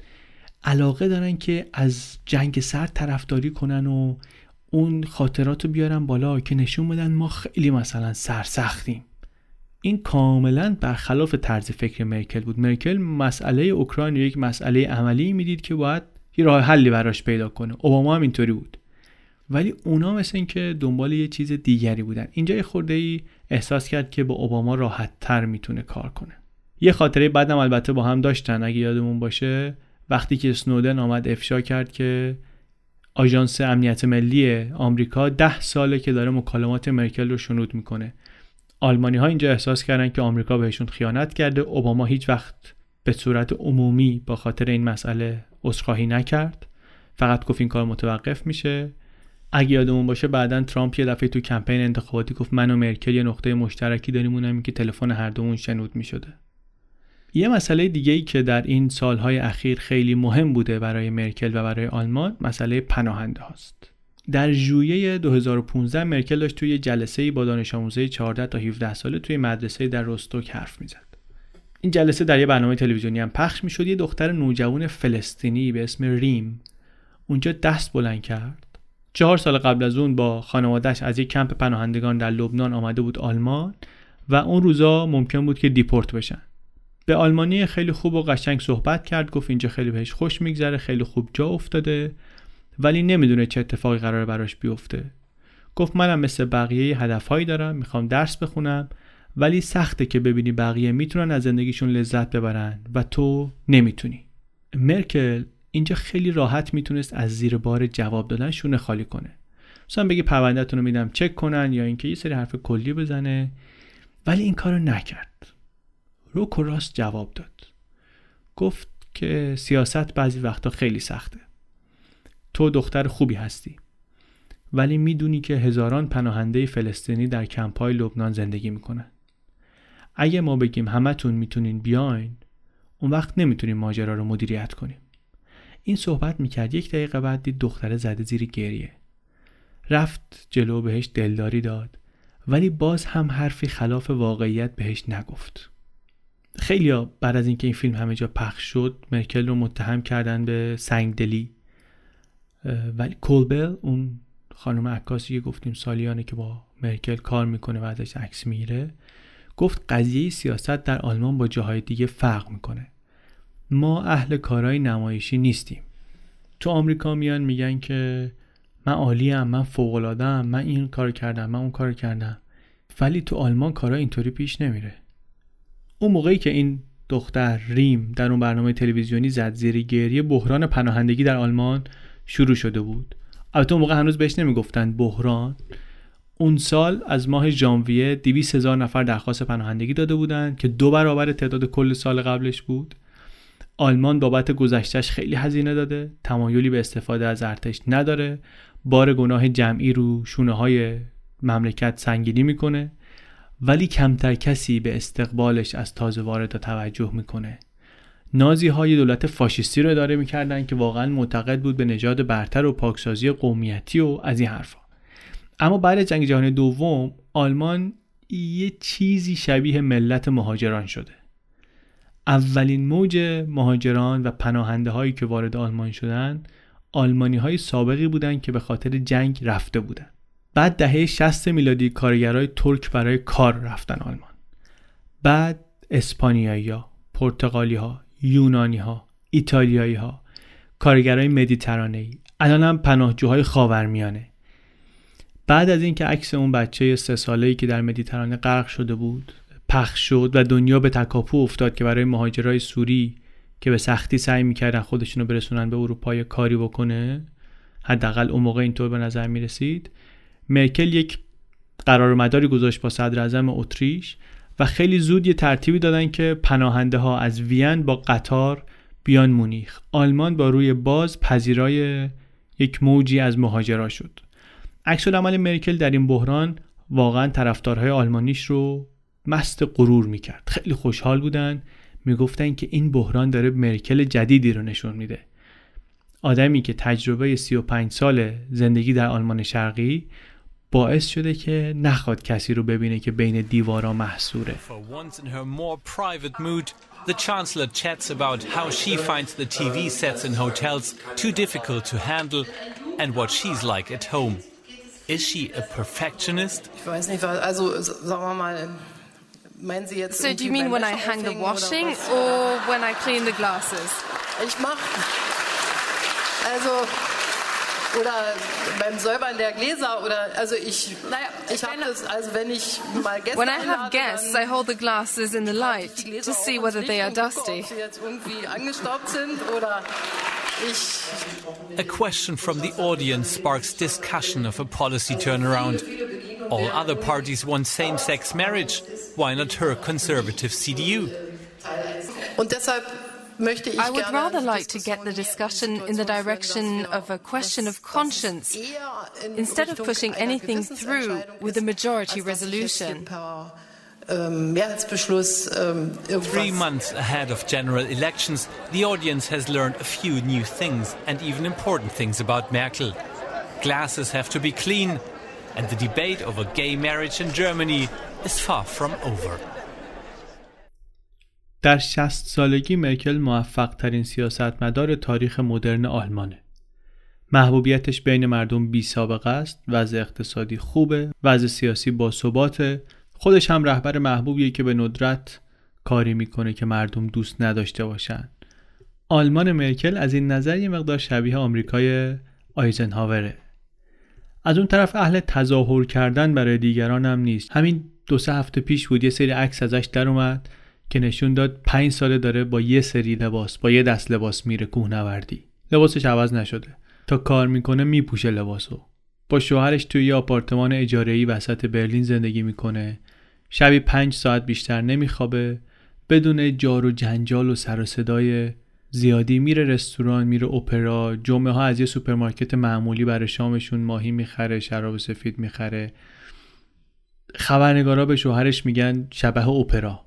علاقه دارن که از جنگ سر طرفداری کنن و اون خاطرات رو بیارن بالا که نشون بدن ما خیلی مثلا سرسختیم. این کاملا برخلاف طرز فکر مرکل بود. مرکل مسئله اوکراین یک مسئله عملی می‌دید که باید یه راه حلی براش پیدا کنه. اوباما هم اینطوری بود. ولی اونا مثل اینکه دنبال یه چیز دیگری بودن. اینجا یه خورده ای احساس کرد که با اوباما راحت تر می‌تونه کار کنه. یه خاطره بعدم البته با هم داشتن اگه یادمون باشه. وقتی که سنودن آمد افشا کرد که آژانس امنیت ملی آمریکا ده ساله که داره مکالمات مرکل رو شنود می‌کنه. آلمانی ها اینجا احساس کردن که آمریکا بهشون خیانت کرده. اوباما هیچ وقت به صورت عمومی با خاطر این مسئله عذرخواهی نکرد. فقط گفت این کار متوقف میشه. اگه یادمون باشه بعدا ترامپ یه دفعه تو کمپین انتخاباتی گفت من و مرکل یه نقطه مشترکی داریم اونم که تلفن هر دومون شنود می‌شده. یه مسئله دیگه ای که در این سالهای اخیر خیلی مهم بوده برای مرکل و برای آلمان مسئله پناهنده هاست در ژوئیه 2015 مرکل داشت توی جلسه با دانش آموزه 14 تا 17 ساله توی مدرسه در روستوک حرف می‌زد. این جلسه در یه برنامه تلویزیونی هم پخش می‌شد. یه دختر نوجوان فلسطینی به اسم ریم اونجا دست بلند کرد. چهار سال قبل از اون با خانوادهش از یک کمپ پناهندگان در لبنان آمده بود آلمان و اون روزا ممکن بود که دیپورت بشن. به آلمانی خیلی خوب و قشنگ صحبت کرد گفت اینجا خیلی بهش خوش میگذره خیلی خوب جا افتاده ولی نمی‌دونه چه اتفاقی قرار براش بیفته. گفت منم مثل بقیه هدفهایی دارم می‌خوام درس بخونم ولی سخته که ببینی بقیه می‌تونن از زندگیشون لذت ببرن و تو نمی‌تونی. مرکل اینجا خیلی راحت می‌تونست از زیر بار جواب دادن شونه خالی کنه. مثلا بگی پروندهتون رو میدم چک کنن یا اینکه یه سری حرف کلی بزنه. ولی این کارو نکرد. روک راست جواب داد. گفت که سیاست بعضی وقتا خیلی سخته. تو دختر خوبی هستی. ولی می‌دونی که هزاران پناهنده فلسطینی در کمپای لبنان زندگی می‌کنن. اگه ما بگیم همتون می‌تونین بیاین اون وقت نمی‌تونیم ماجرا رو مدیریت کنیم. این صحبت می‌کرد. یک دقیقه بعد دید دختره زده زیر گریه. رفت جلو بهش دلداری داد. ولی باز هم حرفی خلاف واقعیت بهش نگفت. خیلی بعد از اینکه این فیلم همه جا پخش شد مرکل رو متهم کردن به سنگدلی. ولی کولبل اون خانم عکاسی که گفتیم سالیانه که با مرکل کار می‌کنه و ازش عکس می‌گیره گفت قضیه سیاست در آلمان با جاهای دیگه فرق می‌کنه. ما اهل کارهای نمایشی نیستیم. تو آمریکا میان میگن که من عالیم من فوق من این کار کردم من اون کار کردم. ولی تو آلمان کارا اینطوری پیش نمیره. اون موقعی که این دختر ریم در اون برنامه تلویزیونی زد زیر گریه بحران پناهندگی در آلمان شروع شده بود. البته اون موقع هنوز بهش نمی‌گفتن بحران. اون سال از ماه ژانویه 200 هزار نفر درخواست پناهندگی داده بودند که دو برابر تعداد کل سال قبلش بود. آلمان بابت گذشتش خیلی هزینه داده. تمایلی به استفاده از ارتش نداره. بار گناه جمعی رو شونه های مملکت سنگینی می‌کنه. ولی کمتر کسی به استقبالش از تازه وارد توجه می‌کنه. نازی های دولت فاشیستی رو اداره می‌کردن که واقعا معتقد بود به نژاد برتر و پاکسازی قومیتی و از این حرفا. اما بعد جنگ جهانی دوم آلمان یه چیزی شبیه ملت مهاجران شده. اولین موج مهاجران و پناهنده هایی که وارد آلمان شدن آلمانی های سابقی بودند که به خاطر جنگ رفته بودند بعد دهه 60 میلادی کارگرای ترک برای کار رفتن آلمان. بعد اسپانیایی ها پرتغالی ها یونانی ها ایتالیایی ها کارگرای مدیترانه ای الان هم پناهجوهای خاورمیانه. بعد از اینکه عکس اون بچه سه ساله ای که در مدیترانه غرق شده بود پخش شد و دنیا به تکاپو افتاد که برای مهاجرای سوری که به سختی سعی می‌کردن خودشونو برسونن به اروپا کاری بکنه حداقل اون موقع اینطور به نظر می‌رسید مرکل یک قرارمداری گذاشت با صدر اعظم اتریش و خیلی زود یه ترتیبی دادن که پناهنده ها از وین با قطار بیان مونیخ. آلمان با روی باز پذیرای یک موجی از مهاجرا شد. عکس عمل مرکل در این بحران واقعا طرفدارهای آلمانیش رو مست غرور می‌کرد. خیلی خوشحال بودن می‌گفتن که این بحران داره مرکل جدیدی رو نشون میده. آدمی که تجربه 35 سال زندگی در آلمان شرقی باعث شده که نخواد کسی رو ببینه که بین دیوارا محصوره The Chancellor chats about how she finds the TV sets in hotels too difficult to handle and what she's like at home. Is she a perfectionist? Ich weiß nicht, also sagen wir mal, meinen Sie jetzt So do you mean when I hang the washing or when I clean the glasses? Ich mach also Oder beim Säubern der Gläser oder also ich naja, ich habe das also wenn ich mal Gäste When I have guests I hold the glasses in the light to see whether they are dusty. Ob sie jetzt irgendwie angestaubt sind oder A question from the audience sparks discussion of a policy turnaround. All other parties want same-sex marriage. Why not her conservative CDU? Und deshalb I would rather like to get the discussion in the direction of a question of conscience instead of pushing anything through with a majority resolution. Three months ahead of general elections, the audience has learned a few new things and even important things about Merkel. Glasses have to be clean, and the debate over gay marriage in Germany is far from over. در 60 سالگی مرکل موفق ترین سیاستمدار تاریخ مدرن آلمانه. محبوبیتش بین مردم بی سابقه است، وضع اقتصادی خوبه، وضع سیاسی با ثباته، خودش هم رهبر محبوبیه که به ندرت کاری می‌کنه که مردم دوست نداشته باشن. آلمان مرکل از این نظر یه مقدار شبیه آمریکای آیزنهاوره. از اون طرف اهل تظاهر کردن برای دیگران هم نیست همین دو سه هفته پیش بود یه سری عکس ازش در اومد که نشون داد پنج ساله داره با یه سری لباس با یه دست لباس میره کوهنوردی. لباسش عوض نشده. تا کار می‌کنه میپوشه لباسو. با شوهرش توی یه آپارتمان اجاره‌ای وسط برلین زندگی می‌کنه. شبی پنج ساعت بیشتر نمیخوابه. بدون جار و جنجال و سر و صدای زیادی میره رستوران میره اپرا. جمعه ها از یه سوپرمارکت معمولی برای شامشون ماهی می‌خره شراب سفید می‌خره. خبرنگارا به شوهرش میگن شبح اپرا.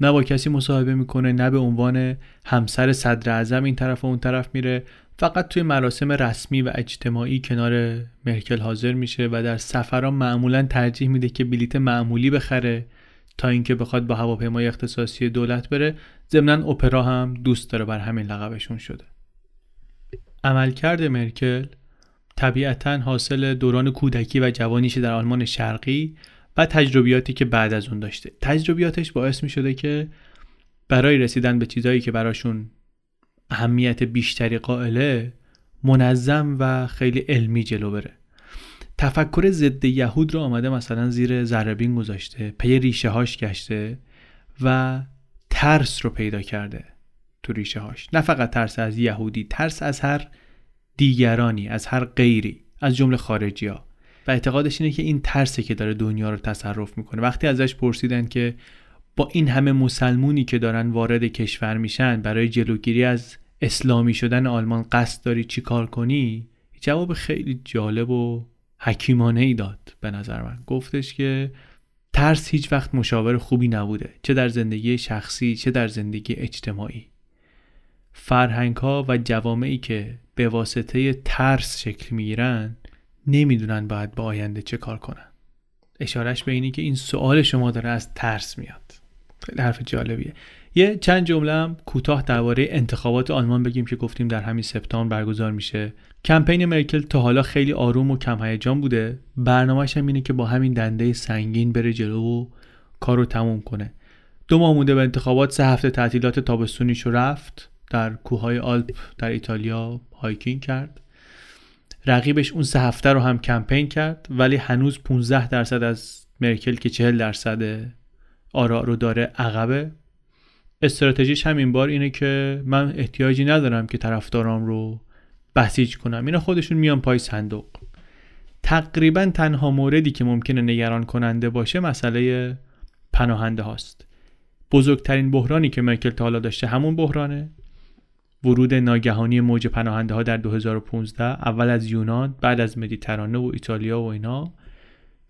نه با کسی مصاحبه می‌کنه نه به عنوان همسر صدر اعظم این طرف و اون طرف میره. فقط توی مراسم رسمی و اجتماعی کنار مرکل حاضر میشه و در سفرها معمولا ترجیح میده که بلیت معمولی بخره تا اینکه بخواد با هواپیمای اختصاصی دولت بره. ضمنا اپرا هم دوست داره بر همین لقبشون شده. عملکرد مرکل طبیعتا حاصل دوران کودکی و جوانیش در آلمان شرقی و تجربیاتی که بعد از اون داشته. تجربیاتش باعث می شده که برای رسیدن به چیزهایی که براشون اهمیت بیشتری قائله منظم و خیلی علمی جلو بره. تفکر ضد یهود رو آمده مثلا زیر زربین گذاشته پی ریشه هاش گشته و ترس رو پیدا کرده تو ریشه هاش نه فقط ترس از یهودی ترس از هر دیگرانی از هر غیری از جمله خارجی ها و اعتقادش اینه که این ترسه که داره دنیا رو تصرف می‌کنه. وقتی ازش پرسیدن که با این همه مسلمونی که دارن وارد کشور میشن برای جلوگیری از اسلامی شدن آلمان قصد داری چی کار کنی؟ جواب خیلی جالب و حکیمانه ای داد به نظر من. گفتش که ترس هیچ وقت مشاور خوبی نبوده چه در زندگی شخصی چه در زندگی اجتماعی. فرهنگ ها و جوامعی که به واسطه ترس شکل می‌گیرن نمی‌دونن باید با آینده چه کار کنن. اشارش به اینی که این سوال شما داره از ترس میاد. خیلی حرف جالبیه. یه چند جمله کوتاه درباره انتخابات آلمان بگیم که گفتیم در همین سپتامبر برگزار میشه. کمپین مرکل تا حالا خیلی آروم و کم هیجان بوده. برنامهش هم اینه که با همین دنده سنگین بره جلو و کار تموم کنه. دو ماه مونده به انتخابات سه هفته تعطیلات تابستونیش رفت در کوههای آلپ در ایتالیا hiking کرد. رقیبش اون سه هفته رو هم کمپین کرد ولی هنوز 15 درصد از مرکل که 40 درصد آرا رو داره عقبه. استراتژیش همین بار اینه که من احتیاجی ندارم که طرفدارام رو بسیج کنم. اینا خودشون میان پای صندوق. تقریبا تنها موردی که ممکنه نگران کننده باشه مسئله پناهنده هاست. بزرگترین بحرانی که مرکل تا حالا داشته همون بحرانه. ورود ناگهانی موج پناهنده ها در 2015 اول از یونان بعد از مدیترانه و ایتالیا و اینا.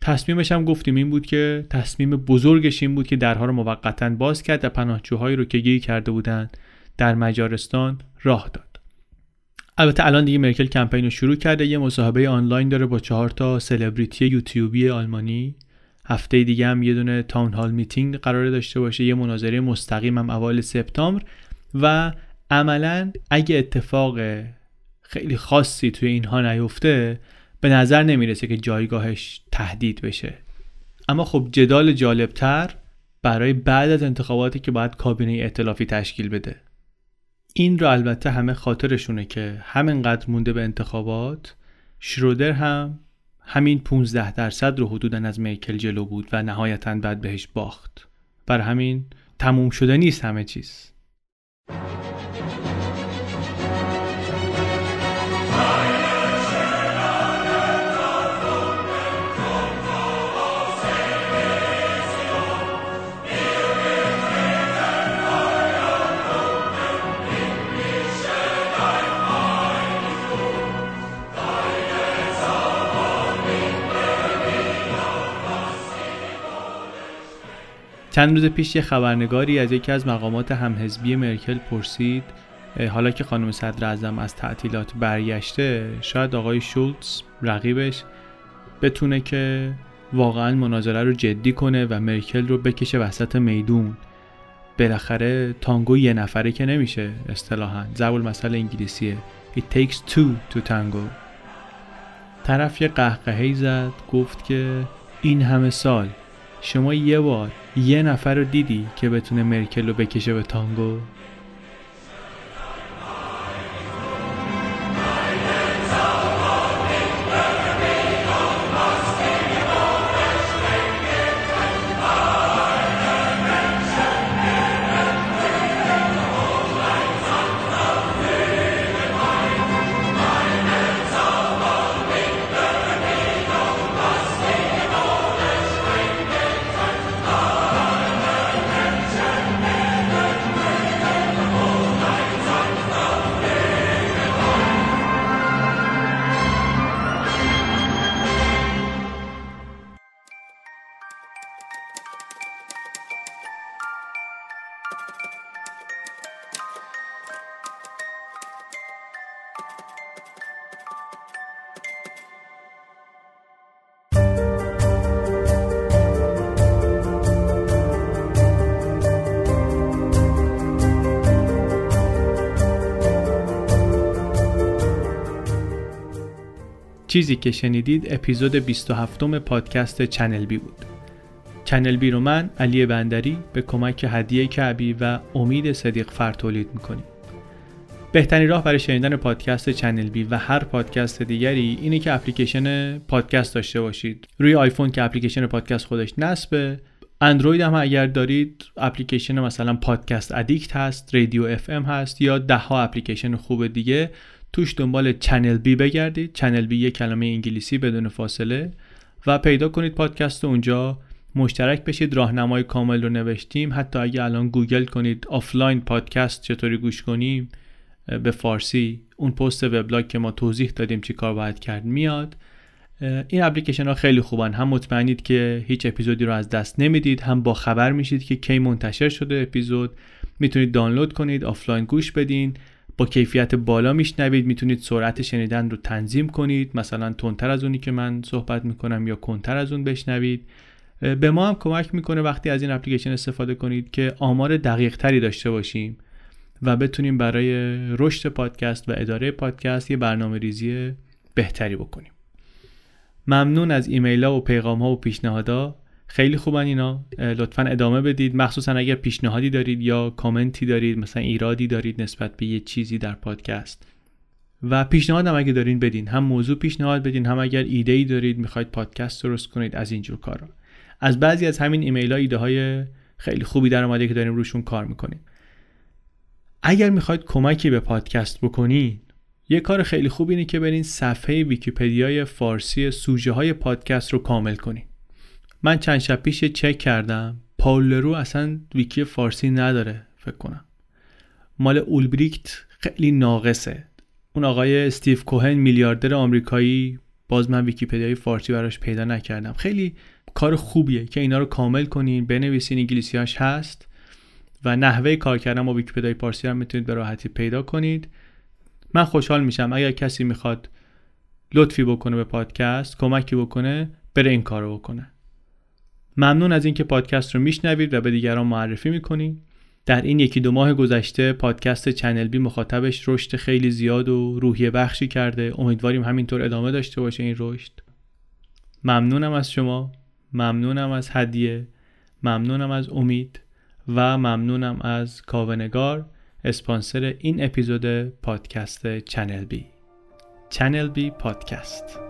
تصمیمش هم گفتیم این بود که تصمیم بزرگش این بود که درها رو موقتا باز کرد و پناهجوهایی رو که گیر کرده بودند در مجارستان راه داد. البته الان دیگه مرکل کمپین رو شروع کرده یه مصاحبه آنلاین داره با چهار تا سلبریتی یوتیوبی آلمانی. هفته دیگه هم یه دونه تاون هال میتینگ قرار داشته باشه یه مناظره مستقیم هم اوایل سپتامبر و عملا اگه اتفاق خیلی خاصی توی اینها نیفته به نظر نمی‌رسه که جایگاهش تهدید بشه. اما خب جدال جالبتر برای بعد از انتخاباتی که باید کابینه ائتلافی تشکیل بده. این رو البته همه خاطرشونه که همینقدر مونده به انتخابات شرودر هم همین 15 درصد رو حدودا از میکل جلو بود و نهایتا بعد بهش باخت. بر همین تموم شده نیست همه چیز. چند روز پیش یه خبرنگاری از یکی از مقامات همحزبی مرکل پرسید حالا که خانم صدر اعظم از تعطیلات برگشته شاید آقای شولتز رقیبش بتونه که واقعا مناظره رو جدی کنه و مرکل رو بکشه وسط میدون. بالاخره تانگو یه نفره که نمیشه اصطلاحا ضرب المثل انگلیسیه. It takes two to tango. طرف یه قهقهی زد گفت که این همه سال شما یه بار یه نفر رو دیدی که بتونه مرکل رو بکشه به تانگو؟ چیزی که شنیدید اپیزود 27 پادکست Channel B بود. Channel B رو من علی بندری به کمک هدیه کعبی و امید صدیق فر تولید می‌کنیم. بهترین راه برای شنیدن پادکست Channel B و هر پادکست دیگری اینه که اپلیکیشن پادکست داشته باشید. روی آیفون که اپلیکیشن پادکست خودش نصبه. اندروید هم اگر دارید اپلیکیشن مثلا Podcast Addict هست Radio FM هست یا ده ها اپلیکیشن خوب دیگه توش دنبال Channel B بگردید ChannelB یه کلمه انگلیسی بدون فاصله. و پیدا کنید پادکست اونجا. مشترک بشید. راهنمای کامل رو نوشتیم. حتی اگه الان گوگل کنید آفلاین پادکست چطوری گوش کنیم به فارسی اون پست وبلاگ که ما توضیح دادیم چی کار باید کرد میاد. این اپلیکیشن ها خیلی خوبن. هم مطمئنید که هیچ اپیزودی رو از دست نمی‌دید هم با خبر میشید که کی منتشر شده اپیزود. می‌تونید دانلود کنید آفلاین گوش بدین. با کیفیت بالا میشنوید می‌تونید سرعت شنیدن رو تنظیم کنید. مثلا تندتر از اونی که من صحبت می‌کنم یا کندتر از اون بشنوید. به ما هم کمک می‌کنه وقتی از این اپلیکیشن استفاده کنید که آمار دقیق تری داشته باشیم و بتونیم برای رشد پادکست و اداره پادکست یه برنامه ریزی بهتری بکنیم. ممنون از ایمیل ها و پیغام ها و پیشنهادها. خیلی خوبن اینا. لطفا ادامه بدید. مخصوصا اگر پیشنهادی دارید یا کامنتی دارید مثلا ایرادی دارید نسبت به یه چیزی در پادکست. و پیشنهاد هم اگه دارین بدین. هم موضوع پیشنهاد بدین هم اگر ایده ای دارید می‌خواید پادکست درست کنید از اینجور کارا. از بعضی از همین ایمیل ها ایده های خیلی خوبی در اومده که داریم روشون کار می‌کنیم. اگر می‌خواید کمکی به پادکست بکنید یه کار خیلی خوب اینه که برین صفحه ویکیپدیای فارسی سوژه های پادکست رو کامل کنید من چند شب پیش چک کردم. پاولرو اصلا ویکی فارسی نداره فکر کنم. مال اولبریکت خیلی ناقصه. اون آقای استیو کوهن میلیاردر آمریکایی باز من ویکیپدیای فارسی براش پیدا نکردم. خیلی کار خوبیه که اینا رو کامل کنین بنویسین انگلیسیاش هست و نحوه کار کردن با ویکیپدیای فارسی هم می‌تونید به راحتی پیدا کنید. من خوشحال میشم. اگر کسی می‌خواد لطفی بکنه به پادکست کمکی بکنه بره این کارو بکنه. ممنون از اینکه پادکست رو میشنوید و به دیگران معرفی می‌کنید. در این یکی دو ماه گذشته پادکست Channel B مخاطبش رشد خیلی زیاد و روحیه بخشی کرده. امیدواریم همینطور ادامه داشته باشه این رشد. ممنونم از شما. ممنونم از هدیه. ممنونم از امید. و ممنونم از کاونگار اسپانسر این اپیزود پادکست Channel B. Channel B پادکست.